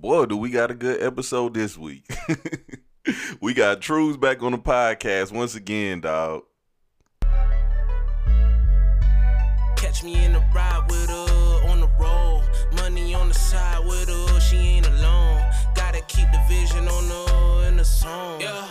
Boy, do we got a good episode this week. we got Trues back on the podcast once again, dog. Catch me in the ride with her on the road. Money on the side with her, she ain't alone. Gotta keep the vision on her in the song. Yeah.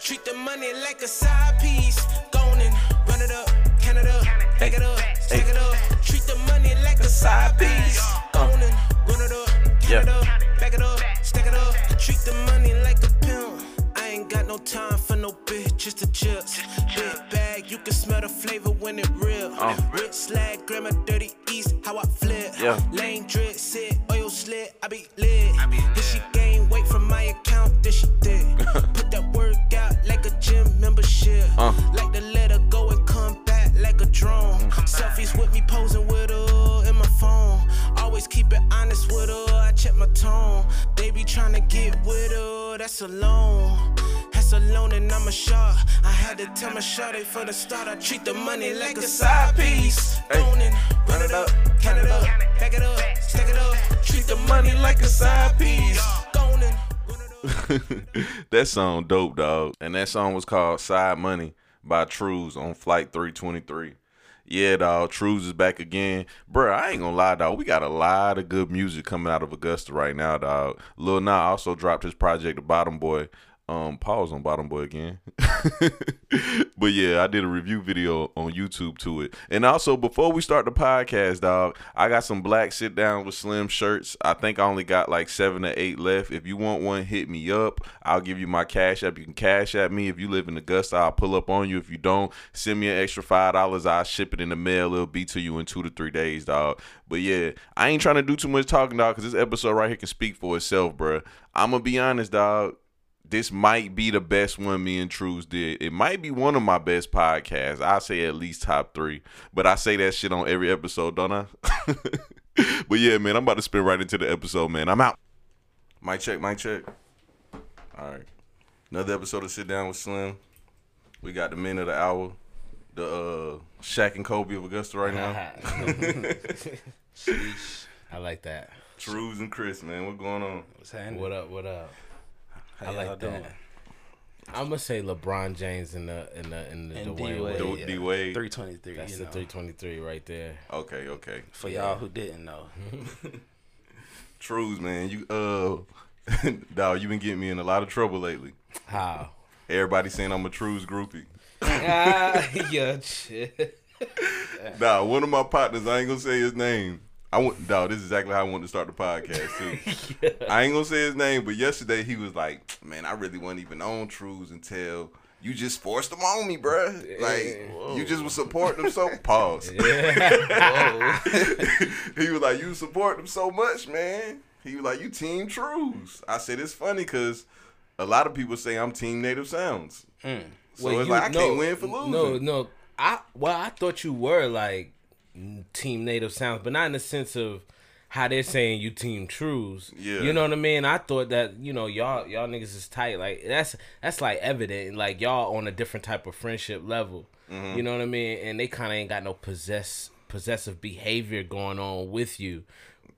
Treat the money like a side piece. Gone and run it up, count it up, back it up, stack it up. Treat the money like a side piece. Gone and run it up, count Yeah. it up, back it up, stack it up. Treat the money like a pimp. I ain't got no time for no bitch, just a chips. Big bag, you can smell the flavor when it real. Uh. Rich slag, grandma, dirty east, how I flip. Yeah. Lane drip, sit, oil slit, I be lit. If she gain weight from my account, then she did. Put that work out like a gym membership. Uh. Like to let her go and come back like a drone. Selfies with me posing with her in my phone. Always keep it honest with her, I check my tone. They be trying to get with her, that's alone. That's alone and I'm a shark. I had to tell my shorty for the start. I treat the money like a side piece. Hey. Run it up, count it up, back it up, stack it up. Treat the money like a side piece. Gone and run it up. that song dope, dog. And that song was called Side Money by Trues on Flight 323. Yeah, dog. Trues is back again. Bruh, I ain't gonna lie, dog. We got a lot of good music coming out of Augusta right now, dog. Lil Nas also dropped his project, The Bottom Boy. Um, pause on Bottom Boy again. but yeah, I did a review video on YouTube to it. And also, before we start the podcast, dog, I got some black sit down with slim shirts. I think I only got like seven or eight left. If you want one, hit me up. I'll give you my cash app. You can cash at me. If you live in Augusta, I'll pull up on you. If you don't, send me an extra five dollars. I'll ship it in the mail. It'll be to you in two to three days, dog. But yeah, I ain't trying to do too much talking, dog, because this episode right here can speak for itself, bruh. I'm gonna be honest, dog this might be the best one me and Trues did. It might be one of my best podcasts. I say at least top three. But I say that shit on every episode, don't I? but yeah, man, I'm about to spin right into the episode, man. I'm out. Mic check, mic check. All right. Another episode of Sit Down with Slim. We got the men of the hour. The uh Shaq and Kobe of Augusta right now. Sheesh. I like that. Trues and Chris, man. what's going on? What's happening? What up? What up? How I like that. doing? I'm gonna say LeBron James in the in the in the And Dwayne D-Wade. D- D-Wade. 323. That's you the know. 323 right there. Okay, okay. For y'all who didn't know. Trues, man. You uh dog, you been getting me in a lot of trouble lately. How? Everybody saying I'm a Trues groupie. ah, yeah, shit. Dog, one of my partners, I ain't gonna say his name. I want dog, this is exactly how I want to start the podcast too. I ain't gonna say his name, but yesterday he was like, Man, I really wasn't even on Trues until you just forced them on me, bruh. Like you just was supporting them so pause. he was like, You support them so much, man. He was like, You team Trues. I said it's funny because a lot of people say I'm team native sounds. Mm. So Well, it's you- like I no, can't win for losing. No, no. I well, I thought you were like Team Native Sounds, but not in the sense of how they're saying you Team Trues. Yeah. You know what I mean? I thought that you know y'all y'all niggas is tight. Like that's that's like evident. Like y'all on a different type of friendship level. Mm-hmm. You know what I mean? And they kind of ain't got no possess possessive behavior going on with you.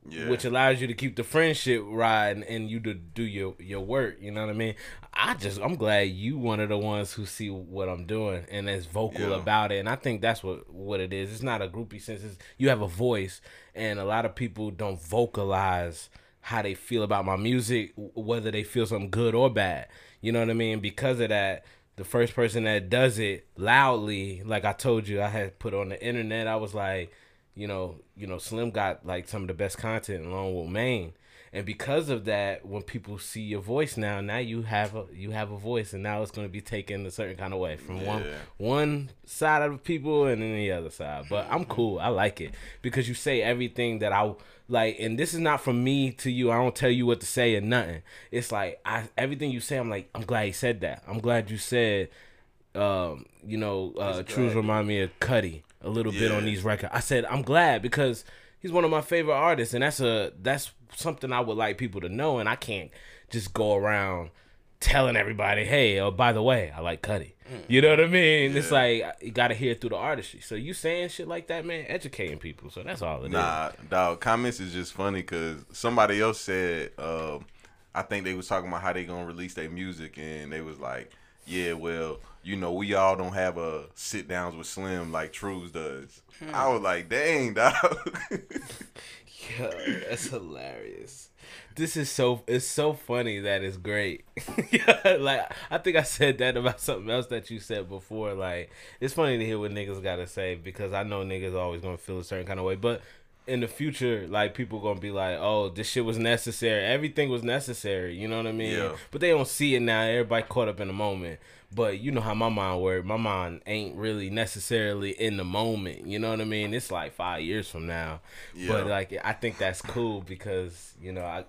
Yeah. which allows you to keep the friendship riding and you to do your your work. You know what I mean? I just I'm glad you one of the ones who see what I'm doing and is vocal Yeah. about it. And I think that's what what it is. It's not a groupie sense. It's, you have a voice, and a lot of people don't vocalize how they feel about my music, whether they feel something good or bad. You know what I mean? Because of that. The first person that does it loudly, like I told you, I had put on the internet. I was like, you know, you know, Slim got like some of the best content along with Maine. And because of that, when people see your voice now, now you have a you have a voice, and now it's going to be taken a certain kind of way from one Yeah. one side of people and then the other side. But I'm cool. I like it because you say everything that I like, and this is not from me to you. I don't tell you what to say or nothing. It's like I everything you say. I'm like, I'm glad you said that. I'm glad you said um, you know, uh, Trues remind me of Cudi a little bit on these records. I said I'm glad because he's one of my favorite artists, and that's a that's something I would like people to know, and I can't just go around telling everybody, hey, oh by the way, I like Cudi. You know what I mean? It's like you gotta hear it through the artistry. So you saying shit like that, man, educating people. So that's all it is. Nah, dog. Comments is just funny because somebody else said, uh, I think they was talking about how they gonna release their music, and they was like, yeah, well, you know, we all don't have a sit downs with Slim like Trues does. Hmm. I was like, dang, dog. Yo, that's hilarious. This is so it's so funny that it's great. like I think I said that about something else that you said before. Like it's funny to hear what niggas gotta say because I know niggas always gonna feel a certain kind of way. But in the future, like people gonna be like, "Oh, this shit was necessary. Everything was necessary." You know what I mean? Yeah. But they don't see it now. Everybody caught up in the moment. But you know how my mind works. My mind ain't really necessarily in the moment. You know what I mean? It's like five years from now. Yeah. But like I think that's cool because you know I.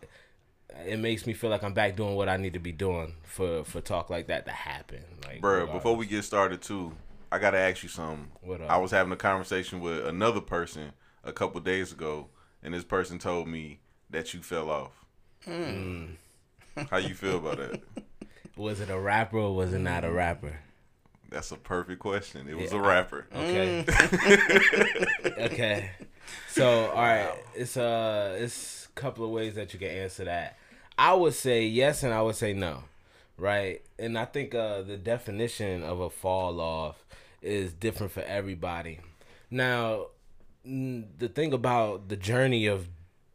It makes me feel like I'm back doing what I need to be doing for for talk like that to happen. Like, Bro, before we get started too, I gotta ask you something. What up? I was having a conversation with another person a couple days ago, and this person told me that you fell off. Hmm. How you feel about that? was it a rapper or was it not a rapper? That's a perfect question. It was Yeah, a rapper. Okay. okay. So all right, it's uh it's a couple of ways that you can answer that. I would say yes and I would say no. Right? And I think uh the definition of a fall off is different for everybody. Now, mm, the thing about the journey of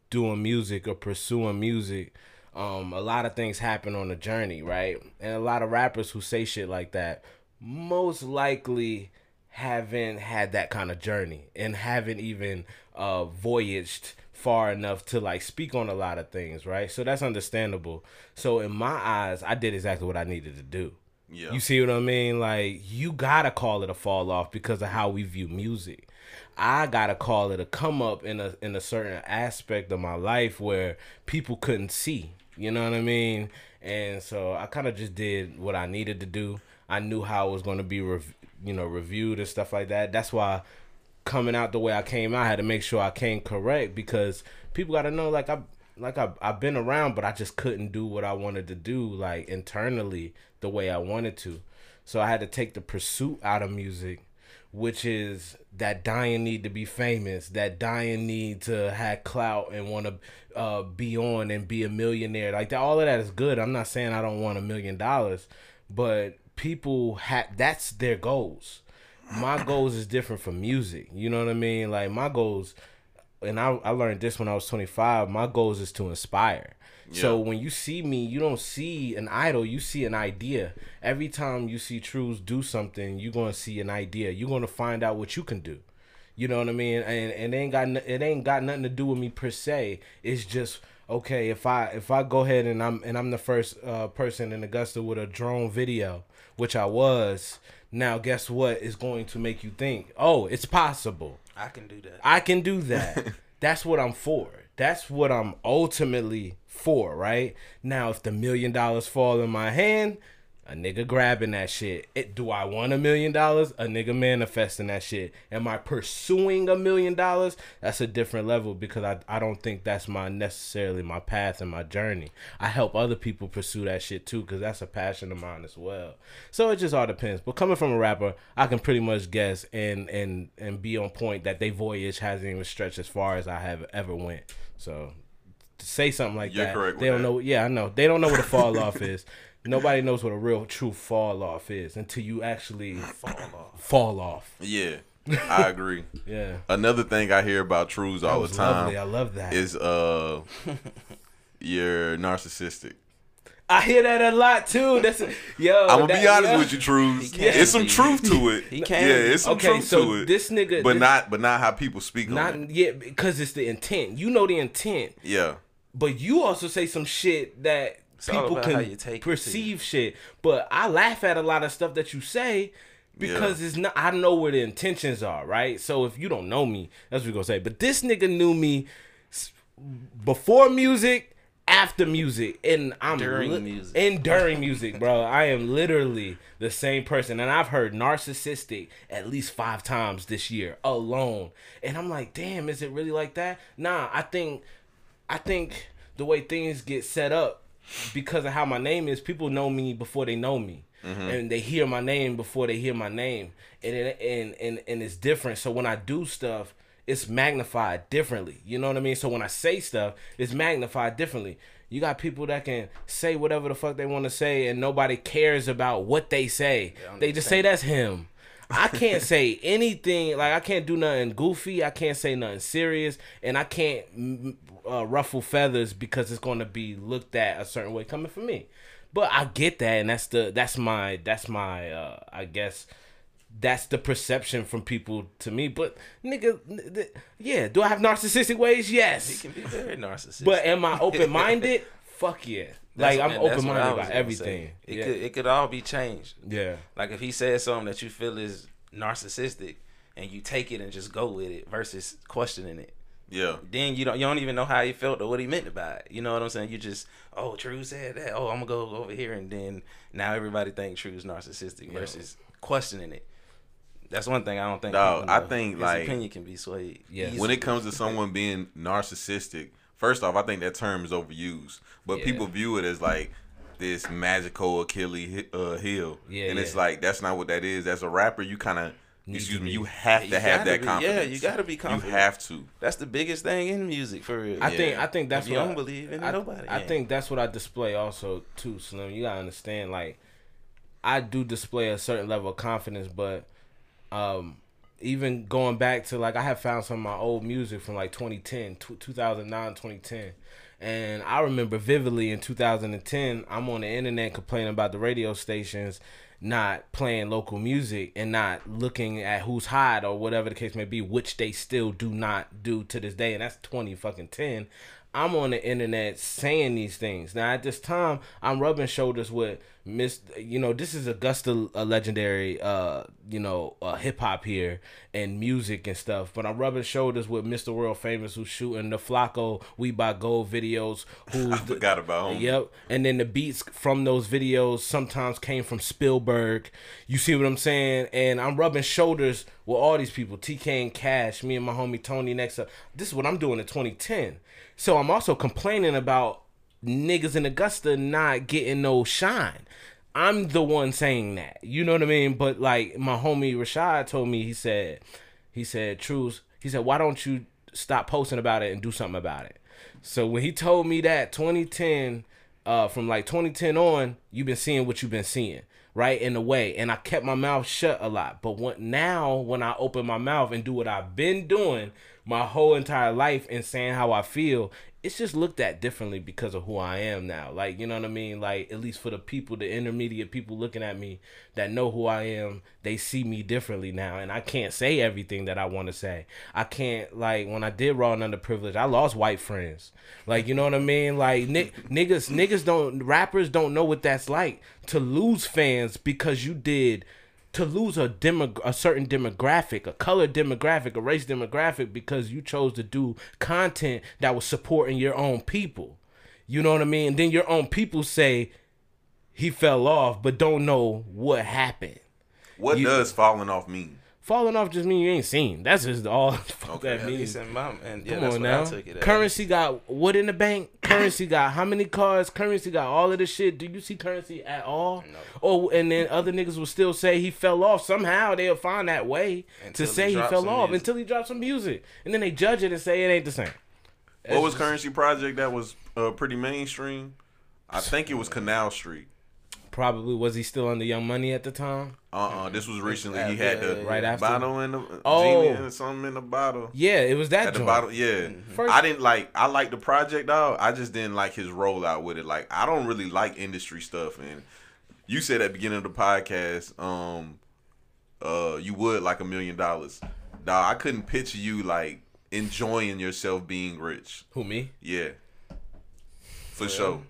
doing music or pursuing music, um, a lot of things happen on the journey, right? And a lot of rappers who say shit like that most likely haven't had that kind of journey and haven't even uh voyaged far enough to like speak on a lot of things, right? So that's understandable. So in my eyes, I did exactly what I needed to do. Yeah. You see what I mean? Like you gotta call it a fall off because of how we view music. I gotta call it a come up in a in a certain aspect of my life where people couldn't see. You know what I mean? And so I kind of just did what I needed to do. I knew how it was going to be, rev- you know, reviewed and stuff like that. That's why coming out the way I came out, I had to make sure I came correct because people got to know, like I, like I, I've been around, but I just couldn't do what I wanted to do, like internally the way I wanted to. So I had to take the pursuit out of music, which is that dying need to be famous, that dying need to have clout and want to uh, be on and be a millionaire. Like that, all of that is good. I'm not saying I don't want a million dollars, but people have that's their goals. My goals is different from music. You know what I mean? Like my goals, and I I learned this when I was 25. My goals is to inspire. So when you see me, you don't see an idol, you see an idea. Every time you see Trues do something, you're gonna see an idea. You're gonna find out what you can do. You know what I mean? And, and it ain't got n- it ain't got nothing to do with me per se. It's just okay if I if I go ahead and I'm and I'm the first uh, person in Augusta with a drone video, which I was. Now guess what is going to make you think? Oh, it's possible. I can do that. I can do that. That's what I'm for. That's what I'm ultimately for, right? Now, if the million dollars fall in my hand, a nigga grabbing that shit. It, do I want a million dollars? A nigga manifesting that shit. Am I pursuing a million dollars? That's a different level because I, I don't think that's my necessarily my path and my journey. I help other people pursue that shit too because that's a passion of mine as well. So it just all depends. But coming from a rapper, I can pretty much guess and and and be on point that they voyage hasn't even stretched as far as I have ever went. So to say something like You're that, correct they with don't that. know. Yeah, I know. They don't know what a fall off is. Nobody knows what a real true fall off is until you actually Fall off. fall off. Yeah, I agree. Yeah. Another thing I hear about truths all the time lovely. I love that. is uh, you're narcissistic. I hear that a lot too. That's yo. I'm gonna that- be honest yo. with you, Trues. can It's some truth to it. He can Yeah, it's some Okay, truth so to it. this nigga, but this- not, but not how people speak not on it. yet because it's the intent. You know the intent, Yeah, but you also say some shit that all people can you take perceive shit. But I laugh at a lot of stuff that you say. Because it's not, I know where the intentions are, right? So if you don't know me, that's what we're gonna say. But this nigga knew me before music, after music, and I'm During li- music. and during music, bro. I am literally the same person, and I've heard narcissistic at least five times this year alone, and I'm like, damn, is it really like that? Nah, I think, I think the way things get set up because of how my name is, people know me before they know me. And they hear my name before they hear my name. And it, and, and and it's different. So when I do stuff, it's magnified differently. You know what I mean? So when I say stuff, it's magnified differently. You got people that can say whatever the fuck they want to say and nobody cares about what they say. they just say that's him. I can't say anything like I can't do nothing goofy. I can't say nothing serious, and I can't mm, uh, ruffle feathers because it's going to be looked at a certain way coming from me. But I get that, and that's the that's my that's my uh, I guess that's the perception from people to me. But nigga, th- yeah, do I have narcissistic ways? He Yes. can be very narcissistic. But am I open minded? Fuck yeah. That's- Like I'm open minded about everything. It Yeah. could it could all be changed. yeah. Like if he says something that you feel is narcissistic and you take it and just go with it versus questioning it. Yeah. Then you don't you don't even know how he felt or what he meant by it. You know what I'm saying? You just oh True said that. Oh I'm gonna go over here and then now everybody think True's narcissistic versus questioning it. That's one thing I don't think. Dog, people I know. think, His like- opinion can be swayed. Yeah. when it comes to someone being narcissistic, first off, I think that term is overused. But Yeah. people view it as like this magical Achilles uh, heel, Yeah, and it's like that's not what that is. As a rapper, you kind of excuse to me, be- you have to You have that be- confidence. yeah, you gotta be confident. You have to. That's the biggest thing in music for real. I Yeah. think I think that's If you don't I, believe in I, nobody I can. think that's what I display also too, Slim. You gotta understand, like I do display a certain level of confidence, but um even going back to like I have found some of my old music from like 2010, tw 2009, 2010. And I remember vividly in 2010, I'm on the internet complaining about the radio stations not playing local music and not looking at who's hot or whatever the case may be, which they still do not do to this day. And that's 20 fucking 10. I'm on the internet saying these things. Now at this time, I'm rubbing shoulders with Miss. You know, this is Augusta, a legendary, uh, you know, uh, hip hop here and music and stuff. But I'm rubbing shoulders with Mr. World Famous, who's shooting the Flacco We Buy Gold videos. Who I forgot about him. Yep. And then the beats from those videos sometimes came from Spielberg. You see what I'm saying? And I'm rubbing shoulders with all these people. TK and Cash, me and my homie Tony next up. This is what I'm doing in 2010. So I'm also complaining about niggas in Augusta not getting no shine. I'm the one saying that. You know what I mean? But like my homie Rashad told me, he said, he said, Truth, he said, why don't you stop posting about it and do something about it? So when he told me that 2010, uh, from like 2010 on, you've been seeing what you've been seeing, right? In a way. And I kept my mouth shut a lot. But now when I open my mouth and do what I've been doing my whole entire life and saying how I feel, it's just looked at differently because of who I am now. Like, you know what I mean? Like, at least for the people, the intermediate people looking at me that know who I am, they see me differently now. And I can't say everything that I want to say. I can't, like, when I did Raw and Underprivileged, I lost white friends. Like, you know what I mean? Like, ni- niggas, niggas don't, rappers don't know what that's like to lose fans because you did to lose a demo a certain demographic, a color demographic, a race demographic because you chose to do content that was supporting your own people. You know what I mean? And then your own people say he fell off, but don't know what happened. What You- does falling off mean? Falling off just mean you ain't seen. That's just all the fuck Okay. that means. least in my and yeah, Come that's on now. I took it as. Currensy got what in the bank? Currensy got how many cars? Currensy got all of this shit. Do you see Currensy at all? No. Oh, and then other niggas will still say he fell off. Somehow they'll find that way Until to say he drops fell off music. until he drops some music, and then they judge it and say it ain't the same. What was just- Currensy project that was uh, pretty mainstream? I think it was Canal Street. Probably was he still under Young Money at the time? Uh uh This was recently. He had the. Right after? bottle in the Oh. genie and something in the bottle. Yeah, it was that At the bottle, yeah. First- I didn't like. I like the project, dog. I just didn't like his rollout with it. Like, I don't really like industry stuff. And you said at the beginning of the podcast, um, uh, you would like a million dollars, dog. I couldn't picture you like enjoying yourself being rich. Who me? Yeah, for sure.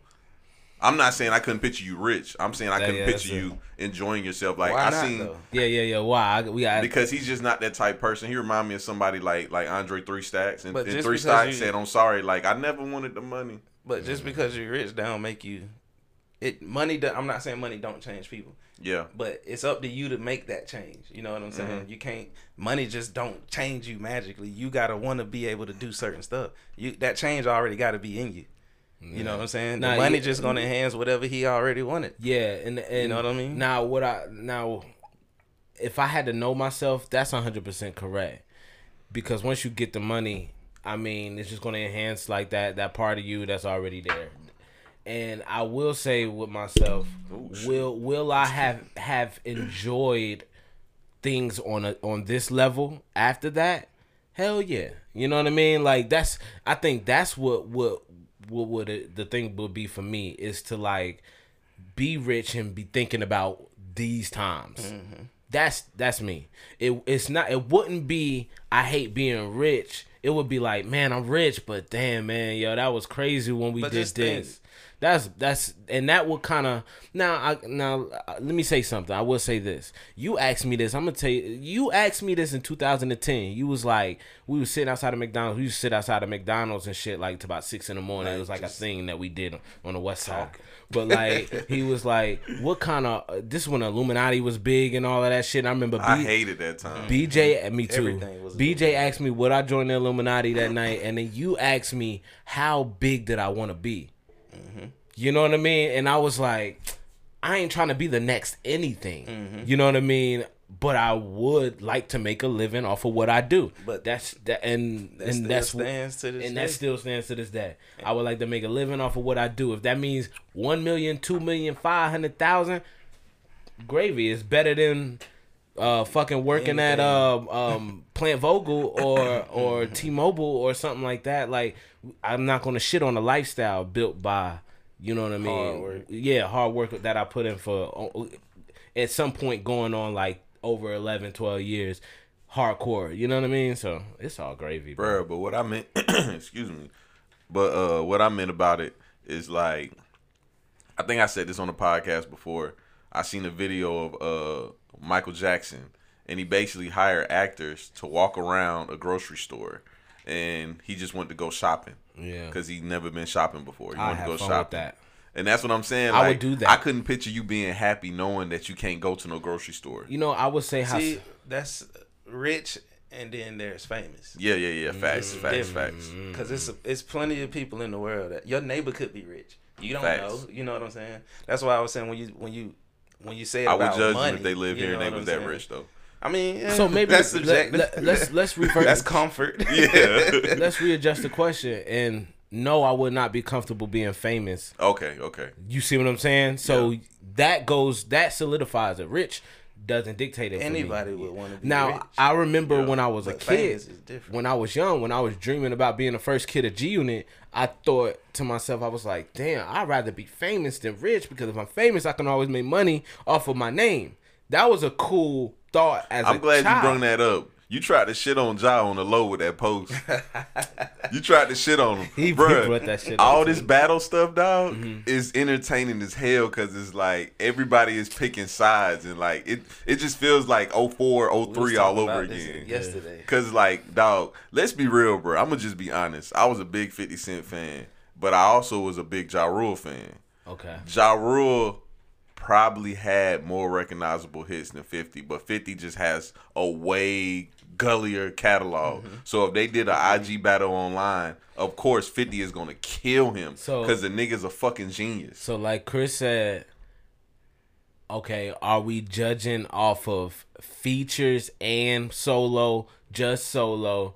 I'm not saying I couldn't picture you rich. I'm saying I Yeah, couldn't yeah, picture you enjoying yourself. Like Why I not seen though? Yeah, yeah, yeah. Why? I, we got because he's just not that type person. He remind me of somebody like like Andre Three Stacks, and, and Three Stacks you- said, "I'm sorry, like I never wanted the money." But just because you're rich, that don't make you. It money. do- I'm not saying money don't change people, Yeah, but it's up to you to make that change. You know what I'm saying? Mm-hmm. You can't. Money just don't change you magically. You gotta want to be able to do certain stuff. You that change already got to be in you. You know what I'm saying? Nah, the money you- just gonna enhance whatever he already wanted. Yeah, and and know what I mean? Now what I now, if I had to know myself, that's hundred percent correct. Because once you get the money, I mean, it's just gonna enhance like that that part of you that's already there. And I will say with myself, oh, will will I have have enjoyed things on a on this level after that? Hell yeah. You know what I mean? Like that's I think that's what what what would it, the thing would be for me is to like be rich and be thinking about these times. Mm-hmm. That's that's me. It it's not it wouldn't be I hate being rich. It would be like, man, I'm rich, but damn man, yo, that was crazy when we But did this. That's that's and that would kind of now I now uh, let me say something. I will say this. You asked me this. I'm gonna tell you. You asked me this in 2010. You was like we was sitting outside of McDonald's. We used to sit outside of McDonald's and shit like to about six in the morning. it was like a thing that we did on the west side. But like he was like, what kind of this is when Illuminati was big and all of that shit. I remember. I B- hated that time. BJ, and me too. Was BJ asked me would I join the Illuminati that night, and then you asked me how big did I want to be. You know what I mean? And I was like, I ain't trying to be the next anything. You know what I mean? But I would like to make a living off of what I do. But that's that, and That and still that's stands to this and day. that still stands to this day. I would like to make a living off of what I do. If that means one million, two million, five hundred thousand, gravy is better than uh fucking working at um um Plant Vogtle or or T-Mobile or something like that. Like I'm not gonna shit on a lifestyle built by you know what I mean. Hard. Yeah, hard work that I put in for uh, at some point going on like over 11, 12 years. Hardcore, you know what I mean? So it's all gravy, bro. bro. But what I meant, excuse me, but uh, what I meant about it is like, I think I said this on the podcast before. I seen a video of uh Michael Jackson, and he basically hired actors to walk around a grocery store, and he just went to go shopping. Yeah. because he never been shopping before. He I wanted to have go fun with shopping. that. And that's what I'm saying. I would do that. I couldn't picture you being happy knowing that you can't go to no grocery store. You know, I would say how that's rich, and then there's famous. Yeah, yeah, yeah. Facts, Mm-hmm. facts, facts. Because it's it's plenty of people in the world that your neighbor could be rich. You don't Facts. know. You know what I'm saying? That's why I was saying when you when you when you say it I would about judge money, them if they live here and they was that rich though. I mean, yeah, So maybe that's subjective. let- let's- let's revert- that's comfort. Yeah. let's readjust the question and no, I would not be comfortable being famous. okay, okay. You see what I'm saying? So Yeah. that goes that solidifies it. Rich doesn't dictate it. for me. Anybody would want to be Now rich. I remember Yeah. when I was a kid, when I was young, when I was dreaming about being the first kid of G Unit, I thought to myself, I was like, damn, I'd rather be famous than rich because if I'm famous, I can always make money off of my name. That was a cool thought as I'm a glad child. you brung that up. You tried to shit on Ja on the low with that post. you tried to shit on him, He- Bruh, brought that shit All this battle stuff, dog, Mm-hmm. is entertaining as hell because it's like everybody is picking sides and like it. It just feels like 04, We 03 all over again. Yesterday. Cause like, dog, let's be real, bro. I'm gonna just be honest. I was a big 50 Cent fan, but I also was a big Ja Rule fan. Okay. Ja Rule probably had more recognizable hits than 50, but 50 just has a way gullier catalog. Mm-hmm. So if they did an IG battle online, of course 50 is gonna kill him So- because the nigga's a fucking genius. So like Chris said, okay, are we judging off of features and solo, just solo?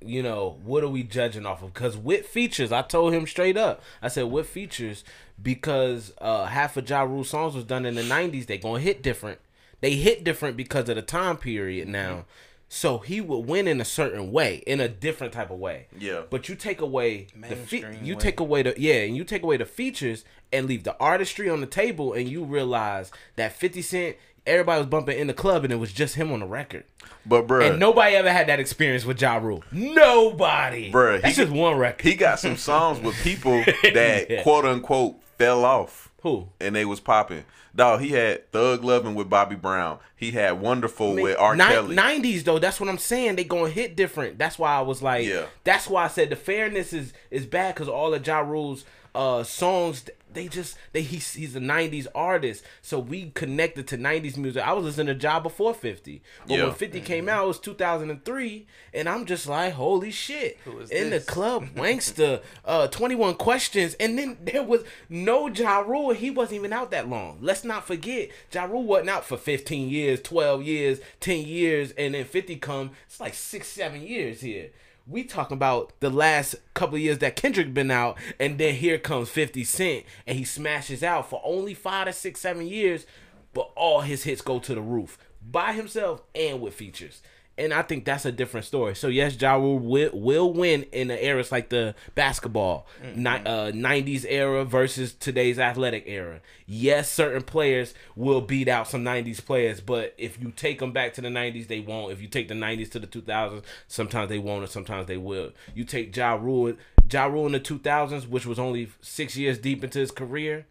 You know, what are we judging off of? Because with features, I told him straight up. I said with features because uh, half of Ja Rule songs was done in the '90s. They gonna hit different. They hit different because of the time period now. So he would win in a certain way, in a different type of way. Yeah. But you take away the fe- you way. take away the yeah, and you take away the features and leave the artistry on the table, and you realize that Fifty Cent, everybody was bumping in the club, and it was just him on the record, But bro, and nobody ever had that experience with Ja Rule. Nobody, Bruh, That's he- just one record. he got some songs with people that Yeah. quote unquote fell off. Who? And they was popping. Dog, he had Thug Loving with Bobby Brown. He had Wonderful with R. Ni- Kelly. 90s though, that's what I'm saying. They gonna hit different. That's why I was like, Yeah. that's why I said the fairness is is bad because all of Ja Rule's uh songs they just they he's he's a '90s artist, so we connected to '90s music. I was listening to Job before 50, but Yeah. when 50 came out, it was 2003, and I'm just like, holy shit! is In this? the club, Wankster, uh, 21 Questions, and then there was no Ja Rule. He wasn't even out that long. Let's not forget, Ja Rule wasn't out for 15 years, 12 years, 10 years, and then 50 come. It's like six, seven years here. We talking about the last couple of years that Kendrick been out, and then here comes 50 Cent, and he smashes out for only five to six, seven years, but all his hits go to the roof by himself and with features. And I think that's a different story. So yes, Ja Rule will, will win in the eras like the basketball, ni- uh, 90s era versus today's athletic era. Yes, certain players will beat out some 90s players, but if you take them back to the 90s, they won't. If you take the 90s to the 2000s, sometimes they won't, and sometimes they will. You take Ja Rule, Ja Rule in the 2000s, which was only six years deep into his career,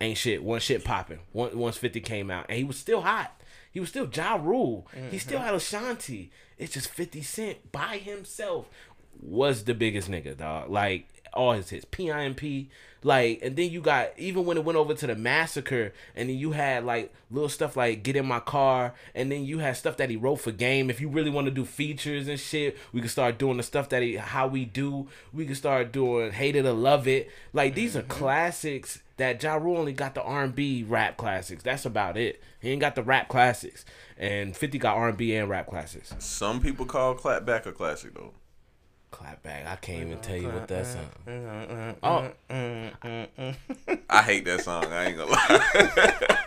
ain't shit. One shit popping. One, once 50 came out, and he was still hot. He was still Ja Rule. He still mm-hmm. had Ashanti. It's just 50 Cent by himself was the biggest nigga, dog. Like all his hits, PIMP. Like, and then you got even when it went over to the massacre, and then you had like little stuff like "Get in My Car," and then you had stuff that he wrote for Game. If you really want to do features and shit, we can start doing the stuff that he how we do. We can start doing "Hate It or Love It." Like these are mm-hmm. classics that Ja Rule only got the R and B rap classics. That's about it. He ain't got the rap classics, and Fifty got R and B and rap classics. Some people call Clapback a classic though. Clap back. I can't even tell you what that song. Mm, Oh, I hate that song. I ain't gonna lie.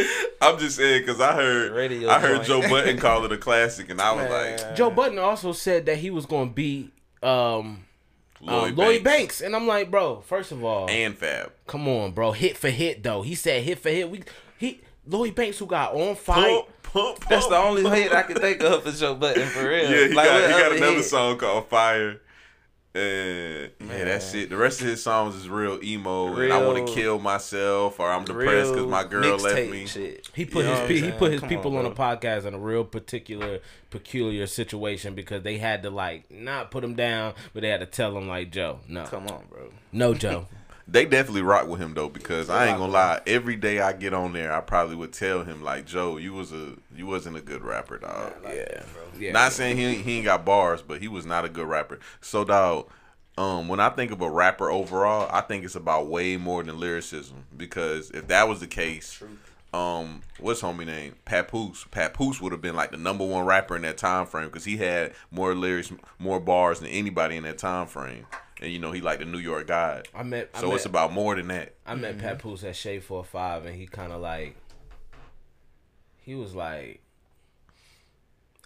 I'm just saying because I heard Radio I heard joint. Joe Budden call it a classic, and I was like Joe Budden also said that he was gonna beat um, Lloyd, um, Lloyd Banks. Banks, and I'm like, bro. First of all, and Fab. come on, bro. Hit for hit though. He said hit for hit. We he Lloyd Banks who got on fire. Pump, pump, That's the only pump. hit I can think of for Joe Budden for real. Yeah, he Like, got he got another hit? song called Fire. And yeah, that's it. The rest of his songs is real emo. and I want to kill myself, or I'm depressed because my girl left me. Shit. He put You his pe- he put his Come people on, bro. the podcast in a real particular peculiar situation because they had to like not put him down, but they had to tell him like Joe, no, Come on, bro. no Joe. They definitely rock with him though, because I ain't gonna lie. Every day I get on there, I probably would tell him like, Joe, you was a you wasn't a good rapper, dog. yeah, yeah. Not saying he he ain't got bars, but he was not a good rapper. So dog, um, when I think of a rapper overall, I think it's about way more than lyricism. Because if that was the case, um, what's homie name? Papoose. Papoose would have been like the number one rapper in that time frame because he had more lyrics, more bars than anybody in that time frame. And you know he like the New York guy. I met I So met, it's about more than that. I met mm-hmm. Papoose at Shade Four Five, and he kind of like he was like.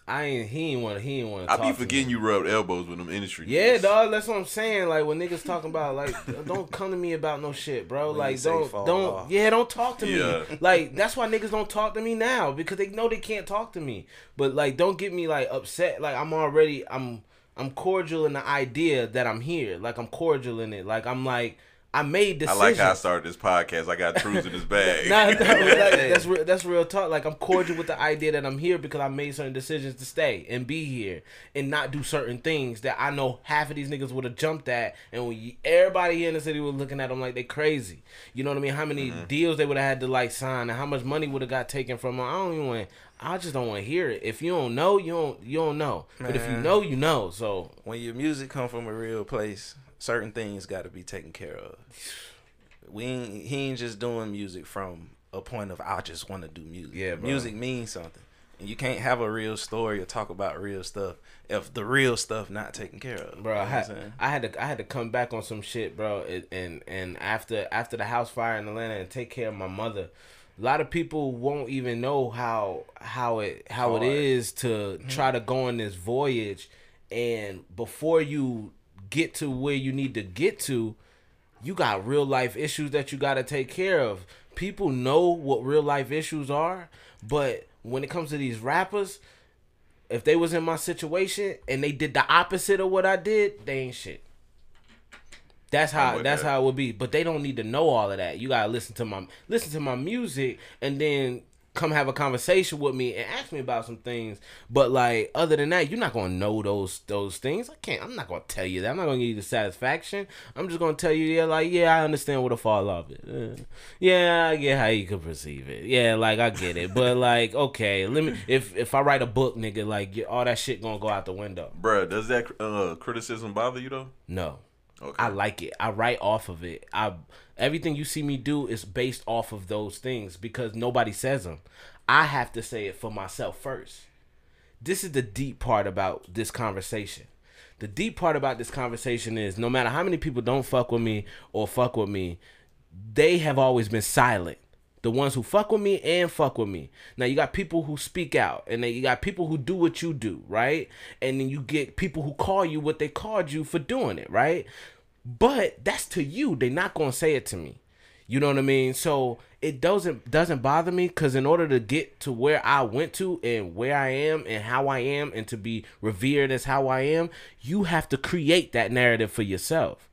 I ain't. He ain't want. He ain't want to. I be forgetting you rubbed elbows with them industry. Yeah, niggas. dog. That's what I'm saying. Like when niggas talking about like, don't come to me about no shit, bro. When like don't don't. off. Yeah, don't talk to Yeah. me. Like that's why niggas don't talk to me now because they know they can't talk to me. But like, don't get me like upset. Like I'm already. I'm. I'm cordial in the idea that I'm here. Like I'm cordial in it. Like I'm like I made decisions. I like how I started this podcast. I got truths in this bag. Nah, nah, like, that's real, that's real talk. Like I'm cordial with the idea that I'm here because I made certain decisions to stay and be here and not do certain things that I know half of these niggas would have jumped at, and when you, everybody here in the city was looking at them like they crazy. You know what I mean? How many Mm-hmm. deals they would have had to like sign, and how much money would have got taken from them? I don't even want. I just don't want to hear it. If you don't know, you don't you don't know. But if you know, you know. So When your music come from a real place, certain things got to be taken care of. We ain't, he ain't just doing music from a point of I just want to do music. Yeah, bro. music means something, and you can't have a real story or talk about real stuff if the real stuff not taken care of. bro. I You know I'm had. I had to I had to come back on some shit, bro. And and, and after after the house fire in Atlanta and take care of my mother. A lot of people won't even know how how it how it Hard. is to try to go on this voyage, and before you get to where you need to get to, you got real life issues that you got to take care of. People know what real life issues are, but when it comes to these rappers, if they was in my situation and they did the opposite of what I did, they ain't shit. That's how that's that. how it would be. But they don't need to know all of that. You gotta listen to my listen to my music and then come have a conversation with me and ask me about some things. But like other than that, you're not gonna know those those things. I can't. I'm not gonna tell you that. I'm not gonna give you the satisfaction. I'm just gonna tell you, yeah, like yeah, I understand what a fall off is. Uh, yeah, I get how you could perceive it. Yeah, like I get it. But like, okay, let me. If if I write a book, nigga, like all that shit gonna go out the window. Bruh, does that uh, criticism bother you though? No. Okay. I like it. I write off of it. I everything you see me do is based off of those things because nobody says them. I have to say it for myself first. This is the deep part about this conversation. The deep part about this conversation is no matter how many people don't fuck with me or fuck with me, they have always been silent. The ones who fuck with me and fuck with me. Now you got people who speak out, and then you got people who do what you do, right? And then you get people who call you what they called you for doing it, right? But that's to you. They're not gonna say it to me. You know what I mean? So it doesn't doesn't bother me because in order to get to where I went to and where I am and how I am and to be revered as how I am, you have to create that narrative for yourself.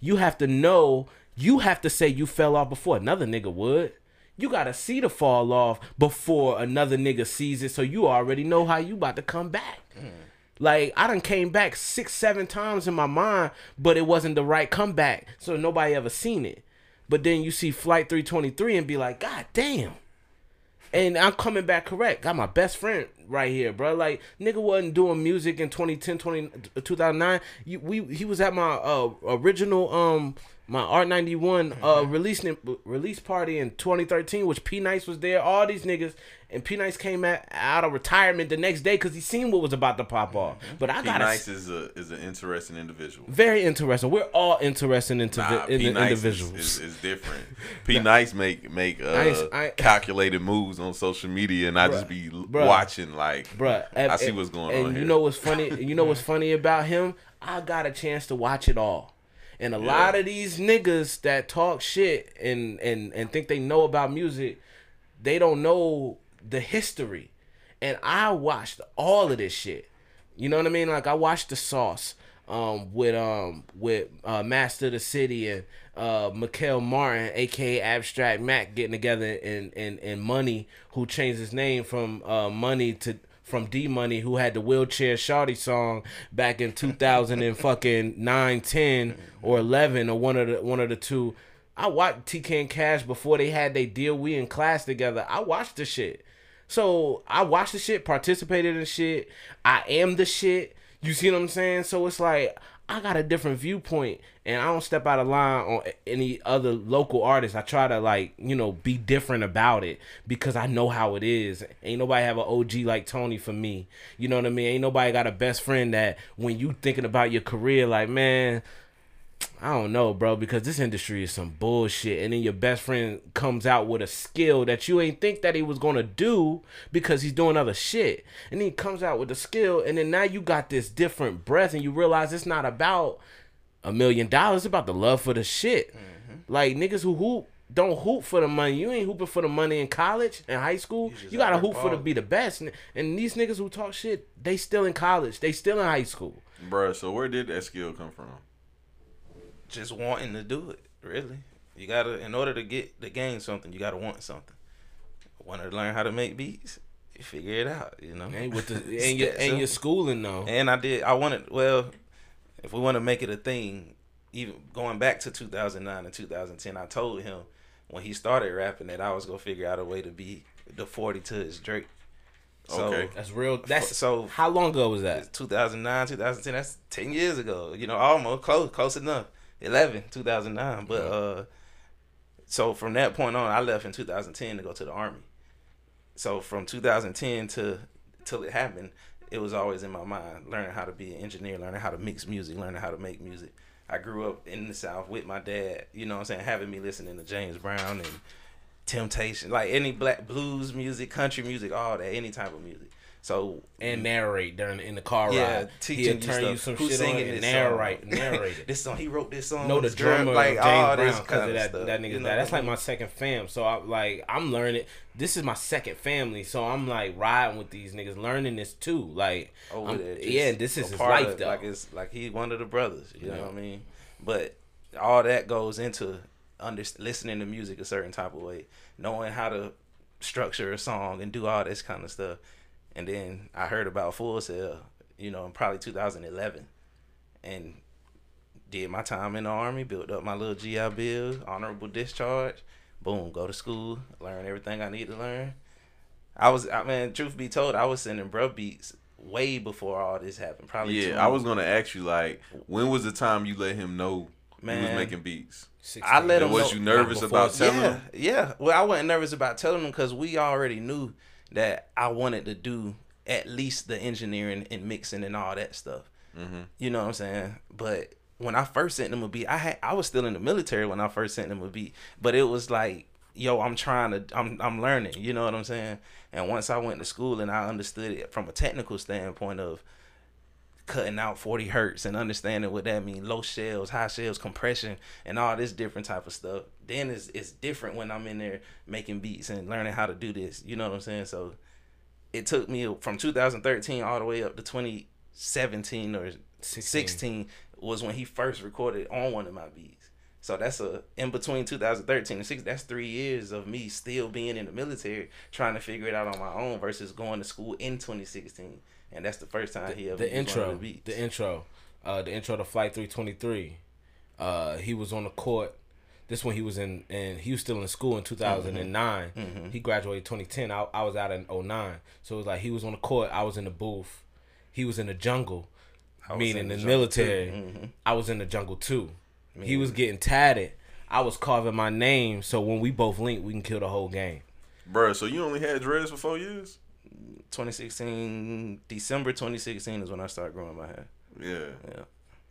You have to know. You have to say you fell off before another nigga would. You gotta see the fall off before another nigga sees it, so you already know how you about to come back. Like I done came back six, seven times in my mind, but it wasn't the right comeback, so nobody ever seen it. But then you see Flight 323 and be like, God damn. And I'm coming back correct. Got my best friend right here, bro. Like nigga wasn't doing music in 2010, 20, 2009. You, we he was at my uh, original um my Art 91 uh release release party in 2013 which P Nice was there all these niggas and P Nice came at, out of retirement the next day cuz he seen what was about to pop off but I got Nice is a is an interesting individual. very interesting we're all interesting into Nah, in P Nice individuals is, is, is different. P Nice make make uh, I I- calculated moves on social media, and I just be Bruh. watching like, Bruh, I see what's going and on you here. know what's funny? You know what's funny about him? I got a chance to watch it all. And a lot of these niggas that talk shit and, and, and think they know about music, they don't know the history. And I watched all of this shit. You know what I mean? Like I watched the sauce um with um with uh Master of the City and uh Mikael Martin, aka Abstract Mac getting together and and, and Money who changed his name from uh Money to from D Money who had the wheelchair shawty song back in 2000 and fucking 9 10 or 11 or one of the one of the two I watched TK and Cash before they had they deal we in class together I watched the shit so I watched the shit, participated in shit. I am the shit. You see what I'm saying? So it's like I got a different viewpoint, and I don't step out of line on any other local artist. I try to like you know be different about it because I know how it is. Ain't nobody have an OG like Tony for me. You know what I mean? Ain't nobody got a best friend that when you thinking about your career, like man. I don't know, bro, because this industry is some bullshit. And then your best friend comes out with a skill that you ain't think that he was gonna do because he's doing other shit. And then he comes out with the skill, and then now you got this different breath, and you realize it's not about a million dollars, it's about the love for the shit. Mm-hmm. Like niggas who hoop don't hoop for the money. You ain't hooping for the money in college and high school. You gotta hoop for to be the best. And- And these niggas who talk shit, they still in college. They still in high school. Bruh, So where did that skill come from? Just wanting to do it. Really, you gotta in order to get to gain something, you gotta want something. Want to learn how to make beats? You figure it out. You know. And with the and your and your schooling though. And I did. I wanted. Well, if we want to make it a thing, even going back to 2009 and 2010, I told him when he started rapping that I was gonna figure out a way to be the 40 to his Drake. So, Okay. That's real. That's so how long ago was that? 2009, 2010. That's 10 years ago. You know, almost close, close enough. 11, 2009. But uh, so from that point on, I left in 2010 to go to the army. So from 2010 to till it happened, it was always in my mind learning how to be an engineer, learning how to mix music, learning how to make music. I grew up in the South with my dad. You know what I'm saying? Having me listening to James Brown and Temptation, like any black blues music, country music, all that, any type of music. So And mm. narrate during in the car yeah, ride. teaching He'll you turn stuff. you some Who's shit on singing and narrate, song? narrate it. this song he wrote this song. know the with drum, drummer like James this Brown because of that stuff. that nigga. you know that. That's like my second fam. So I like I'm learning. This is my second family. So I'm like riding with these niggas, learning this too. Like oh, I'm- yeah, this is his part life of- though. Like it's like he's one of the brothers. You know what I mean? But all that goes into under listening to music a certain type of way, knowing how to structure a song and do all this kind of stuff. And then I heard about Full Sail, you know, in probably 2011, and did my time in the army, built up my little GI Bill, honorable discharge. Boom, go to school, learn everything I need to learn. I was, I mean, truth be told, I was sending bro beats way before all this happened. Probably two- Yeah, I was gonna ask you like, when was the time you let him know you was making beats? I let And him was know- you nervous about telling yeah, him? Yeah. Well, I wasn't nervous about telling him because we already knew that I wanted to do at least the engineering and mixing and all that stuff. Mm-hmm. You know what I'm saying? But when I first sent them a beat, I had I was still in the military when I first sent them a beat. But it was like, yo, I'm trying to, I'm I'm learning. You know what I'm saying? And once I went to school and I understood it from a technical standpoint of cutting out 40 hertz and understanding what that means low shells high shells compression and all this different type of stuff then it's, it's different when i'm in there making beats and learning how to do this you know what i'm saying so it took me from 2013 all the way up to 2017 or 16, was when he first recorded on one of my beats so that's a in between 2013 and 6 that's three years of me still being in the military trying to figure it out on my own versus going to school in 2016 and that's the first time he ever the used one of intro, the beats. the intro, uh, the intro to Flight 323. Uh, he was on the court. This when he was in, and he was still in school in 2009. Mm-hmm. He graduated 2010. I, I was out in 09. So it was like he was on the court. I was in the booth. He was in the jungle, I was meaning in the, the jungle, too. military. Mhm. I was in the jungle too. He was getting tatted. I was carving my name so when we both link, we can kill the whole game. Bruh, so you only had dreads for four years? 2016, December 2016 is when I started growing my hair. Yeah. Yeah.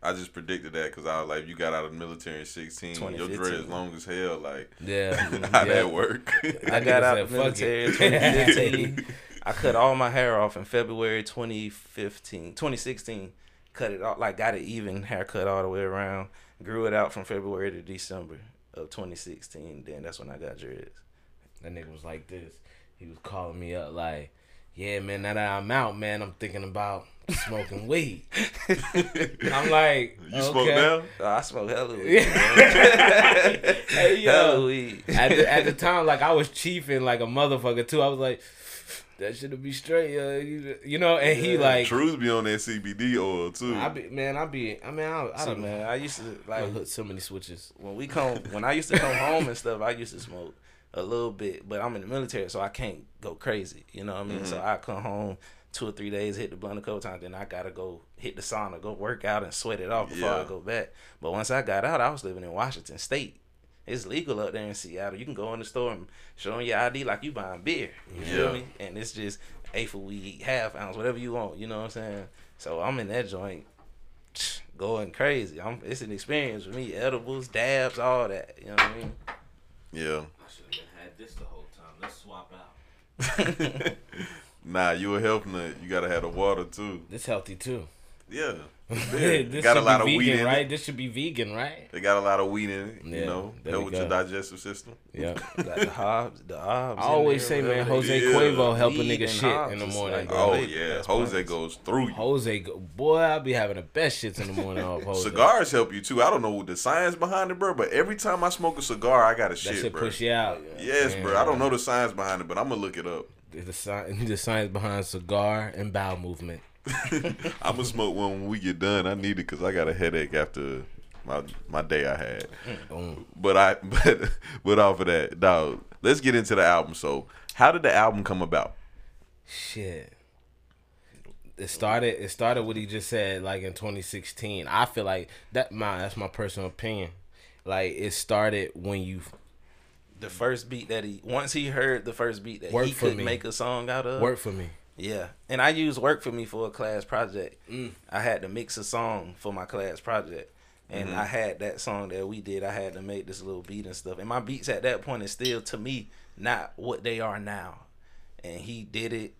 I just predicted that because I was like, you got out of the military in 16. Your 2015. dreads long as hell. Like, Yeah, how yeah. that work? I got out of the said, "Fuck military in 2015. I cut all my hair off in February 2015, 2016. Cut it off, like got an even haircut all the way around. Grew it out from February to December of 2016. Then that's when I got dreads. That nigga was like this. He was calling me up like, "Yeah, man, now that I'm out, man, I'm thinking about smoking weed." I'm like, you smoke okay. now? Oh, I smoke hella weed. Hey hella weed. at the, at the time, like I was chiefing like a motherfucker too. I was like, that should be straight, yo. You, you know, and he like, Trues be on that CBD oil too. I be man, I be, I mean, I, I See, don't know. man, I used to I like hit so many switches. when we come when I used to come home and stuff, I used to smoke a little bit, but I'm in the military, so I can't go crazy. You know what I mean? So mm-hmm. I come home two or three days, hit the blunt a couple times, then I gotta go hit the sauna, go work out and sweat it off before I go back. But once I got out, I was living in Washington State. It's legal up there in Seattle. You can go in the store and show them your ID like you buying beer. You Yeah. feel me? And it's just eighth of weed, half ounce, whatever you want. You know what I'm saying? So I'm in that joint going crazy. I'm it's an experience for me. Edibles, dabs, all that. You know what I mean? yeah. I should have had this the whole time. Let's swap out. Nah, you a health nut. You gotta have the water too. This healthy too. Yeah. This got a lot of be weed vegan, in right? it. This should be vegan, right? They got a lot of weed in it. You Yeah, know, there help we with your digestive system. Yeah. Got the Hobbs, the Hobbs. I always there, say, man, Jose Yeah. Cuervo help a nigga shit Hobbs in the morning. like- oh, bro. Oh They- yeah, that's Jose plants. goes through you. Jose, go- boy, I be having the best shits in the morning off Jose. Cigars help you too. I don't know the science behind it, bro, but every time I smoke a cigar, I got a shit, shit bro. push you out. Yes, Man. bro. I don't know the science behind it, but I'm gonna look it up. The, sci- the science behind cigar and bowel movement. I'm gonna smoke one when we get done. I need it because I got a headache after my my day I had. Boom. But I but but off of that, dog. Let's get into the album. So, how did the album come about? Shit. It started. It started what he just said, like in 2016. I feel like that. My that's my personal opinion. Like it started when you The first beat that he once he heard the first beat that Work he for could me. make a song out of. work for me. Yeah, and I used work for me for a class project. Mm. I had to mix a song for my class project, and Mm-hmm. I had that song that we did. I had to make this little beat and stuff. And my beats at that point is still to me not what they are now. And he did it,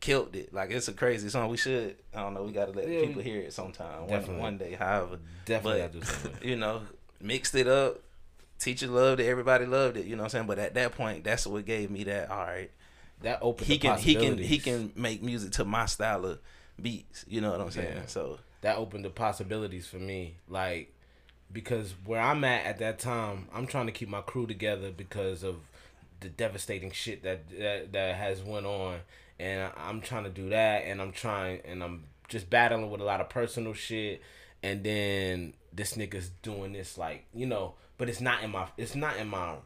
killed it. Like it's a crazy song. We should. I don't know. We got to let Yeah, people hear it sometime. One, Definitely. one day. However, Definitely, But- I do something. you know, mixed it up. Teacher loved it. Everybody loved it. You know what I'm saying? But at that point, that's what gave me that. All right, That opened. he the can he can he can make music to my style of beats. You know what I'm saying? Yeah. So that opened the possibilities for me. Like because where I'm at at that time, I'm trying to keep my crew together because of the devastating shit that that, that has went on, and I'm trying to do that, and I'm trying, and I'm just battling with a lot of personal shit, and then this nigga's doing this like you know, but it's not in my it's not in my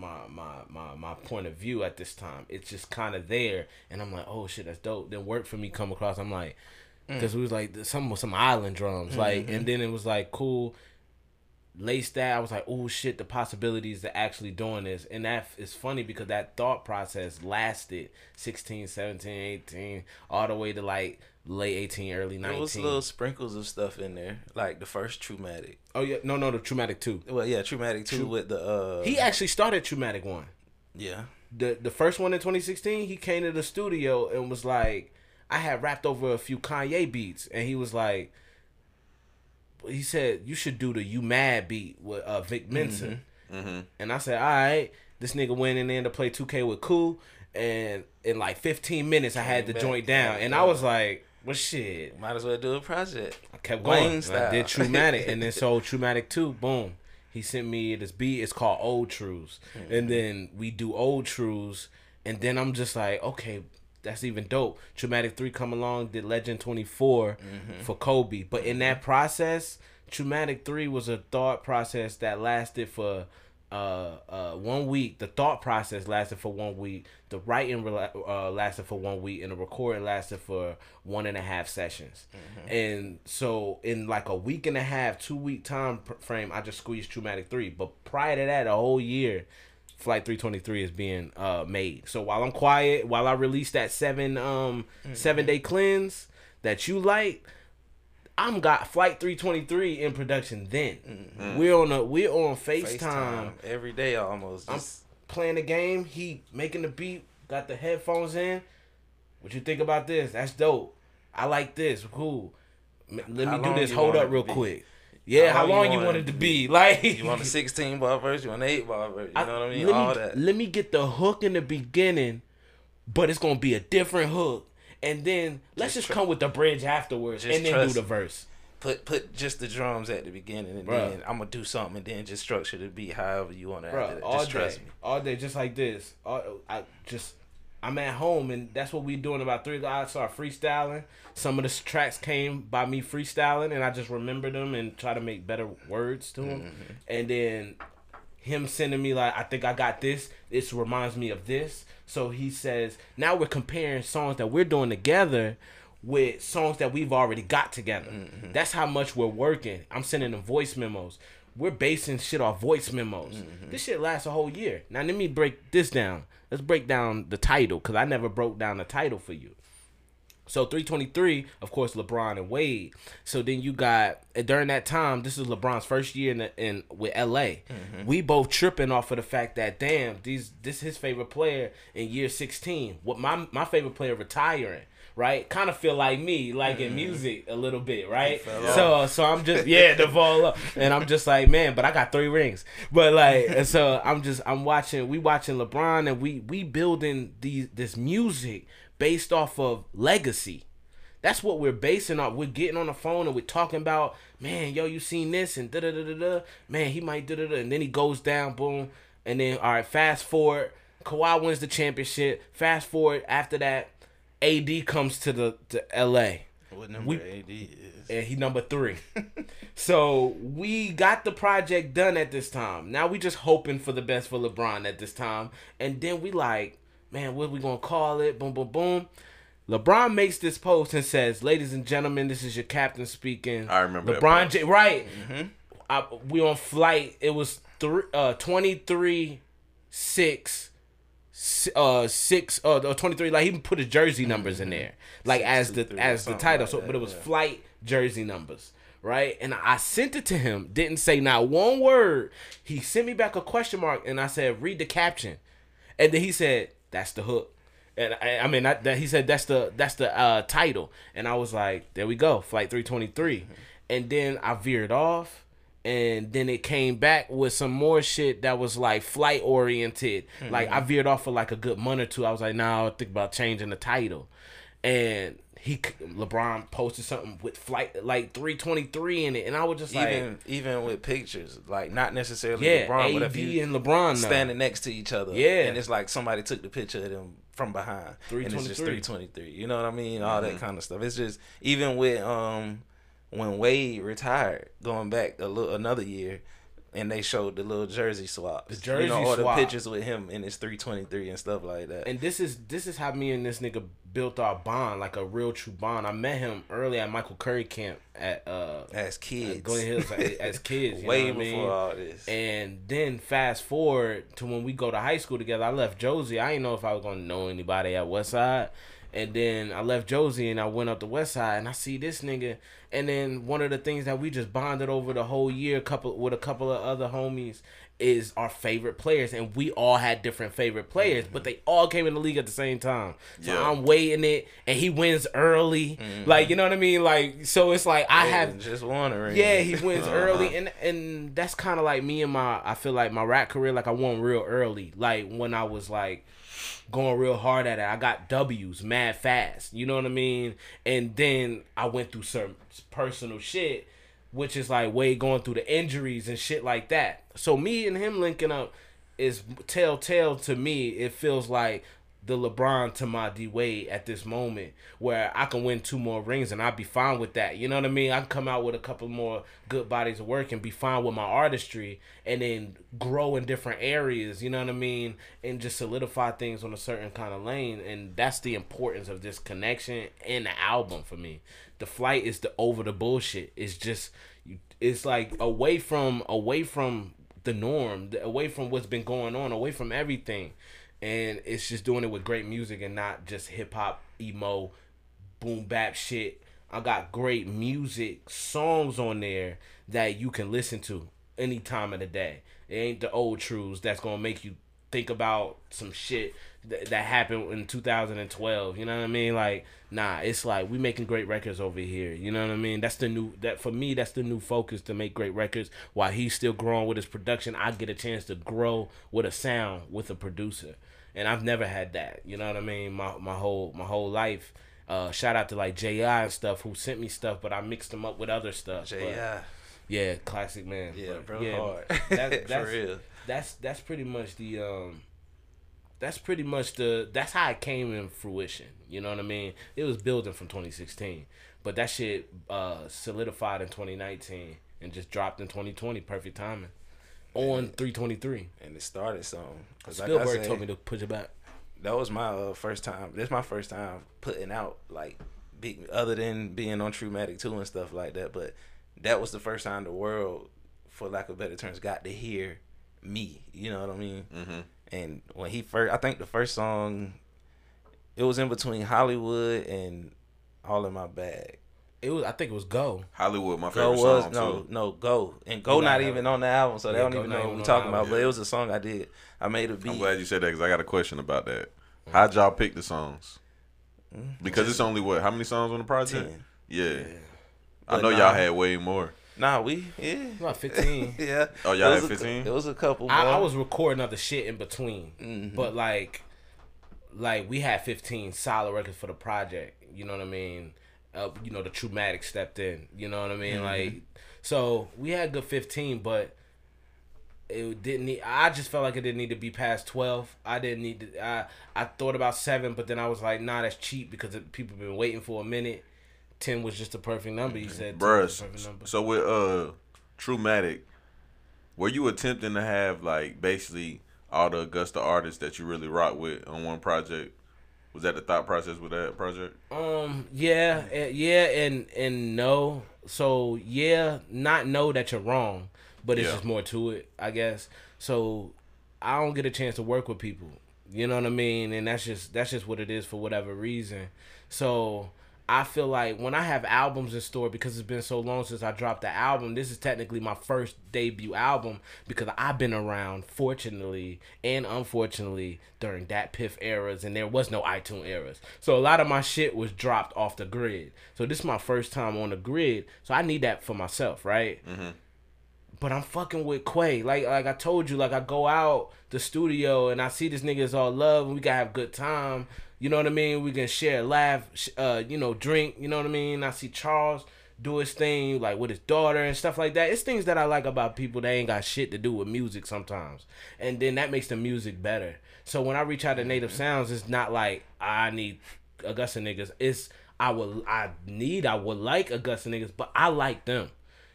my my my my point of view at this time. It's just kind of there, and I'm like, oh shit, that's dope. Then work for me come across. I'm like, mm. because we was like some some island drums, mm-hmm, like, and mm-hmm. then it was like cool. Laced that, I was like, oh shit, the possibilities of actually doing this. And that is funny because that thought process lasted 16, 17, 18, all the way to like late 18, early 19. There was little sprinkles of stuff in there, like the first Traumatic. oh, yeah. No, no, the Traumatic 2. Well, yeah, Traumatic two with the uh. He actually started Traumatic 1. yeah. the the first one in 2016, he came to the studio and was like, I had rapped over a few Kanye beats, and he was like, he said you should do the "You Mad" beat with uh, Vic Mensa, and I said, all right. This nigga went in there to play 2K with Cool, and in like 15 minutes, I had the back, joint down, yeah, and I was like, well, shit. Might as well do a project. I kept Wayne going. And I style. did Traumatic, and then so Traumatic two, boom. He sent me this beat. It's called Old Truths, Mm-hmm. and then we do Old Truths, and then I'm just like, okay, that's even dope. Traumatic three come along, did Legend twenty Mm-hmm. for Kobe, but in that process, Traumatic three was a thought process that lasted for. Uh, uh, one week. The thought process lasted for one week. The writing rela- uh, lasted for one week, and the recording lasted for one and a half sessions. And so, in like a week and a half, two week time pr- frame, I just squeezed Traumatic three. But prior to that, a whole year, Flight 323 is being uh made. So while I'm quiet, while I release that seven um seven day cleanse that you like, I'm got Flight 323 in production. Then we're on a we're on FaceTime, FaceTime every day almost. I'm playing the game. He making the beat. Got the headphones in. What you think about this? That's dope. I like this. Cool. Let How me do this. Hold up real quick. Yeah, how, How long you you want want it to be? Like you want a 16 bar verse? You want an 8 bar verse? You know what I mean? let All me, that. Let me get the hook in the beginning, but it's gonna be a different hook. And then let's Just just, come with the bridge afterwards Just and then do the verse. Put put just the drums at the beginning, and Bruh. then I'm gonna do something, and then just structure the beat however you want to. Just all trust day, me. all day, just like this. All, I just, I'm at home, and that's what we doing. About three, I start freestyling. Some of the tracks came by me freestyling, and I just remember them and try to make better words to them. Mm-hmm. And then him sending me like, I think I got this. This reminds me of this. So he says, now we're comparing songs that we're doing together with songs that we've already got together. Mm-hmm. That's how much we're working. I'm sending them voice memos. We're basing shit off voice memos. Mm-hmm. This shit lasts a whole year. Now let me break this down. Let's break down the title because I never broke down the title for you. So 323, of course, LeBron and Wade. So then you got during that time, this is LeBron's first year in the, in with LA. We both tripping off of the fact that damn, these this his favorite player in year 16. What my my favorite player retiring. Right, kind of feel like me, like in music a little bit, right? So, so I'm just yeah, the fall up, and I'm just like, man, but I got three rings, but like, so I'm just I'm watching, we watching LeBron, and we we building these this music based off of legacy. That's what we're basing off. We're getting on the phone and we're talking about, man, yo, you seen this and da da da da da. Man, he might da da da. And then he goes down, boom. And then, all right, fast forward. Kawhi wins the championship. Fast forward after that, AD comes to the to LA What number We- AD is? and he number three. so we got the project done at this time. Now we just hoping for the best for LeBron at this time. And then we like, man, what we gonna call it? Boom, boom, boom. LeBron makes this post and says, "Ladies and gentlemen, this is your captain speaking." I remember that LeBron. J. Right. I, we on flight. It was three, uh, 23, 6, si- uh, 6, uh, uh, 23. Like, he even put his jersey numbers in there. Like, as the as the title. So, but it was flight jersey numbers. Right. And I sent it to him. Didn't say not one word. He sent me back a question mark. And I said, read the caption. And then he said, "That's the hook." And I, I mean, that, that he said that's the that's the uh, title. And I was like, "There we go, Flight 323." And then I veered off, and then it came back with some more shit that was like flight oriented. Like I veered off for like a good month or two. I was like, "Nah, I'll think about changing the title." And he LeBron posted something with flight like 323 in it, and I was just like, even even with pictures, like not necessarily yeah, LeBron, but if you and LeBron now. standing next to each other, Yeah. and it's like somebody took the picture of them from behind, and it's just 323. three twenty three. You know what I mean? All Mm-hmm. that kind of stuff. It's just even with um when Wade retired, going back a little another year. And they showed the little jersey swaps, The jersey you know, or swap. the pictures with him in his three twenty three and stuff like that. and this is this is how me and this nigga built our bond, like a real true bond. I met him early at Michael Curry camp at uh as kids, Glenn Hills as- kids, you way know what I before mean? all this. And then fast forward to when we go to high school together. I left Josey. I didn't know if I was gonna know anybody at Westside. And then I left Josey and I went up the west side and I see this nigga. And then one of the things that we just bonded over the whole year, couple with a couple of other homies, is our favorite players. And we all had different favorite players, but they all came in the league at the same time. So Yeah. I'm waiting it, and he wins early. Like you know what I mean? Like so, it's like I have just wondering. yeah, he wins Uh-huh. early, and and that's kind of like me and my. I feel like my rap career, like I won real early. Like when I was like going real hard at it, I got W's mad fast. You know what I mean? And then I went through some personal shit, which is like way going through the injuries and shit like that. So me and him linking up is telltale to me. It feels like the LeBron to my D Wade at this moment, where I can win two more rings and I'd be fine with that. You know what I mean? I can come out with a couple more good bodies of work and be fine with my artistry, and then grow in different areas. You know what I mean? And just solidify things on a certain kind of lane, and that's the importance of this connection and the album for me. The flight is the over the bullshit. It's just, it's like away from away from the norm, away from what's been going on, away from everything and it's just doing it with great music and not just hip hop, emo, boom bap shit. I got great music songs on there that you can listen to any time of the day. It ain't the old truths that's gonna make you think about some shit that, happened in 2012. You know what I mean? Like, nah, it's like we making great records over here. You know what I mean? That's the new that for me. That's the new focus to make great records. While he's still growing with his production, I get a chance to grow with a sound with a producer, and I've never had that. You know what I mean? My my whole my whole life. Uh, shout out to like Ji and stuff who sent me stuff, but I mixed them up with other stuff. but- yeah, yeah, classic man. yeah, But, bro, yeah, hard that- for that's, real. that's that's pretty much the um that's pretty much the that's how it came in fruition you know what i mean it was building from 2016 but that shit uh solidified in 2019 and just dropped in 2020 perfect timing on 323 And it started so. Cause like I spielberg said, told me to push it back that was my uh, first time. This my first time putting out like big, other than being on Truematic two and stuff like that. But that was the first time the world, for lack of better terms, got to hear me. You know what I mean? Mm-hmm. And when he first, I think the first song, it was in between Hollywood and All in My Bag. It was i think it was go Hollywood, my favorite Go favorite was song no too. no go and go Go not not even on the album, so they don't Go even know what we're talking about. album, But it was a song I did. I made a beat. I'm glad you said that because I got a question about that. How'd y'all pick the songs? Because it's only what? How many songs on the project? Ten. Yeah. I know nah. y'all had way more. Nah, we yeah. about 15 yeah. Oh, y'all It had was a 15? It was a couple. I, I was recording other shit in between, Mhm. but like, like we had fifteen solid records for the project. You know what I mean? Uh, you know the Trumatic stepped in. You know what I mean? Like, so we had good fifteen, but it didn't need. I just felt like it didn't need to be past twelve. I didn't need to. I I thought about seven, but then I was like, nah, that's cheap because it, people been waiting for a minute. Ten was just the perfect number. You said 10 Bruh, was the perfect number. so with uh Truematic, were you attempting to have like basically all the Augusta artists that you really rock with on one project? Was that the thought process with that project? Um. Yeah. eh, Yeah. And and no. So yeah, not know that you're wrong, but it's Yeah. just more to it, I guess. So I don't get a chance to work with people. You know what I mean? And that's just that's just what it is for whatever reason. So I feel like when I have albums in store because it's been so long since I dropped the album, this is technically my first debut album because I've been around fortunately and unfortunately during DatPiff eras and there was no iTunes eras. So a lot of my shit was dropped off the grid. So this is my first time on the grid. So I need that for myself, right? Mm-hmm. but I'm fucking with Quay. Like like I told you, like I go out the studio and I see this niggas all love and we gotta have good time. You know what I mean? We can share, laugh, uh, you know, drink. You know what I mean? I see Charles do his thing like with his daughter and stuff like that. It's things that I like about people that ain't got shit to do with music sometimes, and then that makes the music better. So when I reach out to Native Sounds, it's not like I need Augusta niggas. It's I would I need I would like Augusta niggas, but I like them.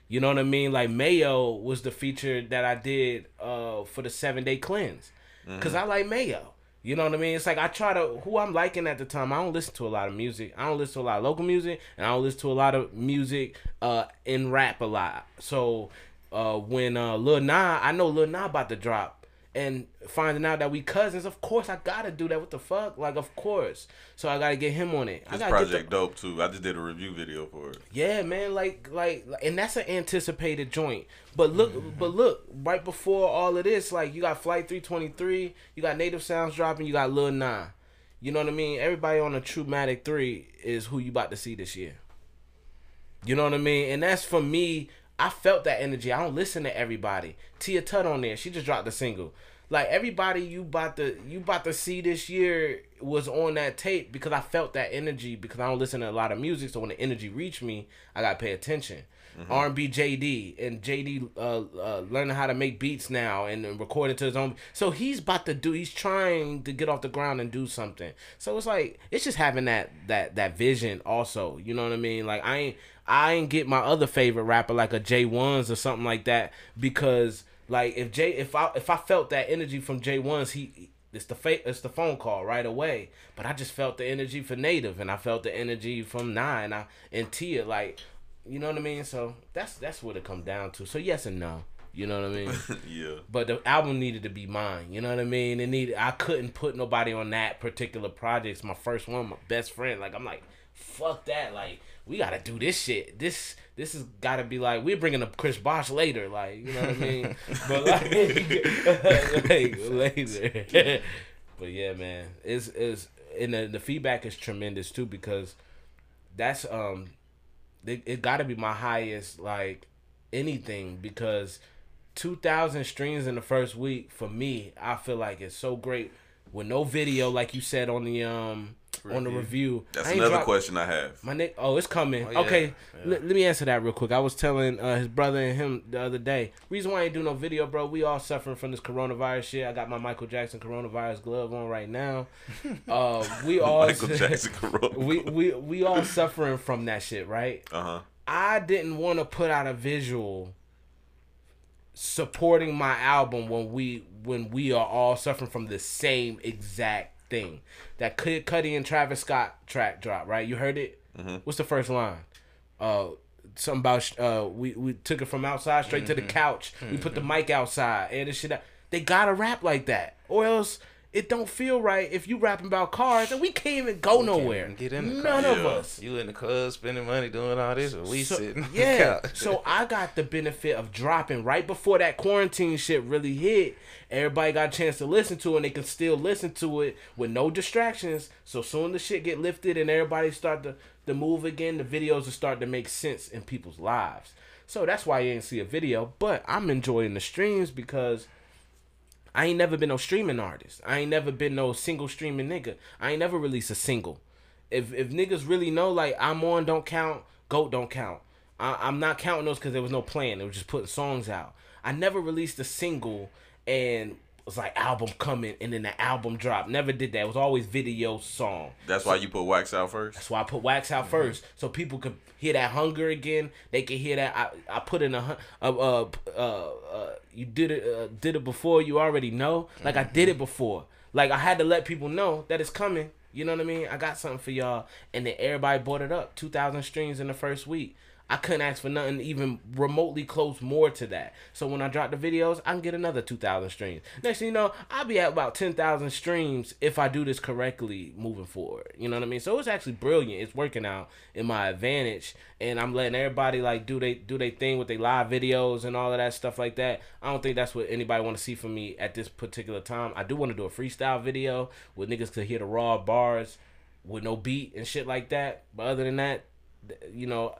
You know what I mean? Like Mayo was the feature that I did uh for the seven day cleanse, cause I like Mayo. You know what I mean? It's like I try to who I'm liking at the time. I don't listen to a lot of music. I don't listen to a lot of local music, and I don't listen to a lot of music uh in rap a lot. So uh when uh Lil Nah, I know Lil Nah about to drop, and finding out that we cousins, of course I gotta do that. What the fuck? Like of course. So I gotta get him on it. This gotta the- project dope too. I just did a review video for it. yeah, man, like, like, like- and that's an anticipated joint. But look, mm-hmm. but look, right before all of this, like, you got Flight Three Twenty Three, you got Native Sounds dropping, you got Lil Nah. You know what I mean? Everybody on the True Matic Three is who you about to see this year. You know what I mean? And that's for me. I felt that energy. I don't listen to everybody. Tia Tut on there. She just dropped a single. Like everybody you about to you about to see this year was on that tape because I felt that energy because I don't listen to a lot of music. So when the energy reached me, I gotta pay attention. R and B JD and JD uh, uh, learning how to make beats now and, and recording to his own. So he's about to do. He's trying to get off the ground and do something. So it's like it's just having that that that vision. Also, you know what I mean? Like I ain't I ain't get my other favorite rapper like a J Ones or something like that because like if J if I if I felt that energy from J Ones he. It's the fa- it's the phone call right away, but I just felt the energy for Native, and I felt the energy from Nine, I, and Tia. Like, you know what I mean? So that's that's what it come down to. So yes and no. You know what I mean? yeah. but the album needed to be mine. You know what I mean? It needed. I couldn't put nobody on that particular project. It's my first one, my best friend. Like I'm like, fuck that. Like we gotta do this shit. This this has gotta be like we're bringing up Chris Bosh later. Like you know what I mean? but like, like later. but yeah, man, it's it's and the, the feedback is tremendous too because that's um it, it got to be my highest like anything because 2000 streams in the first week for me i feel like it's so great with no video like you said on the um on the review That's another drop- question I have. my nick oh it's coming Oh, yeah. okay Yeah. Let, let me answer that real quick i was telling uh, his brother and him the other day reason why i ain't do no video bro we all suffering from this coronavirus shit i got my michael jackson coronavirus glove on right now uh we all Michael Jackson Corona. we, we we all suffering from that shit right uh huh. I didn't want to put out a visual supporting my album when we when we are all suffering from the same exact thing. That Kid Cudi and Travis Scott track drop, right? You heard it? What's the first line? Uh something about uh we we took it from outside straight to the couch. We put the mic outside and this shit out. They gotta rap like that. Or else it don't feel right if you rapping about cars and we can't even go can't nowhere. even get in the None car. of Yeah. us. You in the club spending money doing all this, or we So- sitting? the yeah. couch? so I got the benefit of dropping right before that quarantine shit really hit. Everybody got a chance to listen to it and they can still listen to it with no distractions. So soon the shit get lifted and everybody start to, to move again, the videos will start to make sense in people's lives. So that's why you ain't see a video. But I'm enjoying the streams because I ain't never been no streaming artist. I ain't never been no single streaming nigga. I ain't never released a single. If if niggas really know like I'm on don't count, goat don't count. I, I'm not counting those because there was no plan. It was just putting songs out. I never released a single and was like album coming and then the album drop. Never did that. It was always video song. That's why you put wax out first. That's why I put wax out first, so people could hear that hunger again. They can hear that. I, I put in a uh, uh, uh, uh you did it uh, did it before. You already know. Like I did it before. Like I had to let people know that it's coming. You know what I mean? I got something for y'all, and then everybody bought it up. Two thousand streams in the first week. I couldn't ask for nothing even remotely close more to that. So when I drop the videos, I can get another 2,000 streams. Next thing you know, I'll be at about 10,000 streams if I do this correctly moving forward. You know what I mean? So it's actually brilliant. It's working out in my advantage. And I'm letting everybody like do they do they thing with their live videos and all of that stuff like that. I don't think that's what anybody want to see from me at this particular time. I do want to do a freestyle video where niggas could hear the raw bars with no beat and shit like that. But other than that, you know,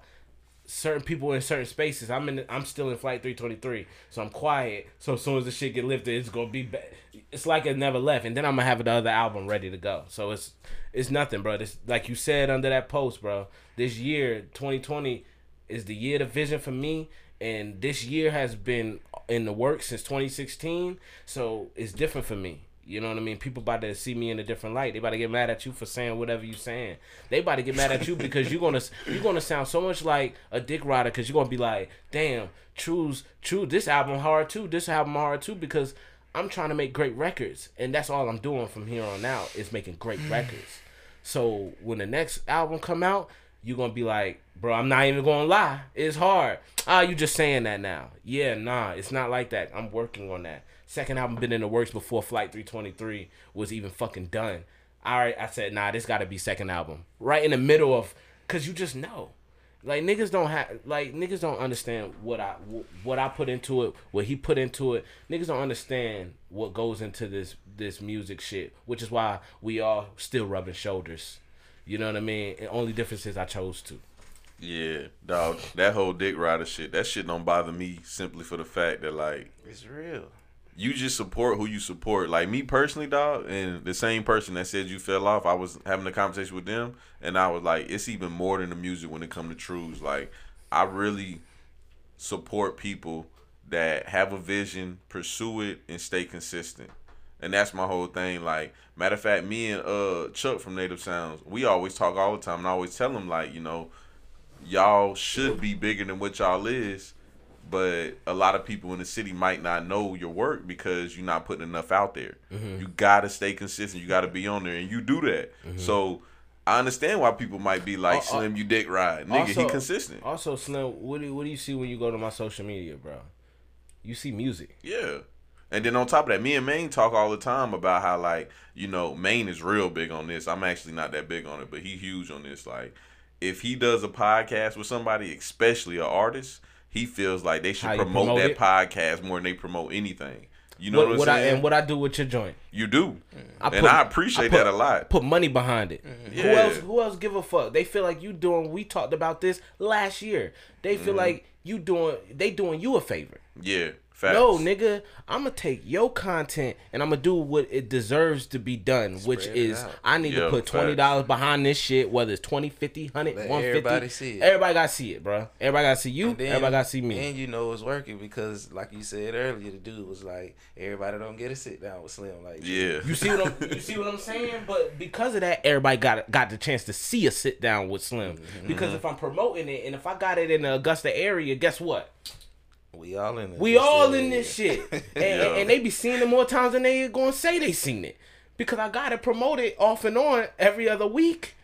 certain people in certain spaces. I'm in. I'm still in flight 323, so I'm quiet. So as soon as the shit get lifted, it's gonna be. Ba- it's like it never left, and then I'm gonna have the other album ready to go. So it's it's nothing, bro. It's like you said under that post, bro. This year, 2020, is the year of vision for me, and this year has been in the works since 2016. So it's different for me. You know what I mean? People about to see me in a different light. They about to get mad at you for saying whatever you saying. They about to get mad at you because you're gonna you're gonna sound so much like a dick rider because you're gonna be like, damn, choose True, this album hard too. This album hard too because I'm trying to make great records and that's all I'm doing from here on out is making great records. So when the next album come out, you're gonna be like, bro, I'm not even gonna lie. It's hard. Ah, you just saying that now. Yeah, nah, it's not like that. I'm working on that. Second album been in the works before Flight 323 was even fucking done. All right, I said, nah, this got to be second album. Right in the middle of, cause you just know, like niggas don't have, like niggas don't understand what I what I put into it, what he put into it. Niggas don't understand what goes into this this music shit, which is why we all still rubbing shoulders. You know what I mean? The only difference is I chose to. Yeah, dog. That whole dick rider shit. That shit don't bother me simply for the fact that like It's real. you just support who you support. Like me personally, dog, and the same person that said you fell off, I was having a conversation with them, and I was like, it's even more than the music when it comes to truths. Like, I really support people that have a vision, pursue it, and stay consistent. And that's my whole thing. Like, matter of fact, me and uh Chuck from Native Sounds, we always talk all the time, and I always tell him like, you know, y'all should be bigger than what y'all is but a lot of people in the city might not know your work because you're not putting enough out there. You gotta stay consistent. You gotta be on there, and you do that. So I understand why people might be like, Uh, uh, "Slim, you dick ride, nigga." he consistent. Also, Slim, what do what do you see when you go to my social media, bro? You see music. Yeah. And then on top of that, me and Maine talk all the time about how like, you know, Maine is real big on this. I'm actually not that big on it, but he huge on this. Like, if he does a podcast with somebody, especially an artist, he feels like they should promote, promote that it? podcast more than they promote anything. You know what, what, what I'm I saying? and what I do with your joint. you do. I and put- I appreciate I put- that a lot. Put money behind it. Who Yeah. else? Who else give a fuck? They feel like you doing. We talked about this last year. They feel Mm-hmm. like you doing. They doing you a favor. Yeah. Facts. No, nigga, I'm gonna take your content and I'm gonna do what it deserves to be done, which is out. I need Yeah, to put twenty dollars behind this shit, whether it's 20, 50, 100, Let 150. everybody see it. Everybody gotta see it, bro. Everybody gotta see you. Then- everybody gotta see me. And you know it's working because, like you said earlier, the dude was like, everybody don't get a sit down with Slim. Like, Yeah. You see what I'm you see what I'm saying? But because of that, everybody got got the chance to see a sit down with Slim. Mm-hmm. Because if I'm promoting it and if I got it in the Augusta area, guess what? We all in it. We all in this shit. And, and, and they be seeing it more times than they gonna say they seen it. Because I gotta promote it promoted off and on every other week.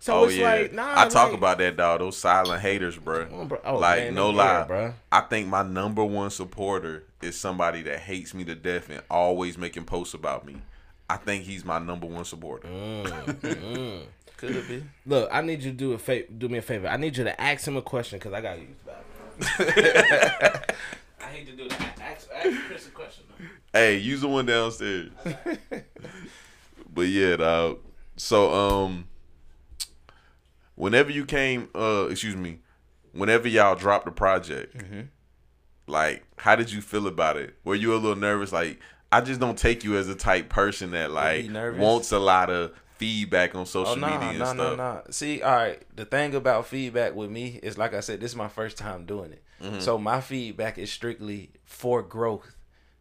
So Oh it's yeah, like, nah. I talk about that dog. Those silent haters, bro. on, bro. Oh, like man, no lie, there, bruh. I think my number one supporter is somebody that hates me to death and always making posts about me. I think he's my number one supporter. Mm. Could it be. Look, I need you to do a fa- do me a favor. I need you to ask him a question because I gotta use. I hate to do that. Ask, ask Chris a question. though. Hey, use the one downstairs. but yeah, dog. So um, whenever you came, uh, excuse me, whenever y'all dropped the project, like, how did you feel about it? Were you a little nervous? Like, I just don't take you as a type person that like wants a lot of feedback on social Oh no, media and no, no, stuff. no. See, all right. The thing about feedback with me is, like I said, this is my first time doing it. Mm-hmm. So my feedback is strictly for growth.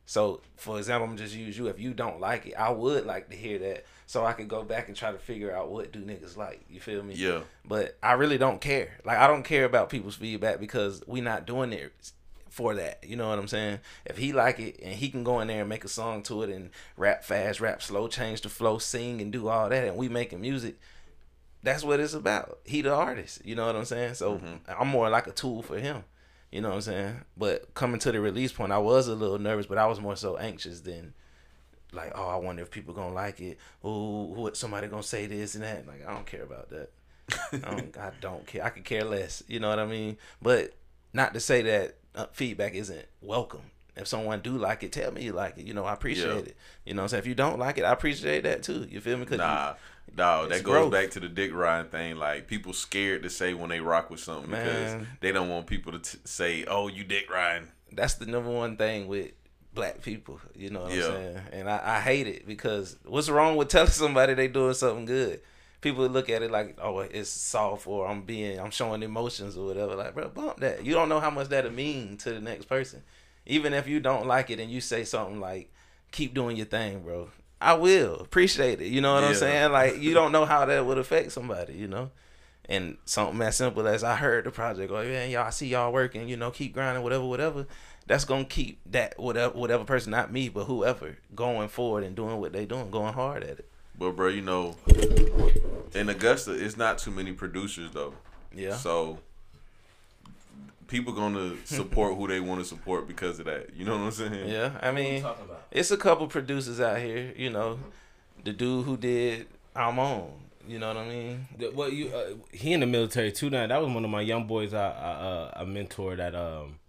So, for example, I'm just use you. If you don't like it, I would like to hear that, so I could go back and try to figure out what do niggas like. You feel me? Yeah. But I really don't care. Like I don't care about people's feedback because we not doing it for that. You know what I'm saying? If he like it and he can go in there and make a song to it and rap fast, rap slow, change the flow, sing and do all that, and we making music. That's what it's about. He the artist. You know what I'm saying? So mm-hmm. I'm more like a tool for him. You know what I'm saying? But coming to the release point, I was a little nervous, but I was more so anxious than like, oh, I wonder if people gonna like it. Oh, who somebody gonna say this and that. Like, I don't care about that. I, don't, I don't care. I could care less. You know what I mean? But not to say that Uh, feedback isn't welcome. if someone do like it, tell me you like it. You know, I appreciate Yeah. it. You know, what I'm saying if you don't like it, I appreciate that too. You feel me? 'Cause you- Nah, dog. It's That goes growth. back to the dick riding thing. Like people scared to say when they rock with something Man. because they don't want people to t- say, "Oh, you dick riding." that's the number one thing with black people. You know what Yeah. I'm saying? And I, I hate it because what's wrong with telling somebody they doing something good? People look at it like, oh, it's soft or I'm being, I'm showing emotions or whatever. Like, bro, bump that. You don't know how much that'll mean to the next person. Even if you don't like it and you say something like, keep doing your thing, bro. I will appreciate it. You know what I'm saying? Like, you don't know how that would affect somebody, you know? And something as simple as I heard the project, oh yeah, y'all I see y'all working, you know, keep grinding, whatever, whatever. That's gonna keep that whatever whatever person, not me, but whoever, going forward and doing what they doing, going hard at it. But bro, you know, in Augusta, it's not too many producers though. Yeah. So people gonna support who they want to support because of that. You know what I'm saying? Yeah. I mean talking about? it's a couple producers out here, you know. The dude who did I'm on. You know what I mean? The- What you? Uh, he in the military too now. That was one of my young boys I I, uh, I mentored at um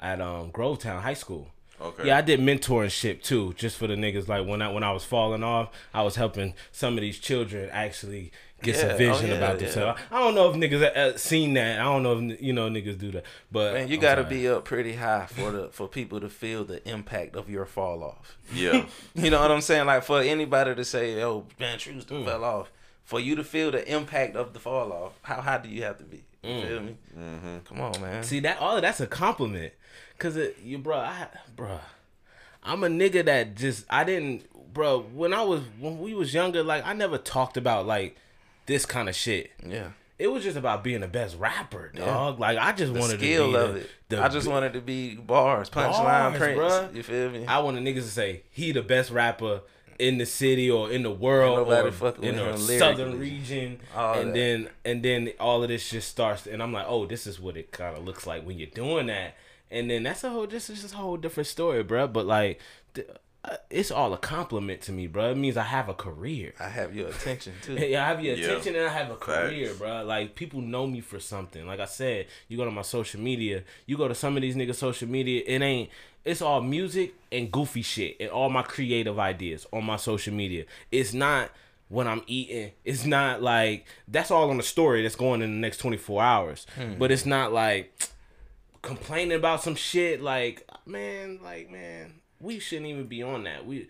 at um Grovetown High School. Okay. Yeah, I did mentorship too, just for the niggas. Like when I when I was falling off, I was helping some of these children actually get Yeah, some oh, vision yeah, about yeah. themselves. I don't know if niggas uh, seen that. I don't know if you know niggas do that, but Man, you gotta be up pretty high for the for people to feel the impact of your fall off. Yeah. You know what I'm saying? Like for anybody to say, "Oh, man, Truth Mm. fell off," for you to feel the impact of the fall off, how high do you have to be? You Mm. feel me? Come on, man. See that all of that's a compliment, cause it, you, bro, I, bro, I'm a nigga that just I didn't, bro. When I was when we was younger, like I never talked about like this kind of shit. yeah, It was just about being the best rapper, dog. Like I just the wanted skill to be of the, it. the I just wanted to be bars, punchline, prince. bruh. You feel me? I wanted niggas to say he the best rapper in the city or in the world or in the southern region, All and that. then and then all of this just starts, and I'm like, oh, this is what it kind of looks like when you're doing that, and then that's a whole this is just a whole different story, bro. But like, th- uh, it's all a compliment to me, bro. It means I have a career. I have your attention too. Hey, I have your Yeah. attention and I have a Facts. career, bro. Like people know me for something. Like I said, you go to my social media, you go to some of these niggas' social media, it ain't. It's all music and goofy shit and all my creative ideas on my social media. It's not when I'm eating. It's not like that's all on the story that's going in the next 24 hours. But it's not like complaining about some shit like man, like man, we shouldn't even be on that. We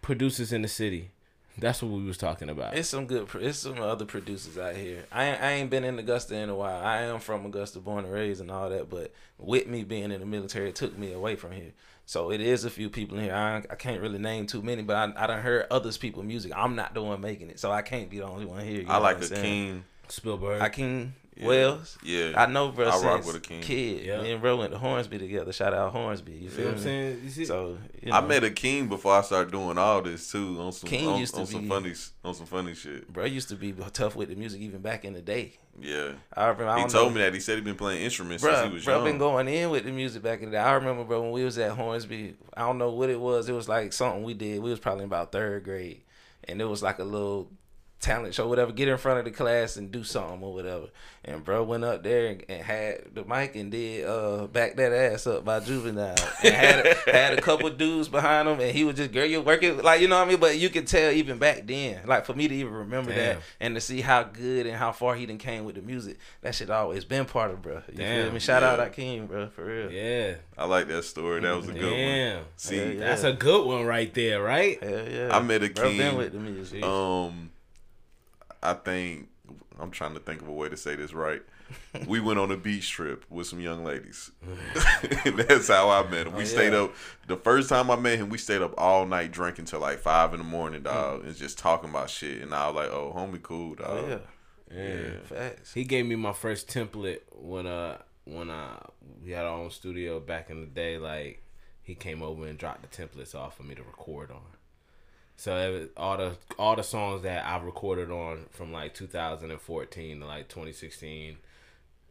producers in the city. That's what we was talking about. It's some good. It's some other producers out here. I ain't, I ain't been in Augusta in a while. I am from Augusta, born and raised, and all that. But with me being in the military, it took me away from here. So it is a few people in here. I, I can't really name too many, but I I done heard others people music. I'm not the one making it, so I can't be the only one here. you I know like what a I'm saying? king. Spielberg. Hakeem Yeah. Wells. Yeah. I know, bro. I since rock with Hakeem. kid. Yeah. Me and bro went to Hornsby together. Shout out Hornsby. You you know feel what I'm me? saying? You see, So you I met a king before I started doing all this too. On some King on, used to on some funny on some funny shit. bro used to be tough with the music even back in the day. Yeah. I remember. I He told know. me that. He said he been playing instruments since Bro, he was young. bro, young. been going in with the music back in the day. I remember, bro, when we was at Hornsby. I don't know what it was. It was like something we did. We was probably in about third grade, and it was like a little talent show, whatever. Get in front of the class and do something or whatever. And bro went up there and, and had the mic and did uh back that ass up by juvenile. And had a, had a couple dudes behind him, and he was just girl, you're working like you know what I mean. But you could tell even back then, like for me to even remember that and to see how good and how far he done came with the music, that shit always been part of bro. You feel me? Shout out Yeah. Akeem, bro, for real. yeah. I like that story. That was a good one. See, Yeah, yeah. That's a good one right there, right? Hell yeah. I met a Bro been with the music. Um, I think I'm trying to think of a way to say this right. we went on a beach trip with some young ladies. That's how I met him. We Oh, stayed up. The first time I met him, we stayed up all night drinking till like five in the morning, dog, and just talking about shit. And I was like, "Oh, homie, cool, dog." oh yeah. Yeah. Facts. He gave me my first template when uh when uh we had our own studio back in the day. Like he came over and dropped the templates off for me to record on. So it was all the all the songs that I recorded on from like 2014 to like 2016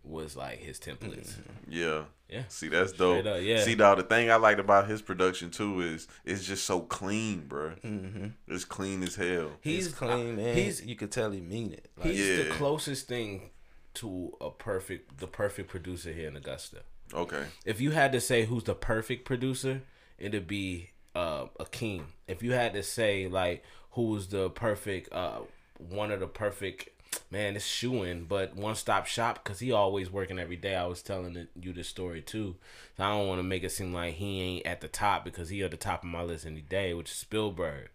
was like his templates. Yeah. Yeah. See, that's Straight dope. up, yeah. See, dog, the thing I liked about his production too is it's just so clean, bro. Mm-hmm. It's clean as hell. He's He's clean, man. He's you could tell he mean it. Like, he's the closest thing to a perfect the perfect producer here in Augusta. Okay. If you had to say who's the perfect producer, it'd be uh, Akeem. If you had to say like who was the perfect uh, one of the perfect man, it's shooing, but one stop shop because he always working every day. I was telling you this story too. So I don't want to make it seem like he ain't at the top because he at the top of my list any day, which is Spielberg.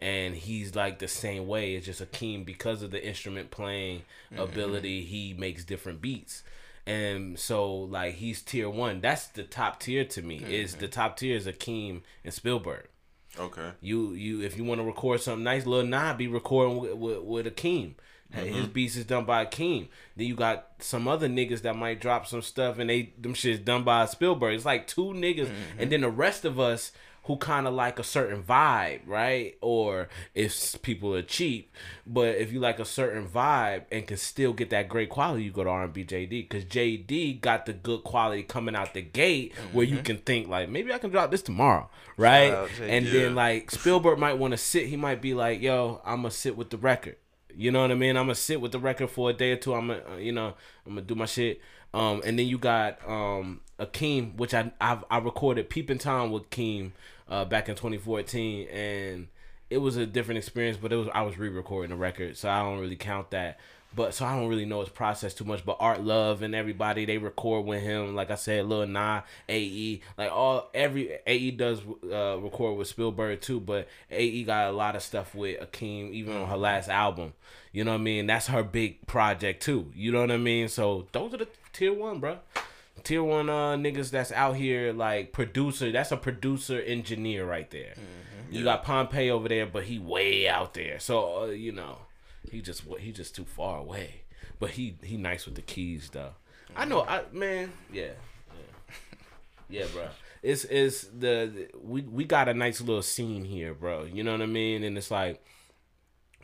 And he's like the same way. It's just Akeem because of the instrument playing ability. He makes different beats, and so like he's tier one. That's the top tier to me. Is mm-hmm. the top tier is Akeem and Spielberg. Okay. You you if you want to record something nice, Lil Nah be recording with with, with Akeem. Hey, His mm-hmm. beats is done by Akeem. Then you got some other niggas that might drop some stuff and they them shit's done by Spielberg. It's like two niggas, mm-hmm. and then the rest of us who kind of like a certain vibe, right? Or if people are cheap, but if you like a certain vibe and can still get that great quality, you go to R and B JD because JD got the good quality coming out the gate where you can think like maybe I can drop this tomorrow, right? out. And Yeah. then like Spielberg might want to sit. He might be like, "Yo, I'm gonna sit with the record." You know what I mean? I'm gonna sit with the record for a day or two. I'm gonna, uh, you know, I'm gonna do my shit. Um, and then you got um Akeem, which I I've, I recorded Peeping Tom with Keem uh, back in 2014, and it was a different experience. But it was I was re-recording the record, so I don't really count that. But so I don't really know his process too much. But Art Love and everybody they record with him. Like I said, Lil Nah, AE, like all every AE does uh, record with Spielberg too. But AE got a lot of stuff with Akeem, even on her last album. You know what I mean? That's her big project too. You know what I mean? So those are the tier one, bro. Tier one uh niggas that's out here like producer. That's a producer engineer right there. You got Pompey over there, but he way out there. So uh, you know, he just he just too far away. But he he nice with the keys though. I know, I man, yeah, yeah, yeah, bro. It's it's the we we got a nice little scene here, bro. You know what I mean? And it's like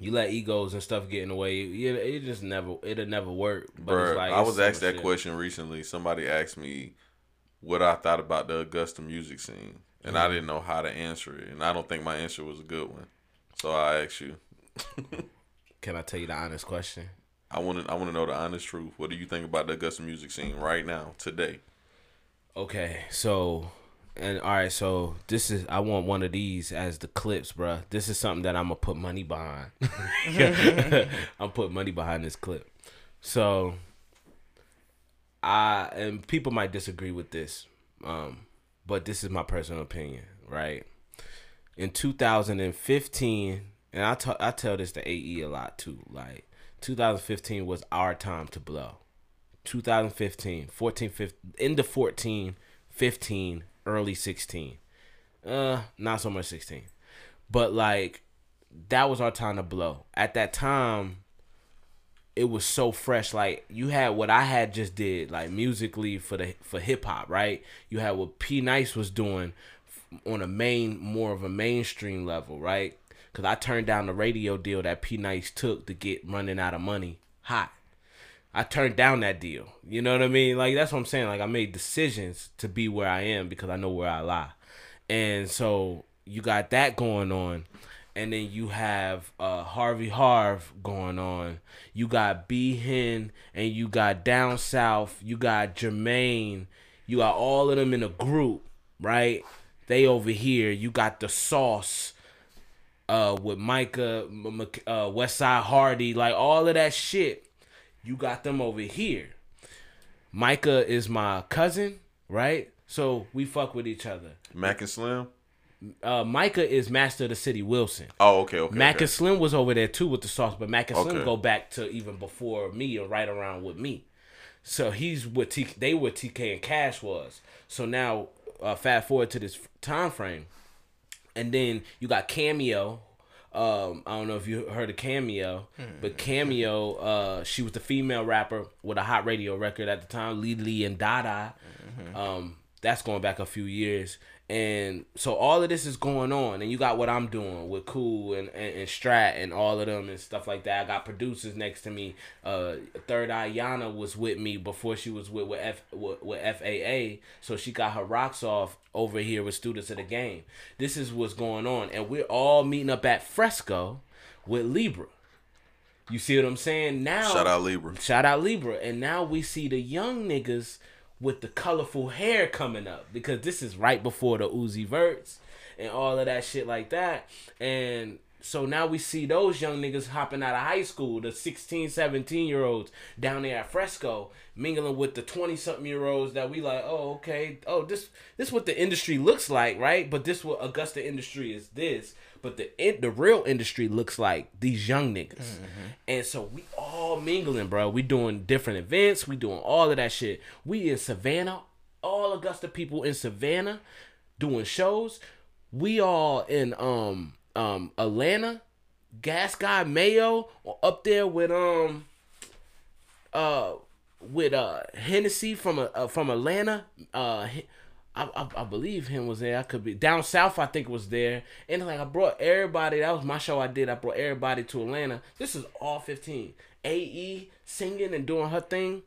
you let egos and stuff get in the way. It, it just never it'll never work. But Bruh, it's like I was asked that shit. question recently. Somebody asked me what I thought about the Augusta music scene, and Mm-hmm. I didn't know how to answer it, and I don't think my answer was a good one. So I asked you. Can I tell you the honest question? I want to. I want to know the honest truth. What do you think about the Augusta music scene right now, today? Okay, so and all right, so this is I want one of these as the clips, bruh. This is something that I'm gonna put money behind. I'm putting money behind this clip. So I and people might disagree with this, um, but this is my personal opinion, right? In 2015, and I t- I tell this to AE a lot too. Like 2015 was our time to blow. 2015, 14, 15, into 14, 15, early 16. Uh, not so much 16. But like that was our time to blow. At that time, it was so fresh. Like you had what I had just did, like musically for the for hip hop, right? You had what P Nice was doing on a main, more of a mainstream level, right? Because I turned down the radio deal that P Nice took to get running out of money hot. I turned down that deal. You know what I mean? Like that's what I'm saying. Like I made decisions to be where I am because I know where I lie. And so you got that going on. And then you have uh, Harvey Harv going on. You got B Hen and you got Down South. You got Jermaine. You got all of them in a group, right? They over here. You got the sauce uh, with Micah, M- uh, Westside Hardy, like all of that shit. You got them over here. Micah is my cousin, right? So we fuck with each other. Mac and Slim. Uh, Micah is Master of the City Wilson. Oh, okay, okay. Mac okay. and Slim was over there too with the sauce, but Mac and Slim Okay. go back to even before me or right around with me. So he's what T- they what TK and Cash was. So now, uh, fast forward to this time frame, and then you got Cameo. Um, I don't know if you heard of Cameo, but Cameo, uh, she was the female rapper with a hot radio record at the time, Lee Lee and Dada. Um, that's going back a few years. And so all of this is going on, and you got what I'm doing with Cool and, and, and Strat and all of them and stuff like that. I got producers next to me. Uh, Third Eye Yana was with me before she was with with, F, with with FAA, so she got her rocks off over here with students of the game. This is what's going on, and we're all meeting up at Fresco with Libra. You see what I'm saying? Now Shout out Libra. Shout out Libra. And now we see the young niggas with the colorful hair coming up because this is right before the Uzi Verts and all of that shit like that. And so now we see those young niggas hopping out of high school, the 16, 17 year olds down there at Fresco, mingling with the 20 something year olds that we like, oh, okay, oh, this this what the industry looks like, right? But this what Augusta industry is this. But the in, the real industry looks like these young niggas. And so we all mingling, bro. We doing different events, we doing all of that shit. We in Savannah, all Augusta people in Savannah doing shows. We all in um um Atlanta, Gas Guy Mayo up there with um uh with uh Hennessy from uh, from Atlanta. Uh, I, I I believe him was there. I could be down south. I think was there. And like I brought everybody. That was my show. I did. I brought everybody to Atlanta. This is all fifteen. Ae singing and doing her thing,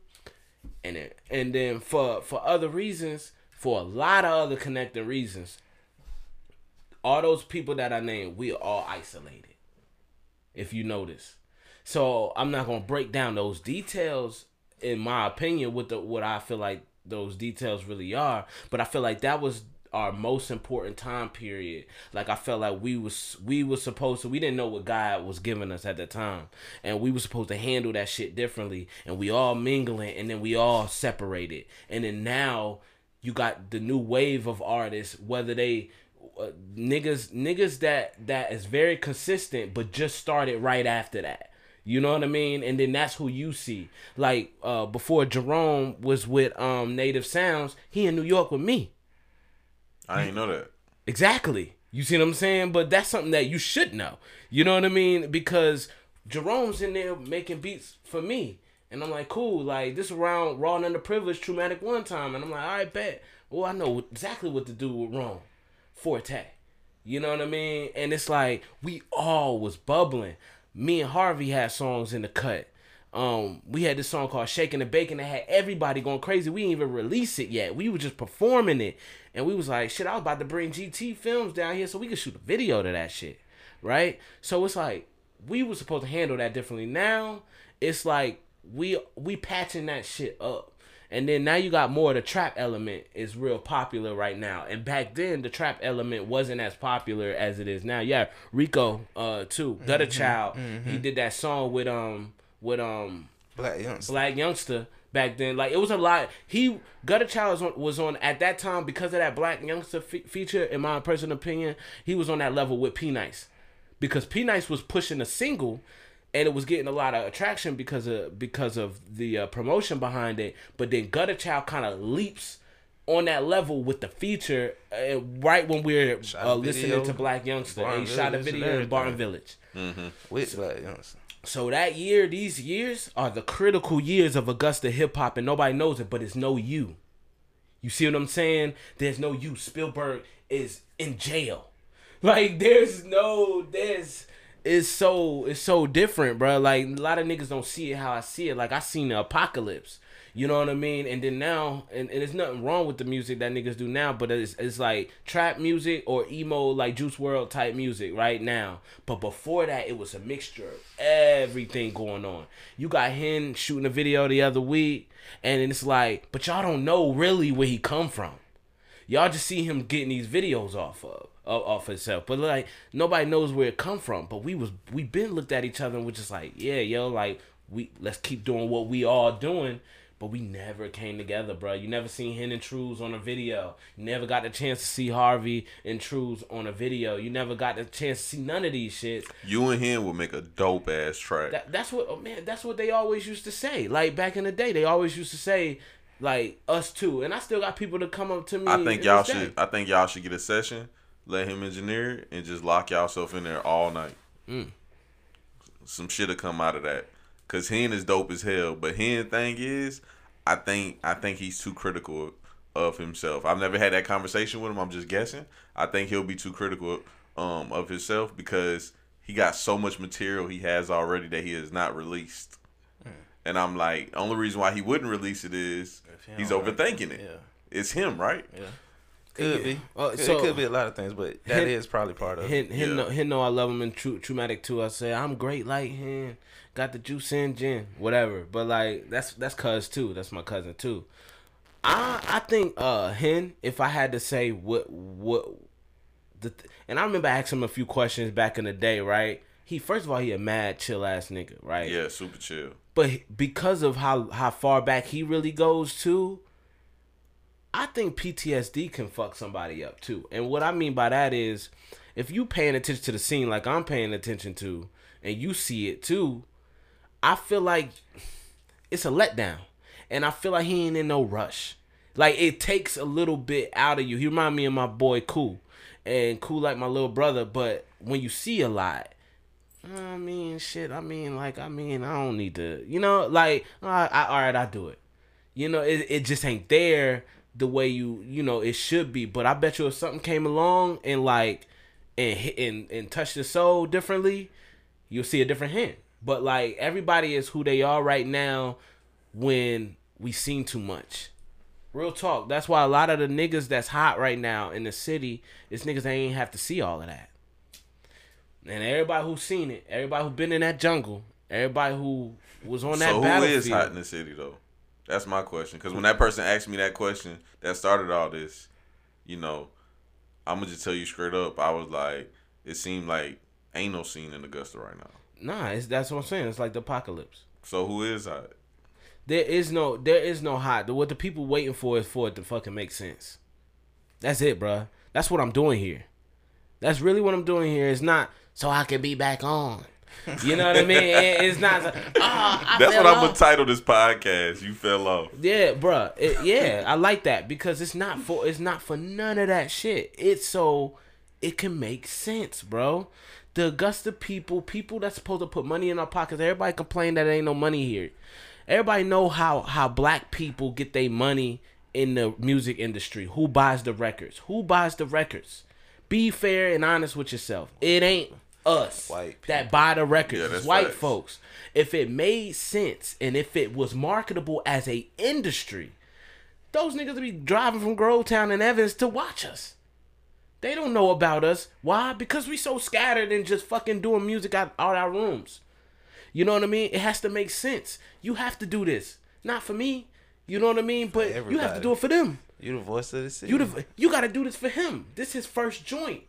and then and then for for other reasons, for a lot of other connecting reasons, all those people that I named, we are all isolated. If you notice, so I'm not gonna break down those details in my opinion with the what I feel like those details really are, but I feel like that was our most important time period. Like I felt like we was we was supposed to we didn't know what God was giving us at the time. And we were supposed to handle that shit differently. And we all mingling and then we all separated. And then now you got the new wave of artists, whether they uh, niggas niggas that that is very consistent but just started right after that you know what i mean and then that's who you see like uh before jerome was with um native sounds he in new york with me I ain't know that. Exactly. You see what I'm saying? But that's something that you should know. You know what I mean? Because Jerome's in there making beats for me. And I'm like, cool, like this around Raw and Underprivileged Traumatic one time. And I'm like, all right, bet. Well, I know exactly what to do with Rome. Forte. You know what I mean? And it's like we all was bubbling. Me and Harvey had songs in the cut. Um, we had this song called Shaking the Bacon that had everybody going crazy. We didn't even release it yet. We were just performing it. And we was like, shit, I was about to bring GT films down here so we could shoot a video to that shit. Right? So it's like we were supposed to handle that differently. Now it's like we we patching that shit up. And then now you got more the trap element is real popular right now. And back then the trap element wasn't as popular as it is now. Yeah, Rico uh too. Gutter Child. He did that song with um with um Black youngster. Black Youngster back then. Like it was a lot. He Gutter Child was on, was on at that time because of that Black Youngster fe- feature. In my personal opinion, he was on that level with P Nice because P Nice was pushing a single. And it was getting a lot of attraction because of because of the uh, promotion behind it. But then Gutter Child kind of leaps on that level with the feature uh, right when we're uh, listening video, to Black Youngster. Barton And he shot a video in Barton everything. Village. With Black youngster. So that year, these years are the critical years of Augusta hip hop, and nobody knows it, but it's no you. You see what I'm saying? There's no you. Spielberg is in jail. Like there's no there's it's so it's so different, bro. Like a lot of niggas don't see it how I see it. Like I seen the apocalypse. You know what I mean? And then now, and, and there's nothing wrong with the music that niggas do now, but it's, it's like trap music or emo, like Juice WRLD type music right now. But before that, it was a mixture of everything going on. You got him shooting a video the other week, and it's like, but y'all don't know really where he come from. Y'all just see him getting these videos off of of- off himself, but like nobody knows where it come from. But we was we been looked at each other and we're just like, yeah, yo, like we let's keep doing what we all doing. But we never came together, bro. You never seen Hen and Trues on a video. You never got the chance to see Harvey and Trues on a video. You never got the chance to see none of these shits. You and him would make a dope ass track. That, that's what oh, man. That's what they always used to say. Like back in the day, they always used to say like us too. And I still got people to come up to me. I think y'all day. should. I think y'all should get a session, let him engineer it, and just lock yourself in there all night. Mm. Some shit'll come out of that. Cause Hen is dope as hell, but Hen thing is, I think I think he's too critical of himself. I've never had that conversation with him. I'm just guessing. I think he'll be too critical um of himself because he got so much material he has already that he has not released. And I'm like, only reason why he wouldn't release it is he he's overthinking it. Yeah. It's him, right? Yeah. Could be. Uh, Could- so- it could be a lot of things, but that is Hen- probably part of Hen, it. hen, Yeah. know, hen know I love him in True Traumatic too. I say I'm great like him. Got the juice in gin, whatever. But like that's that's cuz too. That's my cousin too. I I think uh Hen, if I had to say what what the th- and I remember asking him a few questions back in the day, right? He first of all he a mad chill ass nigga, right? Yeah, super chill. But because of how how far back he really goes to, I think PTSD can fuck somebody up too. And what I mean by that is, if you paying attention to the scene like I'm paying attention to, and you see it too, I feel like it's a letdown, and I feel like he ain't in no rush. Like it takes a little bit out of you. He remind me of my boy Cool, and Cool like my little brother. But when you see a lot, I mean, shit. I mean, like, I mean, I don't need to, you know, like, all right, I, all right, I do it. You know, it, it just ain't there the way you, you know, it should be. But I bet you if something came along and like, and hit and and touched the soul differently, you'll see a different hand. But like, everybody is who they are right now when we seen too much. Real talk. That's why a lot of the niggas that's hot right now in the city is niggas that ain't have to see all of that. And everybody who's seen it, everybody who been in that jungle, everybody who was on that So who battlefield. is hot in the city though? That's my question. Because when that person asked me that question, that started all this. You know, I'm gonna just tell you straight up. I was like, it seemed like ain't no scene in Augusta right now. Nah, it's, that's what I'm saying. It's like the apocalypse. So who is hot? There is no, there is no hot. What the people waiting for is for it to fucking make sense. That's it, bruh. That's what I'm doing here. That's really what I'm doing here. It's not so I can be back on. You know what I mean? It- it's not. So, oh, I That's what I'm gonna title this podcast. You fell off. Yeah, bruh. It, yeah, I like that because it's not for it's not for none of that shit. It's so it can make sense, bro. The Augusta people, people that's supposed to put money in our pockets, everybody complain that there ain't no money here. Everybody know how how black people get their money in the music industry. Who buys the records? Who buys the records? Be fair and honest with yourself. It ain't us White that buy the records. Yeah, white facts. folks. If it made sense and if it was marketable as a industry, those niggas would be driving from Grovetown and Evans to watch us. They don't know about us. Why? Because we so scattered and just fucking doing music out, out our rooms. You know what I mean? It has to make sense. You have to do this. Not for me. You know what I mean? But you have to do it for them. You the voice of the city. You the, you got to do this for him. This is his first joint.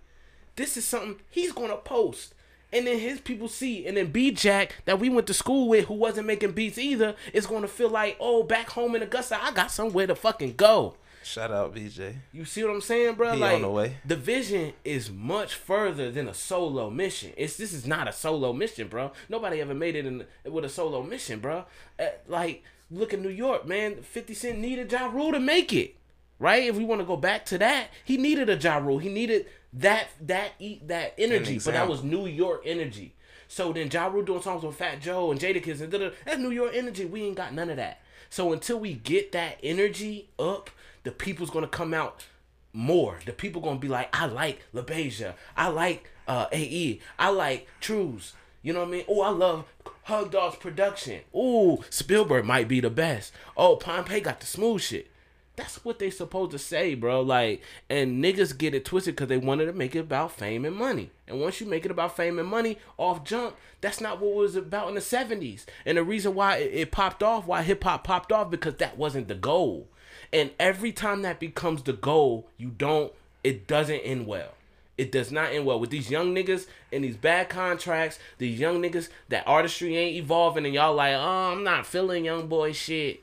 This is something he's gonna post, and then his people see, and then B Jack that we went to school with, who wasn't making beats either, is gonna feel like, oh, back home in Augusta, I got somewhere to fucking go. Shout out BJ. You see what I'm saying, bro? He like on the way. the vision is much further than a solo mission. It's this is not a solo mission, bro. Nobody ever made it in with a solo mission, bro. Uh, like look at New York, man. Fifty Cent needed Ja Rule to make it, right? If we want to go back to that, he needed a Ja Rule. He needed that that eat that energy, but that was New York energy. So then Ja Rule doing songs with Fat Joe and Jadakiss and that's New York energy. We ain't got none of that. So until we get that energy up, the people's gonna come out more. The people gonna be like, I like LaBeija. I like uh AE. I like Trues. You know what I mean? Oh, I love Hug Dogs production. Ooh, Spielberg might be the best. Oh, Pompey got the smooth shit. That's what they supposed to say, bro. Like, and niggas get it twisted because they wanted to make it about fame and money. And once you make it about fame and money, off jump, that's not what it was about in the '70s. And the reason why it, it popped off, why hip hop popped off, because that wasn't the goal. And every time that becomes the goal, you don't. It doesn't end well. It does not end well with these young niggas and these bad contracts. These young niggas that artistry ain't evolving, and y'all like, oh, I'm not feeling young boy shit.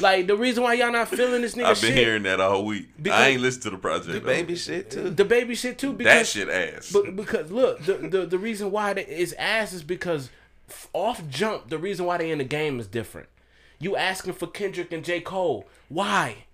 Like the reason why y'all not feeling this nigga shit. I've been shit, hearing that all week. Because- I ain't listened to the project. The though. baby shit too. the baby shit too. That Because shit ass. But because look, the, the the reason why it's ass is because off jump, the reason why they in the game is different. You asking for Kendrick and J Cole, why?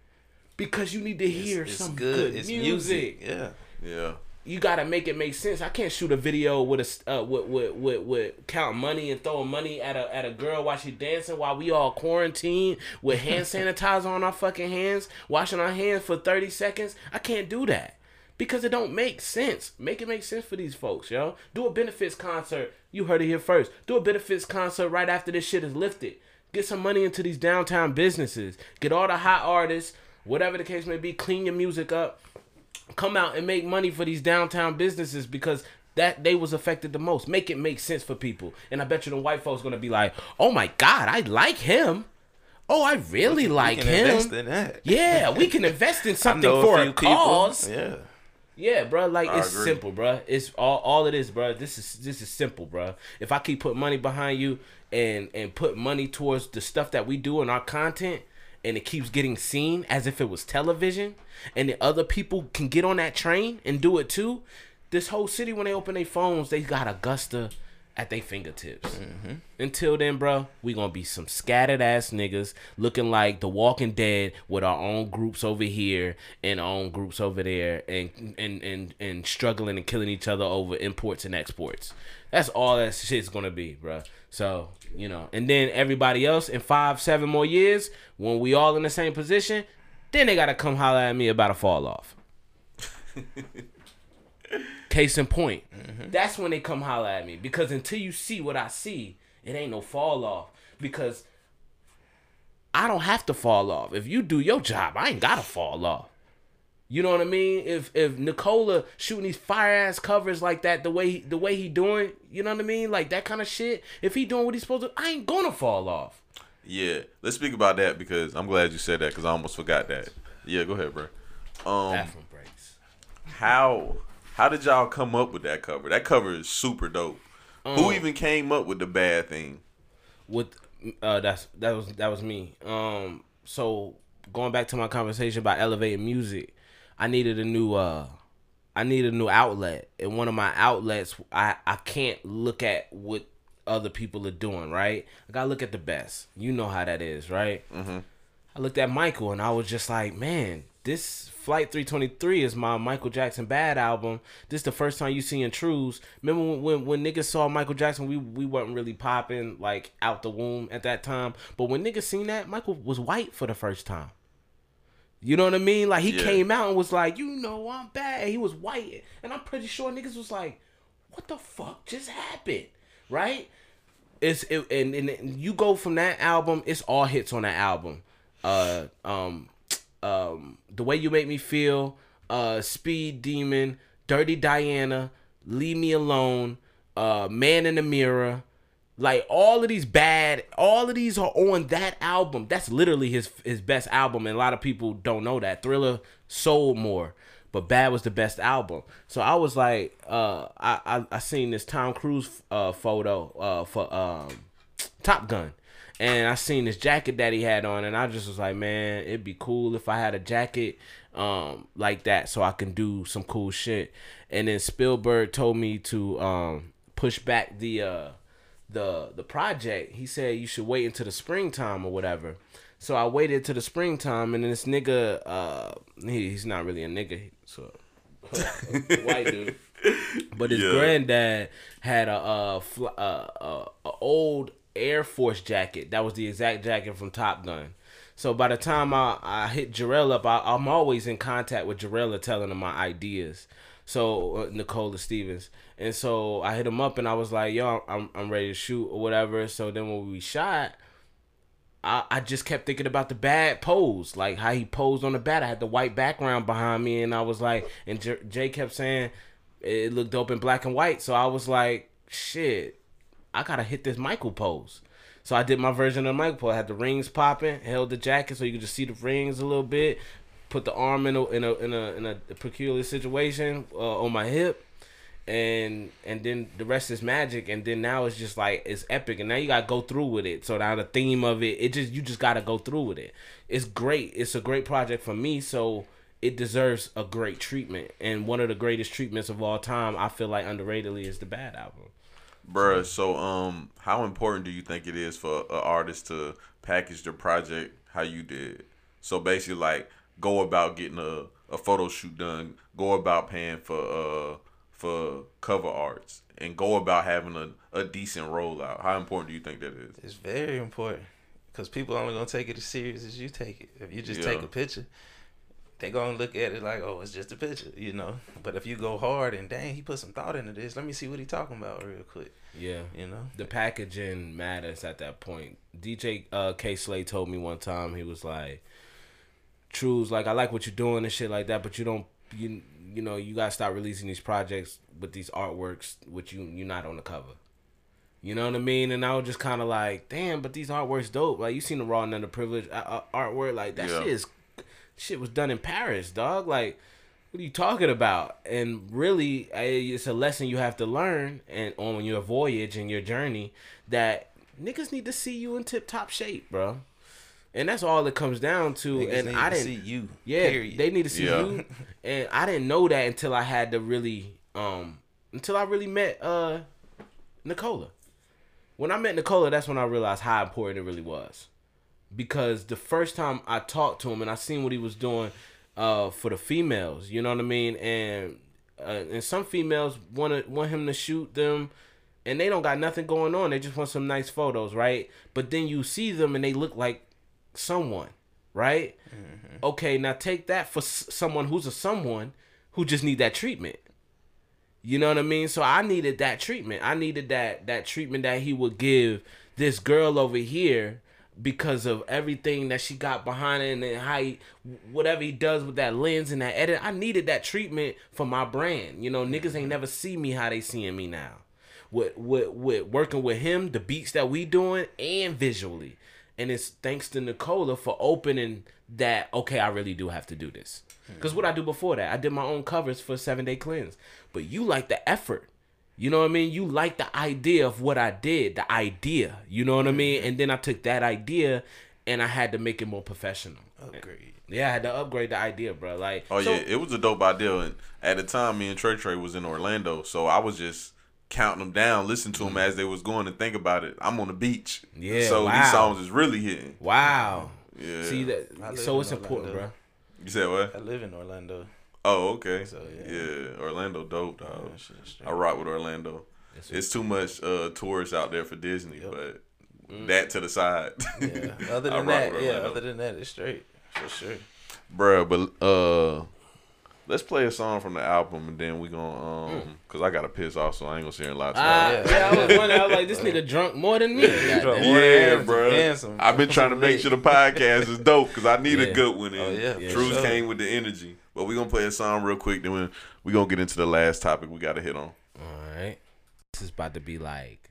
Because you need to hear It's some good. good, It's music. music. Yeah. yeah. You gotta make it make sense. I can't shoot a video with a uh, with, with with with counting money and throw money at a at a girl while she dancing while we all quarantined with hand sanitizer on our fucking hands, washing our hands for thirty seconds. I can't do that because it don't make sense. Make it make sense for these folks, yo. Do a benefits concert. You heard it here first. Do a benefits concert right after this shit is lifted. Get some money into these downtown businesses. Get all the hot artists, whatever the case may be. Clean your music up come out and make money for these downtown businesses because that they was affected the most. Make it make sense for people. And I bet you the white folks gonna be like, oh my god, I like him. oh, I really like we can him. invest in that. Yeah, we can invest in something for few a cause. People. Yeah. Yeah, bro. Like I it's agree. simple, bro. It's all all it is, bro. This is this is simple, bro. If I keep putting money behind you and and put money towards the stuff that we do in our content, and it keeps getting seen as if it was television, and the other people can get on that train and do it too. This whole city, when they open their phones, they got Augusta at their fingertips. Mm-hmm. Until then, bro, we gonna be some scattered ass niggas looking like the Walking Dead with our own groups over here and our own groups over there, and and and and struggling and killing each other over imports and exports. That's all that shit's gonna be, bro. So you know, and then everybody else in five, seven more years, when we all in the same position, then they gotta come holler at me about a fall off. Case in point, mm-hmm. that's when they come holler at me because until you see what I see, it ain't no fall off because I don't have to fall off. If you do your job, I ain't gotta fall off. You know what I mean? If if Nicola shooting these fire ass covers like that, the way he, the way he doing, you know what I mean? Like that kind of shit. If he doing what he's supposed to, I ain't gonna fall off. Yeah, let's speak about that because I'm glad you said that because I almost forgot that. Yeah, go ahead, bro. Um, Bathroom breaks. how how did y'all come up with that cover? That cover is super dope. Who even came up with the bad thing? with uh that's that was that was me um so going back to my conversation about elevating music i needed a new uh i needed a new outlet. And one of my outlets i i can't look at what other people are doing right? I gotta look at the best. You know how that is right? Mm-hmm. i looked at michael and i was just like man this flight 323 is my michael jackson bad album. This is the first time you seeing trues. Remember when, when when niggas saw michael jackson we we weren't really popping like out the womb at that time. But when niggas seen that michael was white for the first time you know what I mean? Like he Yeah. came out and was like, you know, I'm bad. He was white, and I'm pretty sure niggas was like, what the fuck just happened, right? It's it, and, and you go from that album. It's all hits on that album. Uh, um, um, the way you make me feel. Uh, Speed Demon, Dirty Diana, Leave Me Alone. Uh, Man in the Mirror. Like all of these bad, all of these are on that album. That's literally his his best album, and a lot of people don't know that. Thriller sold more, but Bad was the best album. So I was like, uh, I I, I seen this Tom Cruise uh photo uh for um Top Gun. And I seen this jacket that he had on, and I just was like, man, it'd be cool if I had a jacket um like that so I can do some cool shit. And then Spielberg told me to um push back the uh the the project. He said you should wait until the springtime or whatever. So I waited till the springtime, and then this nigga, uh, he, he's not really a nigga, so white dude. But his Yeah. granddad had a uh, fl- uh, uh, a old Air Force jacket. That was the exact jacket from Top Gun. So by the time I, I hit Jarrell up, I, I'm always in contact with Jarrell telling him my ideas. So uh, Nicola Stevens, and so I hit him up and I was like, "Yo, I'm I'm ready to shoot or whatever." So then when we shot, I, I just kept thinking about the bad pose, like how he posed on the bat. I had the white background behind me, and I was like, and Jay kept saying it looked dope in black and white. So I was like, shit, I gotta hit this Michael pose. So I did my version of the Michael pose. I had the rings popping, held the jacket so you could just see the rings a little bit. Put the arm in a in a in a, in a peculiar situation uh, on my hip and and then the rest is magic and then now it's just like it's epic and now you gotta go through with it. So now the theme of it it just you just gotta go through with it. It's great. It's a great project for me so it deserves a great treatment. And one of the greatest treatments of all time i feel like underratedly is the bad album. Bruh, so um, how important do you think it is for an artist to package their project how you did? So basically, like, go about getting a, a photo shoot done, go about paying for uh for cover arts, and go about having a, a decent rollout. How important do you think that is? It's very important because people only gonna take it as serious as you take it. If you just Yeah. take a picture, they gonna look at it like, oh, it's just a picture, you know. But if you go hard and dang, he put some thought into this. Let me see what he talking about real quick, yeah you know. the packaging matters at that point. DJ uh, Kay Slay told me one time he was like, "True's like I like what you're doing and shit like that, but you don't you you know you gotta start releasing these projects with these artworks which you you're not on the cover." You know what I mean? And I was just kind of like, damn, but these artworks dope. Like you seen the raw and underprivileged uh, uh, artwork, like that Yeah. shit is shit was done in Paris, dog. Like, what are you talking about? And really, it's a lesson you have to learn and on your voyage and your journey that niggas need to see you in tip top shape, bro. And that's all it comes down to. Niggas and need I didn't see you. yeah, period. they need to see Yeah. you. And I didn't know that until I had to really um until I really met uh Nicola. When I met Nicola, that's when I realized how important it really was. Because the first time I talked to him and I seen what he was doing uh for the females, you know what I mean? And uh, and some females want to want him to shoot them and they don't got nothing going on. They just want some nice photos, right? But then you see them and they look like someone, right? Mm-hmm. Okay, now take that for s- someone who's a someone who just need that treatment. You know what I mean? So I needed that treatment. I needed that that treatment that he would give this girl over here because of everything that she got behind it and how he, whatever he does with that lens and that edit. I needed that treatment for my brand. You know, niggas ain't mm-hmm. never see me how they seeing me now. With with with working with him, the beats that we doing and visually. And it's thanks to Nicola for opening that okay, I really do have to do this. Hmm. Cause what I do before that, I did my own covers for Seven Day Cleanse. But you like the effort. You know what I mean? You like the idea of what I did, the idea. You know what I mean? Hmm. And then I took that idea and I had to make it more professional. Upgrade. Yeah, I had to upgrade the idea, bro. Like, Oh so- yeah, it was a dope idea. And at the time, me and Trey Trey was in Orlando, so I was just counting them down, listen to them as they was going, and think about it. I'm on the beach, Yeah, So wow. these songs is really hitting. wow. Yeah. See that? So it's important, bro. You said what? I live in Orlando. Oh, okay. So, yeah. yeah. Orlando, dope, dog. Yeah, shit. I rock with Orlando. That's It's too much uh, tourists out there for Disney, Yep. but that to the side. Yeah. Other than that, yeah. Other than that, it's straight for sure. Bruh, but uh let's play a song from the album and then we gonna um cause I gotta piss off so I ain't gonna sit here and lie to Ah, yeah. Yeah. I was wondering. I was like, this nigga drunk more than me. drunk Yeah, and- bro. and some- I've been trying to make sure the podcast is dope because I need Yeah. a good one. And Oh, yeah, Yeah, Truth sure. came with the energy. But we gonna play a song real quick. Then we we gonna get into the last topic we gotta hit on. All right. This is about to be like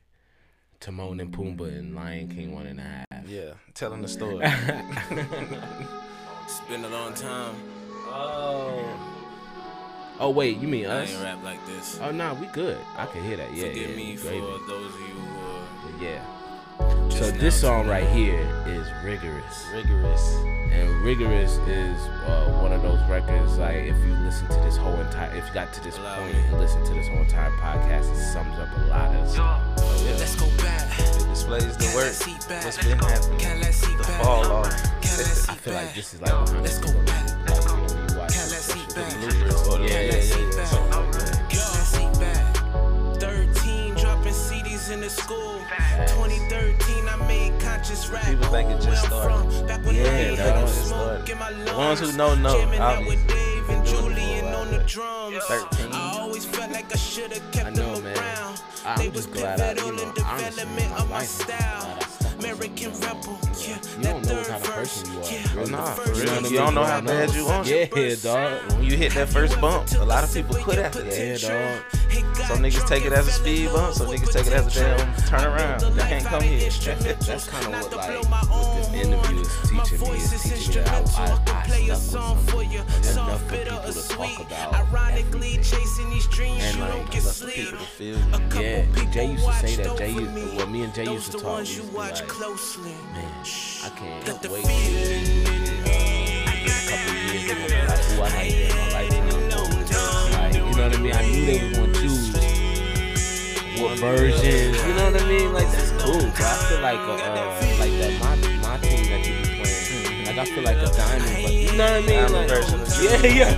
Timon and Pumbaa and Lion King one and a half. Yeah, telling the story. It's been a long time. Oh. Oh wait, you mean I us? ain't rap like this. Oh no, we good. I can hear that. Yeah, Forgive yeah. me you for those of you who But yeah. So this song tuning right here is rigorous, Rigorous. and rigorous is uh, one of those records. Like if you listen to this whole entire, if you got to this Allow point me. and listen to this whole entire podcast, it sums up a lot of. stuff. Oh, yeah. Let's go back. It displays the work. What's been happening. Can let's The fall off. Can let's see I feel like this is like behind Let's the go scenes. back. School. 2013 I made conscious rap. People think it just started. back when Yeah, I ain't dog, had it smoke started. in my The ones who know, know, Jamming out obviously. with Dave and Been doing it for a Julian on the drums. 13. I always felt like I should have kept I know, them man. around. I'm they just was glad I- you pivotal know, in development my of my life, I'm glad style. I stuck with American rebel, yeah. You that don't know what kind of person you are. yeah. Oh, nah, for real. You you don't know how bad you want Yeah, dog. When you hit that first bump, a lot of people quit after that. Yeah, dog. Some niggas take it as a speed bump, some niggas take it as a damn turn around. They can't come here. That's kind of what like what this interview is teaching me. Is teaching me that I, I, I stuck with something. There's enough for people to talk about Ironically, chasing these dreams, And, you like, don't get Enough for sleep. people to feel you. Yeah, Jay used to say that. Jay used, well, me and Jay used to talk. used to be watch like, closely. man, I can't wait. A couple years ago, like, who I like in my life. Know what I mean? I knew they was gonna choose what versions. You know what I mean? Like that's cool. So I feel like a, uh, like that my my team that you be playing. Like I feel like a diamond, but you know what I mean? Diamond Like, version of yeah, yeah.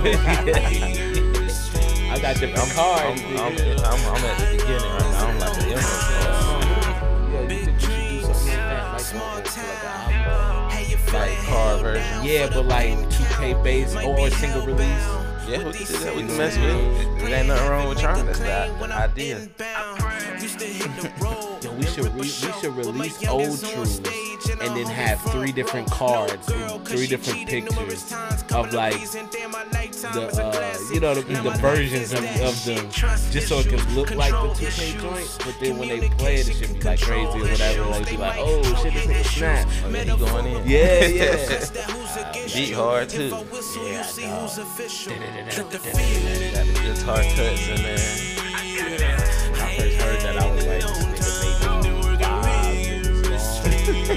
I got different I'm, cards. I'm, I'm. I'm, I'm at the beginning right now. I'm like the emerald. Yeah, you think you should do something like that, like, like, like an album? Hey, you feeling Like card version. Yeah, but the like 2K base or single release. Yeah, we can do that. We can mess with it. There ain't nothing wrong with trying. That's the, idea. Used to hit the road. Yo, we should re- we should release old truths and then have three different cards and three different pictures of like the uh, you know the, the versions of, of them just so it can look like the 2K joint, but then when they play it, it should be like crazy or whatever. Like be like, oh shit, this nigga snap. Oh, yeah, he going in. Yeah, yeah. Beat hard too. Yeah, dog. Got the guitar cuts in there. I,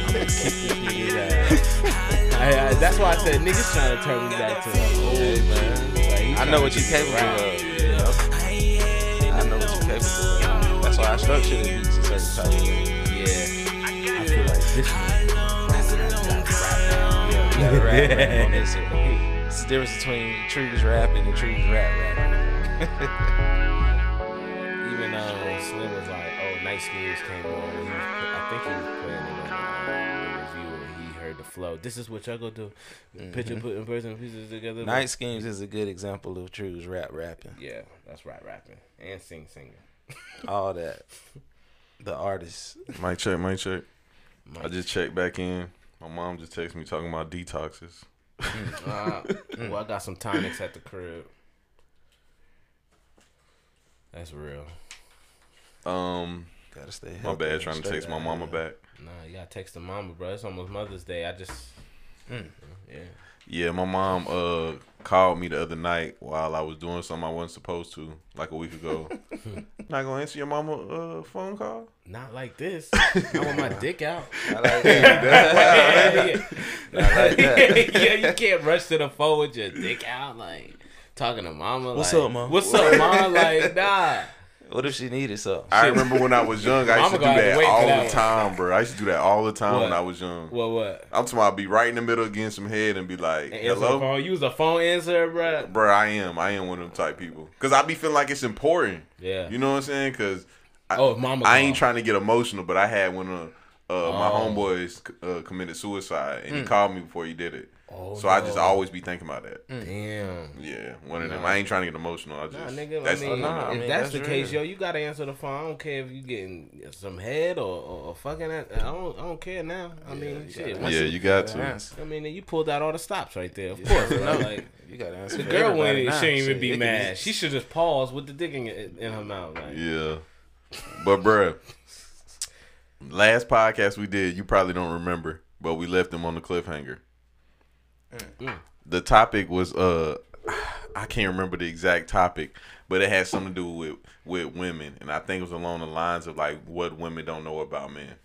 I, that's why I said niggas trying to turn me back to old man. Like, I know what you keep it capable of. You know? I know what you're capable of. That's why I structure the beats a certain type of way. Yeah. I feel like this nigga Yeah, rap, rap on this. It's the difference between True's rapping and True's rap rapping. Even uh, Slim was like, "Oh, Night Schemes came on." I think he was playing the flow. This is what y'all gonna do: picture putting person pieces together. Night Schemes is a good example of True's rap rapping. Yeah, that's right, rapping and sing singing. All that. The artist. Mic check, mic check. I just checked back in. My mom just texted me talking about detoxes. Uh, well, I got some tonics at the crib. That's real. Um, Gotta stay my healthy bad, trying to straight text my mama back. Nah, you gotta text the mama, bro. It's almost Mother's Day. I just, Mm. yeah. Yeah, my mom uh called me the other night while I was doing something I wasn't supposed to, like a week ago. Not gonna answer your mama uh phone call? Not like this. I want my dick out. I like that. yeah, I like that. yeah, you can't rush to the phone with your dick out, like talking to mama. What's like, up, Mom? What's up, mom? Like, nah. What if she needed something? I remember when I was young, I used to do gonna that all that the time, bro. I used to do that all the time when I was young. What? What? I'm talking about be right in the middle getting some head and be like, And hello? phone. Use a phone answer, bro. Bro, I am. I am one of them type people. Because I be feeling like it's important. Yeah. You know what I'm saying? Because I, Oh, mama I ain't call. trying to get emotional, but I had one of uh, my Oh. homeboys uh, committed suicide, and he called me before he did it. Oh, so I just always be thinking about that. Mm. Damn. Yeah, one of them. Nah. I ain't trying to get emotional. I just Nah, nigga. that's I mean, nah, I if mean, that's, that's the case, real. yo, you gotta answer the phone. I don't care if you getting some head or, or, or fucking. That. I don't. I don't care now. I mean, shit. yeah, you- you got Gotta answer. I mean, you pulled out all the stops right there. Of course, no. Like You gotta answer. the for girl everybody wouldn't. She ain't even Shit, be it could mad. She should just pause with the dick in, in her mouth. Like, Yeah, but bruh, last podcast we did, you probably don't remember, but we left them on the cliffhanger. Mm. The topic was uh, I can't remember the exact topic, but it had something to do with with women, and I think it was along the lines of like what women don't know about men.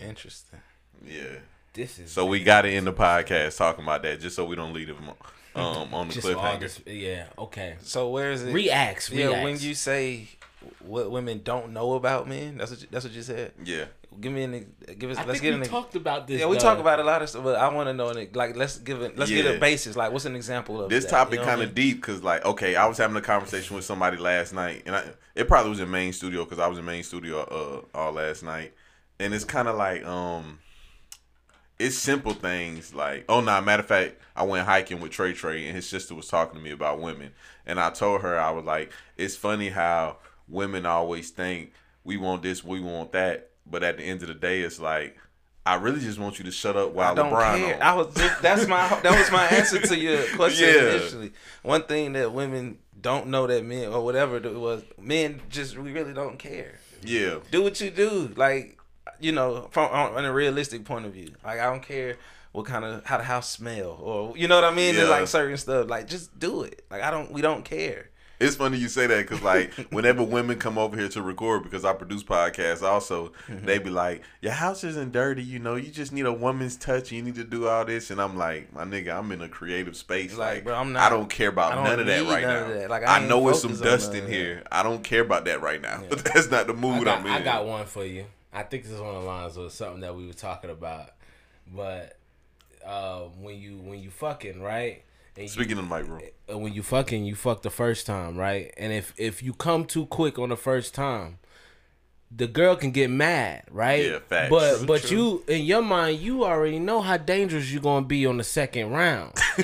Interesting. Yeah. this is So we got it in the podcast talking about that, just so we don't leave them um, on the just cliffhanger. this. Yeah. Okay. So where is it? Reacts. Yeah, reacts. when you say what women don't know about men, that's what you, that's what you said. Yeah. Give me an give us. I let's think get we an. talked about this. yeah, we though. talk about a lot of stuff, but I want to know. an- Like, let's give it. Let's get Yeah. a basis. Like, what's an example of This that? topic You know what kind I of mean? deep because, like, okay, I was having a conversation with somebody last night, and I, it probably was in main studio because I was in main studio uh, all last night, and it's kind of like um, it's simple things like oh, nah, matter of fact, I went hiking with Trey Trey, and his sister was talking to me about women, and I told her I was like, it's funny how women always think we want this, we want that, but at the end of the day, it's like. I really just want you to shut up while I don't LeBron care. on. I was just, that's my that was my answer to your question Yeah. initially. One thing that women don't know that men or whatever it was men just we really don't care. yeah. Do what you do, like you know, from on, a realistic point of view. Like I don't care what kind of how the house smell or you know what I mean. Yeah. like certain stuff. Like just do it. Like I don't. We don't care. It's funny you say that because like whenever women come over here to record because I produce podcasts also Mm-hmm. they be like your house isn't dirty you know you just need a woman's touch you need to do all this and I'm like my nigga I'm in a creative space Like, like, bro, I'm I don't care about don't none of that right now that. Like, I I, know it's some dust in here I don't care about that right now that's not the mood got, I'm in I got one for you. I think this is one of the lines of something that we were talking about. But uh, when you when you fucking right, and you, speaking of the mic bro uh, when you fucking you fuck the first time right, and if if you come too quick on the first time, the girl can get mad right. Yeah, facts. But True, but true. you in your mind you already know how dangerous you're gonna be on the second round,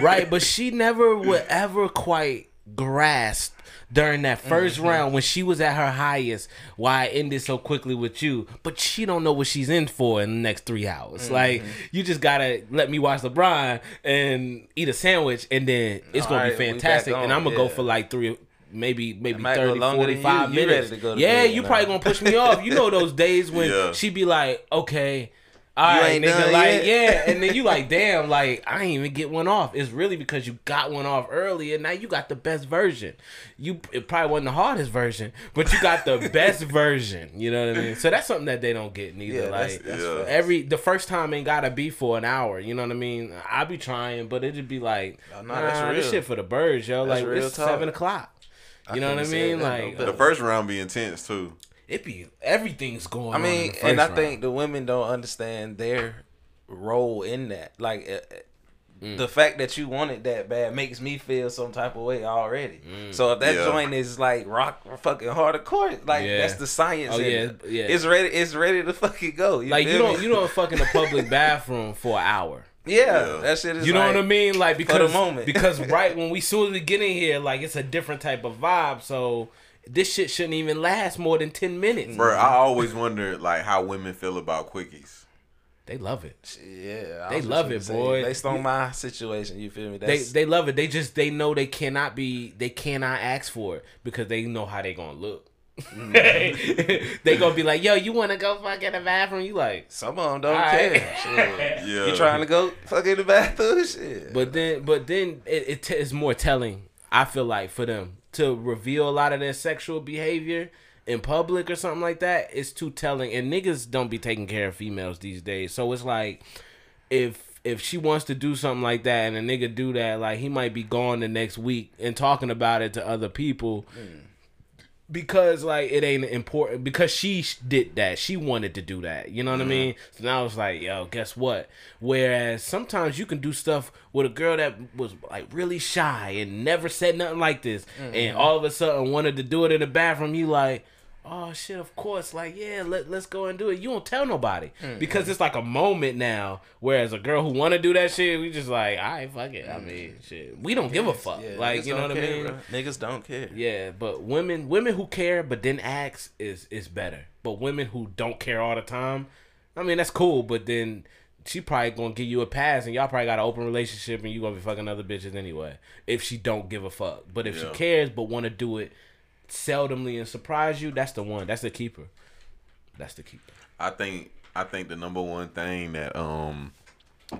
right? But she never would ever quite grasped during that 1st Mm-hmm. round when she was at her highest why it ended so quickly with you but she don't know what she's in for in the next three hours Mm-hmm. like you just gotta let me watch lebron and eat a sandwich and then it's gonna Alright, be fantastic and i'm gonna go for like three maybe maybe might 30 longer than you. 45 You minutes to go to yeah you probably gonna push me off you know those days when Yeah. she be like okay all You right, ain't nigga, like, yet? yeah, and then you like, damn, like, I ain't even get one off. It's really because you got one off early, and now you got the best version. You it probably wasn't the hardest version, but you got the best version. You know what I mean? So that's something that they don't get neither. Yeah, like that's Yeah. every the first time ain't gotta be for an hour. You know what I mean? I be trying, but it'd be like, Oh, nah, nah, that's this real. shit for the birds, yo. That's like real it's talk. seven o'clock. You know what I mean? that no Like. The first round be intense too. It be everything's going. I on in mean, the first and I round. think the women don't understand their role in that. Like, uh, Mm. the fact that you want it that bad makes me feel some type of way already. Mm. So if that Yeah. joint is like rock fucking hardcore, like Yeah. that's the science. Oh, yeah, it. yeah. It's ready. It's ready to fucking go. You like you feel don't me? you don't fuck in a public bathroom for an hour. Yeah, Yeah. that shit is. You know like, what I mean? Like because moment. because right when we soon as we get in here, like it's a different type of vibe. So this shit shouldn't even last more than ten minutes. Bro, I always wonder like how women feel about quickies. They love it. Yeah, I They love it, say, boy. Based on my situation, you feel me? They That's, they love it. They just they know they cannot be they cannot ask for it because they know how they gonna look. Mm-hmm. they gonna be like, yo, you wanna go fuck in the bathroom? You like, some of them don't Alright. care. Shit. Yeah. You trying to go fuck in the bathroom? Shit. But then, but then it, it t- is more telling. I feel like for them to reveal a lot of their sexual behavior in public or something like that, it's too telling. And niggas don't be taking care of females these days, so it's like if if she wants to do something like that and a nigga do that, like he might be gone the next week and talking about it to other people. Hmm. Because like it ain't important because she did that. She wanted to do that. You know what I mm-hmm. mean? So now it's like yo guess what? Whereas sometimes you can do stuff with a girl that was like really shy and never said nothing like this. And mm-hmm. all of a sudden wanted to do it in the bathroom. You like oh shit of course like yeah let, let's go and do it you don't tell nobody because it's like a moment now whereas a girl who want to do that shit we just like all right fuck it I mean shit we don't give a fuck Yeah, like you know what I mean bro. Niggas don't care. yeah, but women women who care but then ask is is better. But women who don't care all the time, I mean that's cool, but then she probably gonna give you a pass and y'all probably got an open relationship and you gonna be fucking other bitches anyway. If she don't give a fuck. But if Yeah. she cares but wanna do it seldomly and surprise you, that's the one. That's the keeper. That's the keeper. I think I think the number one thing that um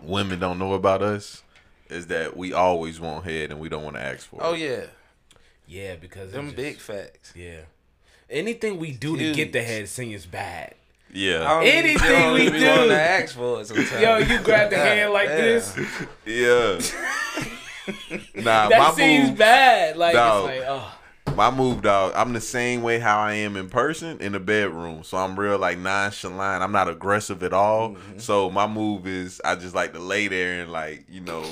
women don't know about us is that we always want head and we don't want to ask for it. Oh yeah, Yeah, because them just- big facts. Yeah. Anything we do to get the head sing is bad. Yeah. I Anything we do. want to ask for it sometimes. Yo, you grab the hand like Yeah. this. Yeah. nah, That my seems move, bad. Like Dog. it's like, oh. My move, dog. I'm the same way how I am in person in the bedroom. So I'm real like nonchalant. I'm not aggressive at all. Mm-hmm. So my move is I just like to lay there and like you know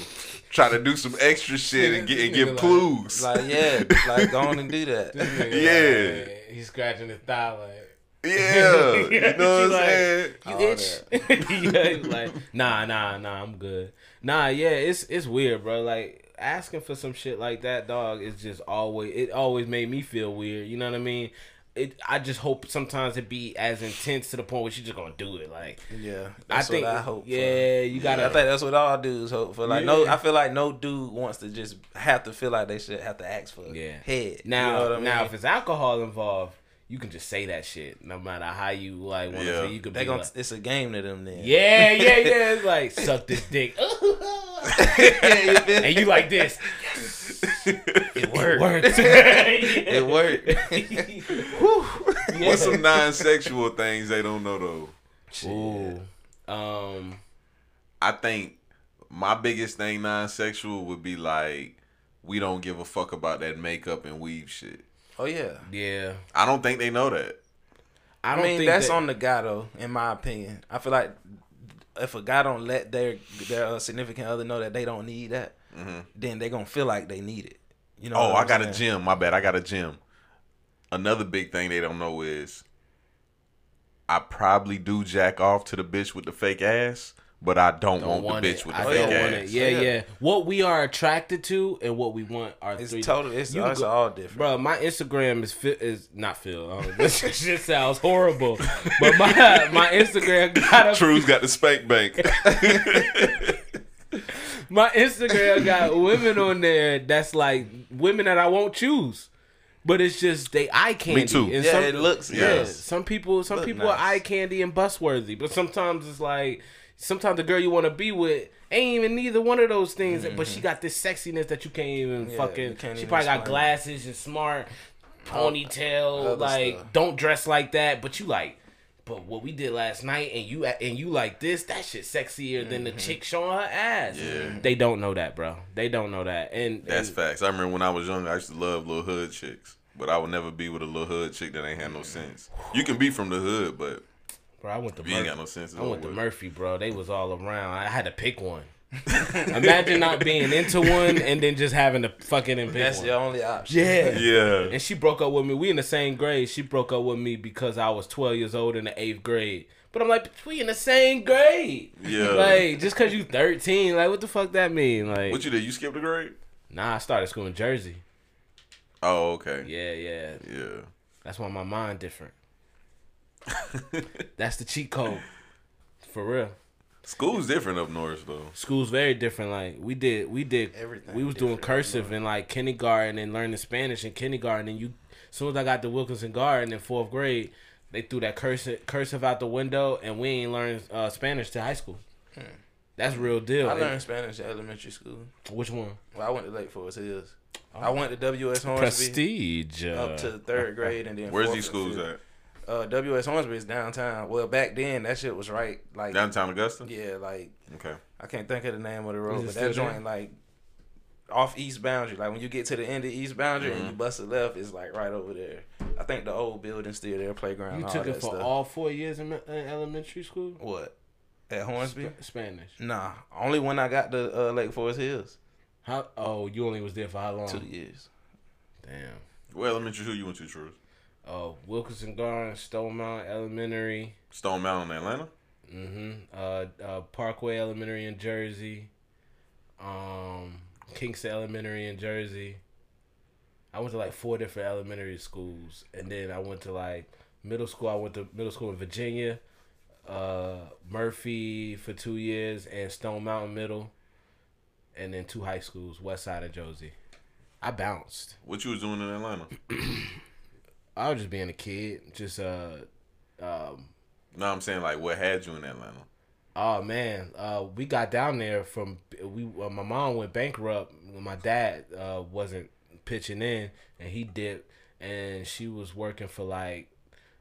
try to do some extra shit and get and Nigga give like- clues. Like yeah, like go on and do that. Yeah. Like, he's scratching his thigh like. yeah, you know what I'm She like, saying. You All itch? yeah, like, nah, nah, nah, I'm good. Nah, yeah, it's it's weird, bro. Like asking for some shit like that, dog, is just always it always made me feel weird. You know what I mean? It. I just hope sometimes it be as intense to the point where she just gonna do it. Like Yeah, I think, what I hope. for. yeah, you gotta. I think that's what all dudes hope for. Like no, I feel like no dude wants to just have to feel like they should have to ask for Yeah. head. Now, you know I mean? now, if it's alcohol involved, you can just say that shit. No matter how you like want to Yeah. say, you could they be gonna, like, it's a game to them then. yeah, yeah, yeah. It's like suck this dick, Yeah, you feel and you like this. it worked. Works. It worked. Yeah. What's some non-sexual things they don't know though? Ooh. Um. I think my biggest thing non-sexual would be like we don't give a fuck about that makeup and weave shit. Oh yeah. Yeah. I don't think they know that. I I, don't mean, think that's that- on the guy though, in my opinion. I feel like if a guy don't let their their uh, significant other know that they don't need that, then they gonna feel like they need it. You know? Mm-hmm. Oh, I I'm got a gym. My bad. I got a gym. Another big thing they don't know is I probably do jack off to the bitch with the fake ass, but I don't, Don't want, want the it. bitch with I the don't fake want ass. it. Yeah, Yeah. yeah, What we are attracted to and what we want are It's three. total. It's, You it's go- all different. Bro, my Instagram is fi- is not Phil. Oh, this shit sounds horrible, but my my Instagram got a True's got the spank bank. my Instagram got women on there that's like women that I won't choose. But it's just they eye candy. too. And Yeah, some, it looks- yeah. yes. Some people, some Look people nice. are eye candy and bus worthy. But sometimes it's like, sometimes the girl you want to be with ain't even neither one of those things. But she got this sexiness that you can't even Yeah, fucking. can't she even probably got glasses and smart ponytail. Like stuff. don't dress like that. But you like. But what we did last night, and you and you like this, that shit sexier than Mm-hmm. the chick showing her ass. Yeah. They don't know that, bro. They don't know that, and That's and, facts. I remember when I was young, I used to love little hood chicks, but I would never be with a little hood chick that ain't had no sense. You can be from the hood, but bro. I went to if you ain't Murphy. got no sense. I went to. Murphy, bro. They was all around. I had to pick one. Imagine not being into one and then just having to fucking and pick That's one. your only option. Yeah. Yeah. And she broke up with me. We in the same grade. She broke up with me because I was 12 years old in the eighth grade. But I'm like, we in the same grade. Yeah. Like, just cause you 13, like, what the fuck that mean? Like, What you did? You skipped a grade? nah, I started school in Jersey. Oh, okay. Yeah, yeah. Yeah. That's why my mind different. That's the cheat code. For real. School's different up north though. School's very different. Like we did, we did Everything We was doing cursive in like kindergarten and learning Spanish in kindergarten. And you, as soon as I got to Wilkinson Garden in fourth grade, they threw that cursive cursive out the window, and we ain't learned uh, Spanish to high school. That's real deal. I And- learned Spanish in elementary school. which one? Well, I went to Lake Forest Hills. I went to WS Hornsby Prestige. up to third grade, and then Where's these schools at? Uh, WS Hornsby is downtown. Well, back then that shit was right. Like Downtown Augusta? yeah, like Okay. I can't think of the name of the road, but that still there? joint like off East Boundary. Like when you get to the end of East Boundary Mm-hmm. and you bust a left, it's like right over there. I think the old building still there, playground. You all took that it for stuff. all four years in, in elementary school. what at Hornsby? Sp- Spanish. Nah, only when I got to uh, Lake Forest Hills. How? Oh, you only was there for how long? Two years. Damn. What elementary school you went to, Truth? Uh, Wilkinson Garden, Stone Mountain Elementary. Stone Mountain, Atlanta? Mm-hmm. Uh, uh, Parkway Elementary in Jersey. Um, Kingston Elementary in Jersey. I went to like four different elementary schools, and then I went to like middle school. I went to middle school in Virginia, uh, Murphy for two years, and Stone Mountain Middle, and then two high schools, West Side and Josey. I bounced. What you was doing in Atlanta? I was just being a kid, just uh, um, No, I'm saying like what had you in Atlanta? Oh man, uh, we got down there from we. Uh, my mom went bankrupt. when My dad uh, wasn't pitching in, and he dipped, and she was working for like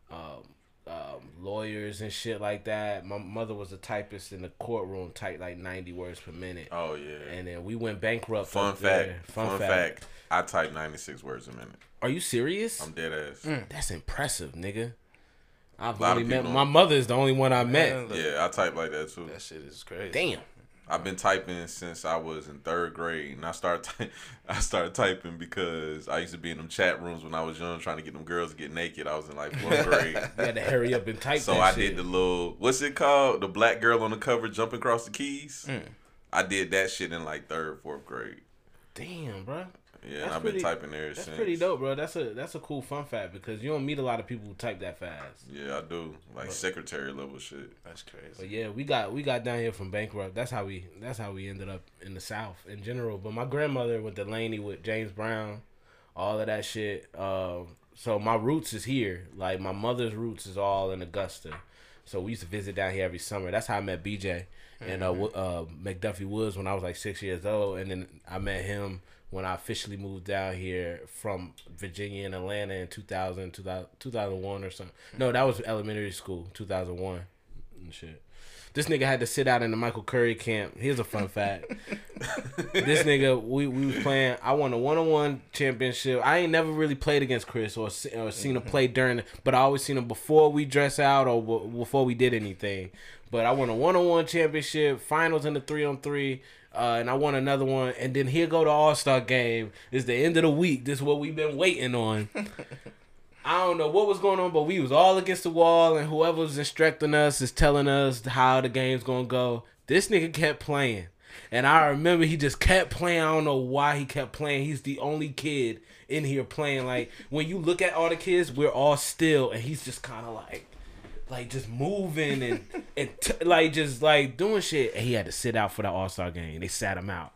um, um, lawyers and shit like that. My mother was a typist in the courtroom, type like ninety words per minute. Oh yeah. And then we went bankrupt. Fun fact. there. Fun, fact. I type 96 words a minute. Are you serious? I'm dead ass. That's impressive, nigga. I've Lot of only met people my don't- mother is the only one I met. Man, look, Yeah, I type like that too. that shit is crazy. Damn. I've been typing since I was in third grade, and I started ty- I started typing because I used to be in them chat rooms when I was young, trying to get them girls to get naked. I was in like fourth grade, You had to hurry up and type so I shit. did the little what's it called? The black girl on the cover jumping across the keys. Mm. I did that shit in like third, fourth grade. Damn, bro. Yeah, and That's I've pretty- been typing there since That's since. pretty dope, bro. That's a that's a cool fun fact because you don't meet a lot of people who type that fast. Yeah, I do like secretary level shit. That's crazy. But yeah, we got we got down here from bankrupt. That's how we that's how we ended up in the South in general. But my grandmother went to Laney with James Brown, all of that shit. Um, so my roots is here. Like my mother's roots is all in Augusta. So we used to visit down here every summer. That's how I met BJ and uh, uh, McDuffie Woods when I was like six years old, and then I met him when I officially moved down here from Virginia and Atlanta in 2000, 2000 2001 or something. No, that was elementary school, 2001 and mm, shit. This nigga had to sit out in the Michael Curry camp. Here's a fun fact. this nigga, we, we was playing. I won a one on one championship. I ain't never really played against Chris or, or seen him play during, but I always seen him before we dress out or w- before we did anything. But I won a one on one championship, finals in the three on three. Uh, and I won another one, and then he'll go to All Star game. It's the end of the week. This is what we've been waiting on. I don't know what was going on, but we was all against the wall, and whoever was instructing us is telling us how the game's gonna go. This nigga kept playing, and I remember he just kept playing. I don't know why he kept playing. He's the only kid in here playing. Like when you look at all the kids, we're all still, and he's just kind of like. Like just moving and and t- like just like doing shit, and he had to sit out for the All Star game. They sat him out,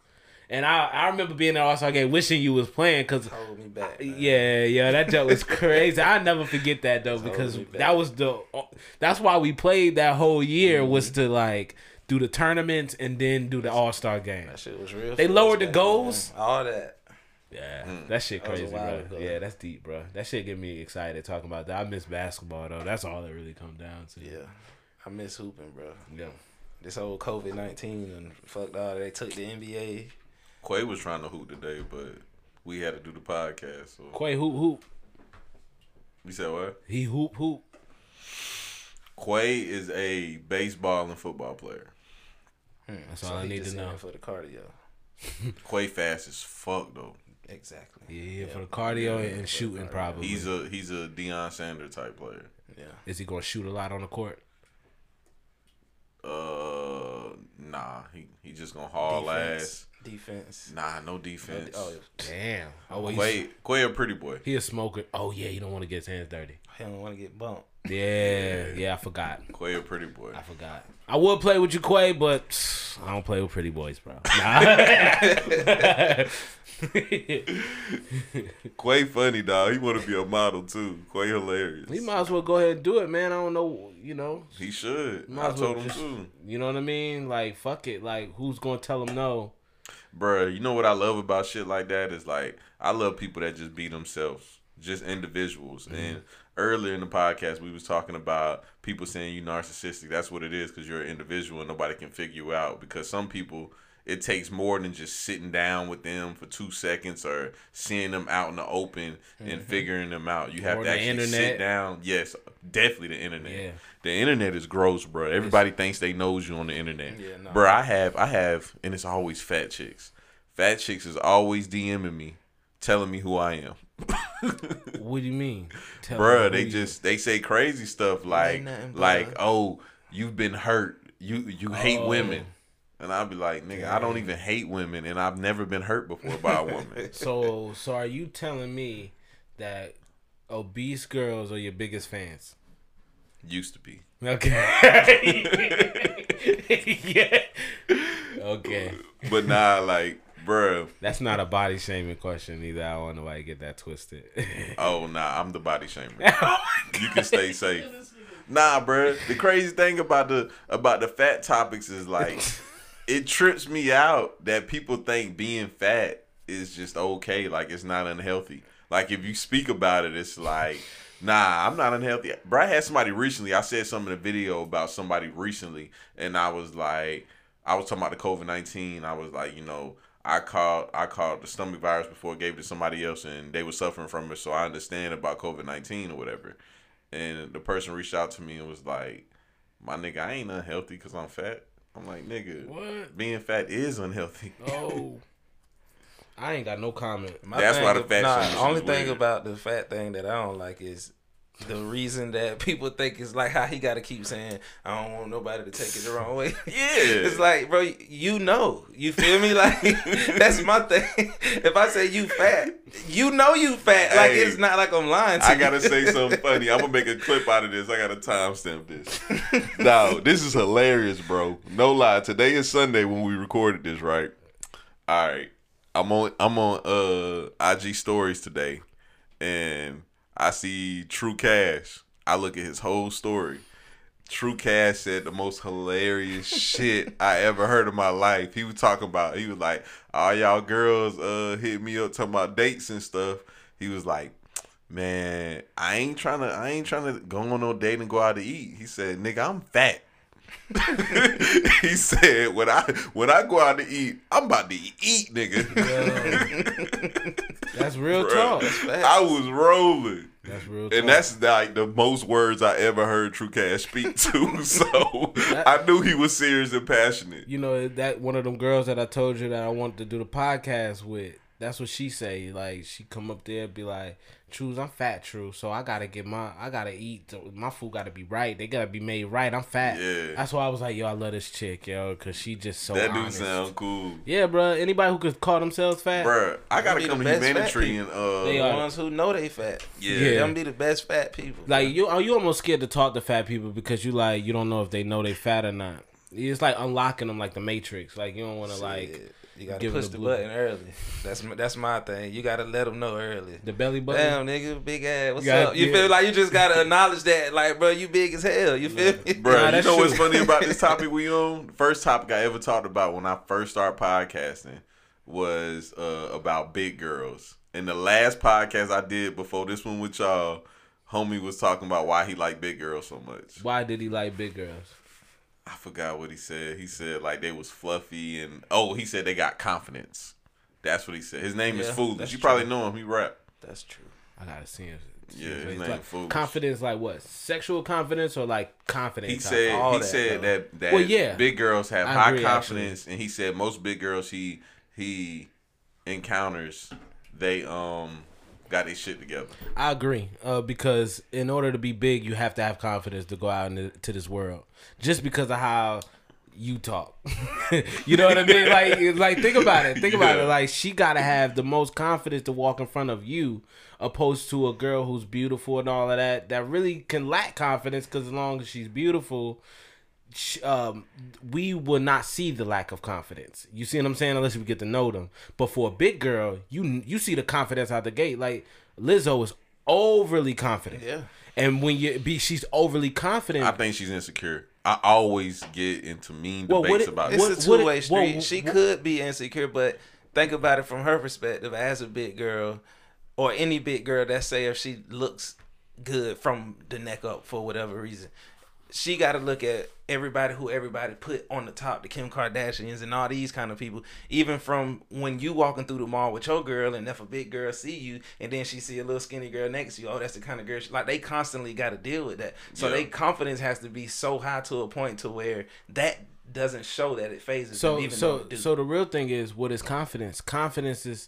and I I remember being at All Star game wishing you was playing because Hold me back. man. yeah, yeah, that joke was crazy. I never forget that though because that was the that's why we played that whole year mm-hmm. was to like do the tournaments and then do the All Star game. That shit was real. They lowered the goals? then. All that. Yeah, mm. that shit That was a crazy, while bro. ago. Yeah, that's deep, bro. That shit get me excited talking about that. I miss basketball though. That's all it really come down to. Yeah. I miss hooping, bro. yeah. This whole COVID nineteen and fucked all. They took the NBA. Quay was trying to hoop today, but we had to do the podcast. So Quay hoop hoop. we said what? He hoop hoop. Quay is a baseball and football player. Hmm, that's all I need to know. for the cardio. Quay fast as fuck though. Exactly. Yeah, yeah, for the cardio and shooting probably. He's a he's a Deion Sanders type player. Yeah. Is he gonna shoot a lot on the court? Uh, nah, he he just gonna haul Defense. ass. Defense. Nah, no defense. Oh, Damn. Oh, wait, he's, Quay Quay a pretty boy. he a smoker. Oh yeah, you don't want to get his hands dirty. he don't want to get bumped. Yeah, yeah, I forgot. Quay a pretty boy. I forgot. I would play with you, Quay, but I don't play with pretty boys, bro. Nah. Quay funny dog. He want to be a model too. Quay hilarious. he might as well go ahead and do it, man. I don't know, you know. He should. Might I as well told him just- too. You know what I mean? Like, fuck it. Like, who's gonna tell him no? Bruh, you know what I love about shit like that is like I love people that just be themselves, just individuals. Mm-hmm. And earlier in the podcast, we was talking about people saying you narcissistic. That's what it is because you're an individual and nobody can figure you out. Because some people, it takes more than just sitting down with them for two seconds or seeing them out in the open and figuring them out. You have Mm-hmm. Or to actually sit down. Yes, definitely the internet. Yeah. The internet is gross, bro. Everybody thinks they knows you on the internet. Yeah. Bro, I have, I have, and it's always fat chicks. Fat chicks is always DMing me, telling me who I am. What do you mean? Tell Bruh, who they you- just they say crazy stuff like nothing like oh you've been hurt you you hate Oh. women and I'll be like nigga I don't even hate women and I've never been hurt before by a woman. So, so are you telling me that obese girls are your biggest fans? Used to be. Okay. yeah. Okay. But nah like bruh That's not a body shaming question either. I don't want nobody to get that twisted. oh nah I'm the body shamer. Oh you can stay safe. Nah, bruh. The crazy thing about the about the fat topics is like it trips me out that people think being fat is just okay, like it's not unhealthy. Like if you speak about it, it's like, nah, I'm not unhealthy. Bro, I had somebody recently. I said something in a video about somebody recently, and I was like, I was talking about the COVID nineteen. I was like, you know, I caught I caught the stomach virus before it gave it to somebody else, and they were suffering from it. So I understand about COVID nineteen or whatever. And the person reached out to me and was like, "My nigga, I ain't unhealthy because I'm fat." I'm like, "Nigga, What? being fat is unhealthy." oh. I ain't got no comment. My That's why the fat nah, shit the is only thing weird. about the fat thing that I don't like is the reason that people think is like how he got to keep saying I don't want nobody to take it the wrong way. Yeah. it's like, bro, you know, you feel me? Like that's my thing. If I say you fat, you know you fat. Like Hey, it's not like I'm lying to I you. gotta say something funny. I'm gonna make a clip out of this. I gotta timestamp this. no, this is hilarious, bro. No lie. Today is Sunday when we recorded this, right? All right. I'm on I'm on uh IG stories today and I see True Cash. I look at his whole story. True Cash said the most hilarious shit I ever heard in my life. He was talking about he was like, all y'all girls uh hit me up talking about dates and stuff. He was like, Man, I ain't trying to I ain't trying to go on no date and go out to eat. He said, nigga, I'm fat. he said, when I when I go out to eat, I'm about to eat, nigga. That's real Bruh, talk. I was rolling. That's real talk. And that's like the most words I ever heard True Cash speak to. So I knew he was serious and passionate. you know that one of them girls that I told you that I wanted to do the podcast with. That's what she say. Like she come up there and be like, "Trues, I'm fat, true. So I gotta get my, I gotta eat. My food gotta be right. They gotta be made right. I'm fat. Yeah. That's why I was like, yo, I love this chick, yo, cause she just so that dude honest. sound cool. Yeah, bro. Anybody who could call themselves fat, Bruh, I gotta be come the to best fat Humanitarian and uh They The are. ones who know they fat. Yeah. Yeah. Them be the best fat people. like you, are you almost scared to talk to fat people because you like you don't know if they know they fat or not. It's like unlocking them like the Matrix. Like you don't want to like Shit. You gotta give push it a the button early. That's my, that's my thing. You gotta let them know early. the belly button. Damn, nigga, big ass. What's You gotta- up? You yeah. feel like you just gotta acknowledge that, like, bro, you big as hell. You feel me? Bro, Nah, you that's know what's funny about this topic we on? The first topic I ever talked about when I first started podcasting was uh, about big girls. And the last podcast I did before this one with y'all, homie was talking about why he liked big girls so much. Why did he like big girls? I forgot what he said. He said like they was fluffy and oh, he said they got confidence. That's what he said. His name is Foolish. You true. probably know him. He rap. That's true. I gotta see him. Yeah, his his name like, Foolish. confidence, like what? Sexual confidence or like confidence? He confidence? said all he that, said though. that that Well, yeah. big girls have I high agree, confidence, and he said most big girls he he encounters they um got their shit together. I agree. Uh, because in order to be big, you have to have confidence to go out into this world. Just because of how you talk, you know what I mean? Like, like think about it. Think about Yeah. it. Like she gotta have the most confidence to walk in front of you, opposed to a girl who's beautiful and all of that. That really can lack confidence because as long as she's beautiful. Sh- Um, we will not see the lack of confidence. You see what I'm saying? Unless we get to know them. But for a big girl, you you see the confidence out the gate. Like Lizzo is overly confident. Yeah. And when you be, she's overly confident. I think she's insecure. I always get into mean Well, debates what it- about It's it. A two way street. well, she what- could be insecure, but think about it from her perspective as a big girl, or any big girl that say if she looks good from the neck up for whatever reason, she got to look at everybody who everybody put on the top, the Kim Kardashians and all these kind of people. Even from when you walking through the mall with your girl, and if a big girl see you, and then she see a little skinny girl next to you, oh, that's the kind of girl. She, like they constantly got to deal with that. So Yeah. they confidence has to be so high to a point to where that doesn't show that it phases so them, even so it so the real thing is what is confidence? Confidence is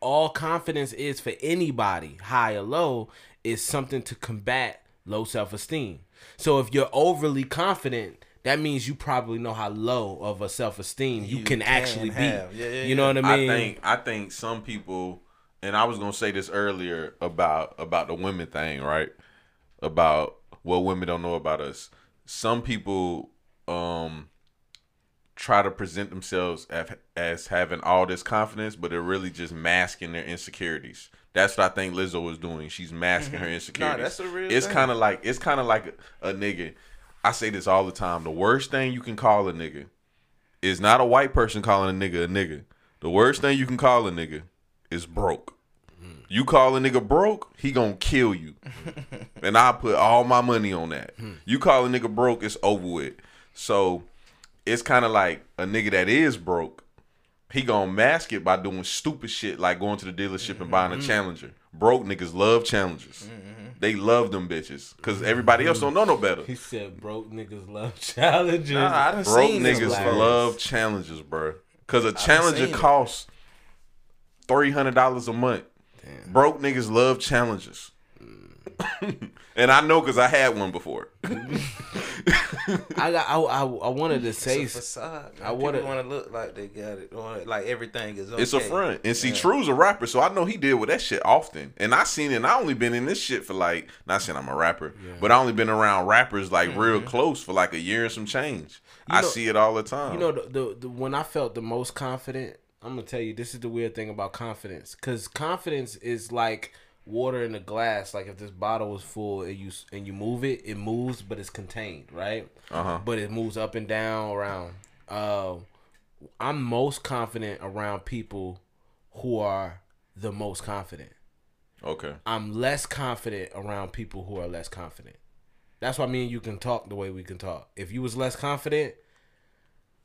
all confidence is for anybody, high or low, is something to combat low self esteem. So if you're overly confident, that means you probably know how low of a self esteem you, You can, can actually have. be. Yeah, yeah, you know yeah. what I mean? I think I think some people, and I was gonna say this earlier about about the women thing, right? About what women don't know about us. Some people um try to present themselves as, as having all this confidence, but they're really just masking their insecurities. That's what I think Lizzo is doing. She's masking her mm-hmm. insecurities. that's a real It's kind of like it's kind of like a, a nigga. I say this all the time. The worst thing you can call a nigga is not a white person calling a nigga a nigga. The worst thing you can call a nigga is broke. Mm-hmm. You call a nigga broke, he gonna kill you. and I put all my money on that. Hmm. You call a nigga broke, it's over with. So it's kind of like a nigga that is broke. He gonna mask it by doing stupid shit like going to the dealership and mm-hmm. buying a mm-hmm. Challenger. Broke niggas love Challengers. Mm-hmm. They love them bitches because everybody else don't know no better. he said broke niggas love challenges. Nah, I done Broke seen niggas before. love challenges, bro. Cause a challenger costs three hundred dollars a month. Broke niggas love challenges. and I know because I had one before. I got I, I, I wanted to say It's a facade. I I wanna- want to look like they got it, or like everything is okay. It's a front. And see, True's a rapper, so I know he deal with that shit often. And I seen it. And I only been in this shit for like, not saying I'm a rapper, but I only been around rappers like real mm-hmm. close for like a year and some change. I know- see it all the time. You know, the, the, the when I felt the most confident, I'm gonna tell you this is the weird thing about confidence, because confidence is like water in a glass. Like if this bottle is full and you and you move it, it moves, but it's contained, right? Uh-huh. But it moves up and down around. Uh, I'm most confident around people who are the most confident. okay. I'm less confident around people who are less confident. That's why me and you can talk the way we can talk. If you was less confident,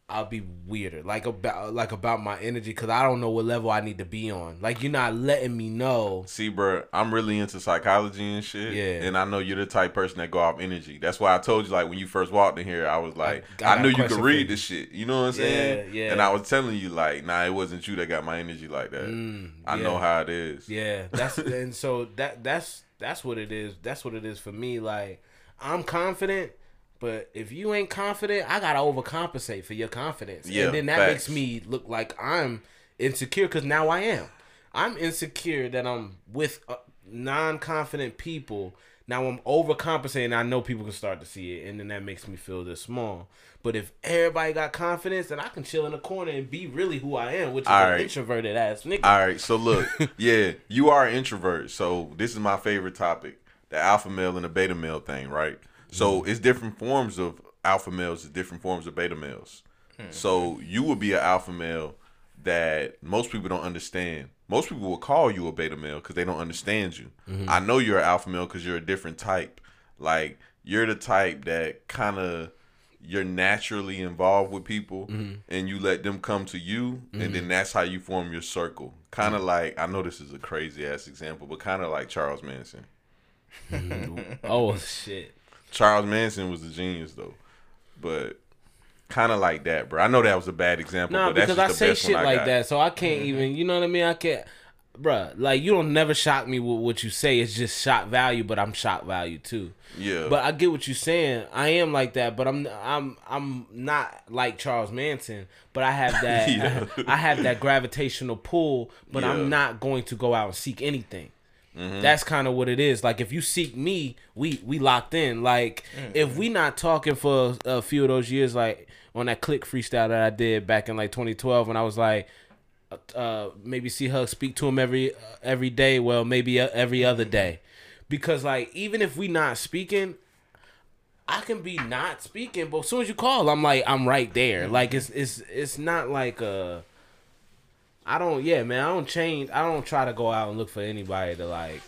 I'll be weirder, like about like about my energy, because I don't know what level I need to be on. Like you're not letting me know. See, bro, I'm really into psychology and shit. Yeah. And I know you're the type person that go off energy. That's why I told you, like, when you first walked in here, I was like, I I, knew you could read this shit. You know what I'm saying? Yeah, yeah. And I was telling you, like, nah, it wasn't you that got my energy like that. Mm, I yeah. know how it is. Yeah, that's and so that that's that's what it is. That's what it is for me. Like I'm confident, but if you ain't confident, I gotta overcompensate for your confidence. Yeah, and then that facts. makes me look like I'm insecure because now I am. I'm insecure that I'm with uh, non-confident people. Now I'm overcompensating. I know people can start to see it, and then that makes me feel this small. But if everybody got confidence, then I can chill in the corner and be really who I am, which is All an right. introverted ass nigga. All right, so look, yeah, you are an introvert. So this is my favorite topic: the alpha male and the beta male thing, right? So it's different forms of alpha males, it's different forms of beta males. Hmm. So you would be an alpha male that most people don't understand. Most people will call you a beta male because they don't understand you. Mm-hmm. I know you're an alpha male because you're a different type. Like you're the type that kind of you're naturally involved with people mm-hmm. and you let them come to you and then mm-hmm. that's how you form your circle. Kind of like I know this is a crazy ass example, but kind of like Charles Manson. oh shit. Charles Manson was a genius though, but kind of like that, bro. I know that was a bad example, but because I say shit I like got. that, so I can't mm-hmm. even. You know what I mean? I can't, bro. Like you don't never shock me with what you say. It's just shock value, but I'm shock value too. Yeah, But I get what you're saying. I am like that, but I'm I'm I'm not like Charles Manson. But I have that Yeah. I have that gravitational pull. But Yeah. I'm not going to go out and seek anything. That's kind of what it is. Like if you seek me, we we locked in. Like if we not talking for a few of those years, like on that click freestyle that I did back in like 2012, when I was like, uh, maybe see her speak to him every uh, every day. Well, maybe uh, every other day, because like even if we not speaking, I can be not speaking, but as soon as you call, I'm like I'm right there. Like it's it's it's not like uh I don't yeah, man, I don't change I don't try to go out and look for anybody to like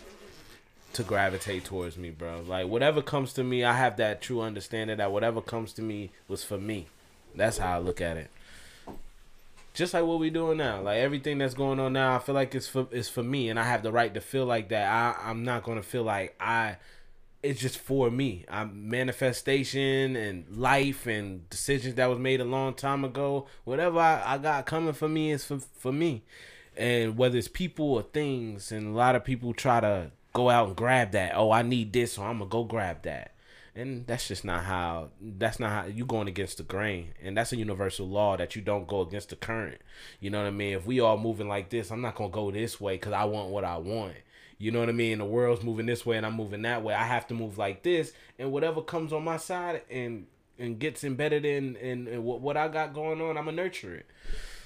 to gravitate towards me, bro. Like whatever comes to me, I have that true understanding that whatever comes to me was for me. That's how I look at it. Just like what we doing now, like everything that's going on now, I feel like it's for it's for me, and I have the right to feel like that. I I'm not gonna feel like I it's just for me. I'm manifestation and life and decisions that was made a long time ago. Whatever I, I got coming for me is for for me. And whether it's people or things, and a lot of people try to go out and grab that. Oh, I need this, so I'm gonna go grab that. And that's just not how. That's not how you going against the grain. And that's a universal law that you don't go against the current. You know what I mean? If we all moving like this, I'm not gonna go this way because I want what I want. You know what I mean? The world's moving this way and I'm moving that way. I have to move like this, and whatever comes on my side and and gets embedded in in, in what, what I got going on, I'm gonna nurture it.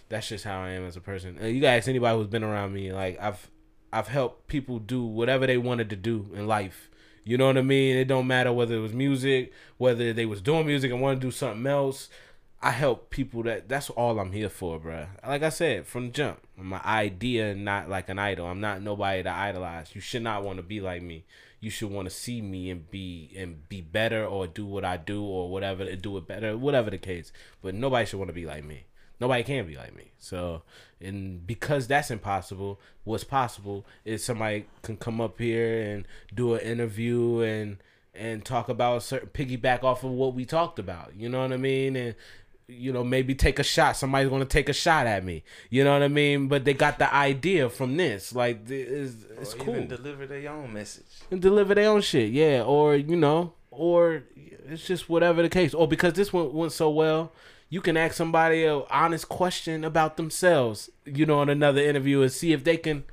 That's just how I am as a person. Uh, you guys, anybody who's been around me, like I've I've helped people do whatever they wanted to do in life. You know what I mean? It don't matter whether it was music, whether they was doing music and want to do something else. I help people that that's all I'm here for, bruh. Like I said from the jump, I'm an idea, not like an idol. I'm not nobody to idolize. You should not want to be like me. You should want to see me and be and be better or do what I do or whatever do it better, whatever the case. But nobody should want to be like me. Nobody can be like me. So, and because that's impossible, what's possible is somebody can come up here and do an interview and and talk about a certain piggyback off of what we talked about. You know what I mean? And you know, maybe take a shot. Somebody's gonna take a shot at me. You know what I mean? But they got the idea from this. Like, it's, it's cool. Even deliver their own message. and deliver their own shit. Yeah, or you know, or it's just whatever the case. Or because this one went so well, you can ask somebody a honest question about themselves. You know, in another interview and see if they can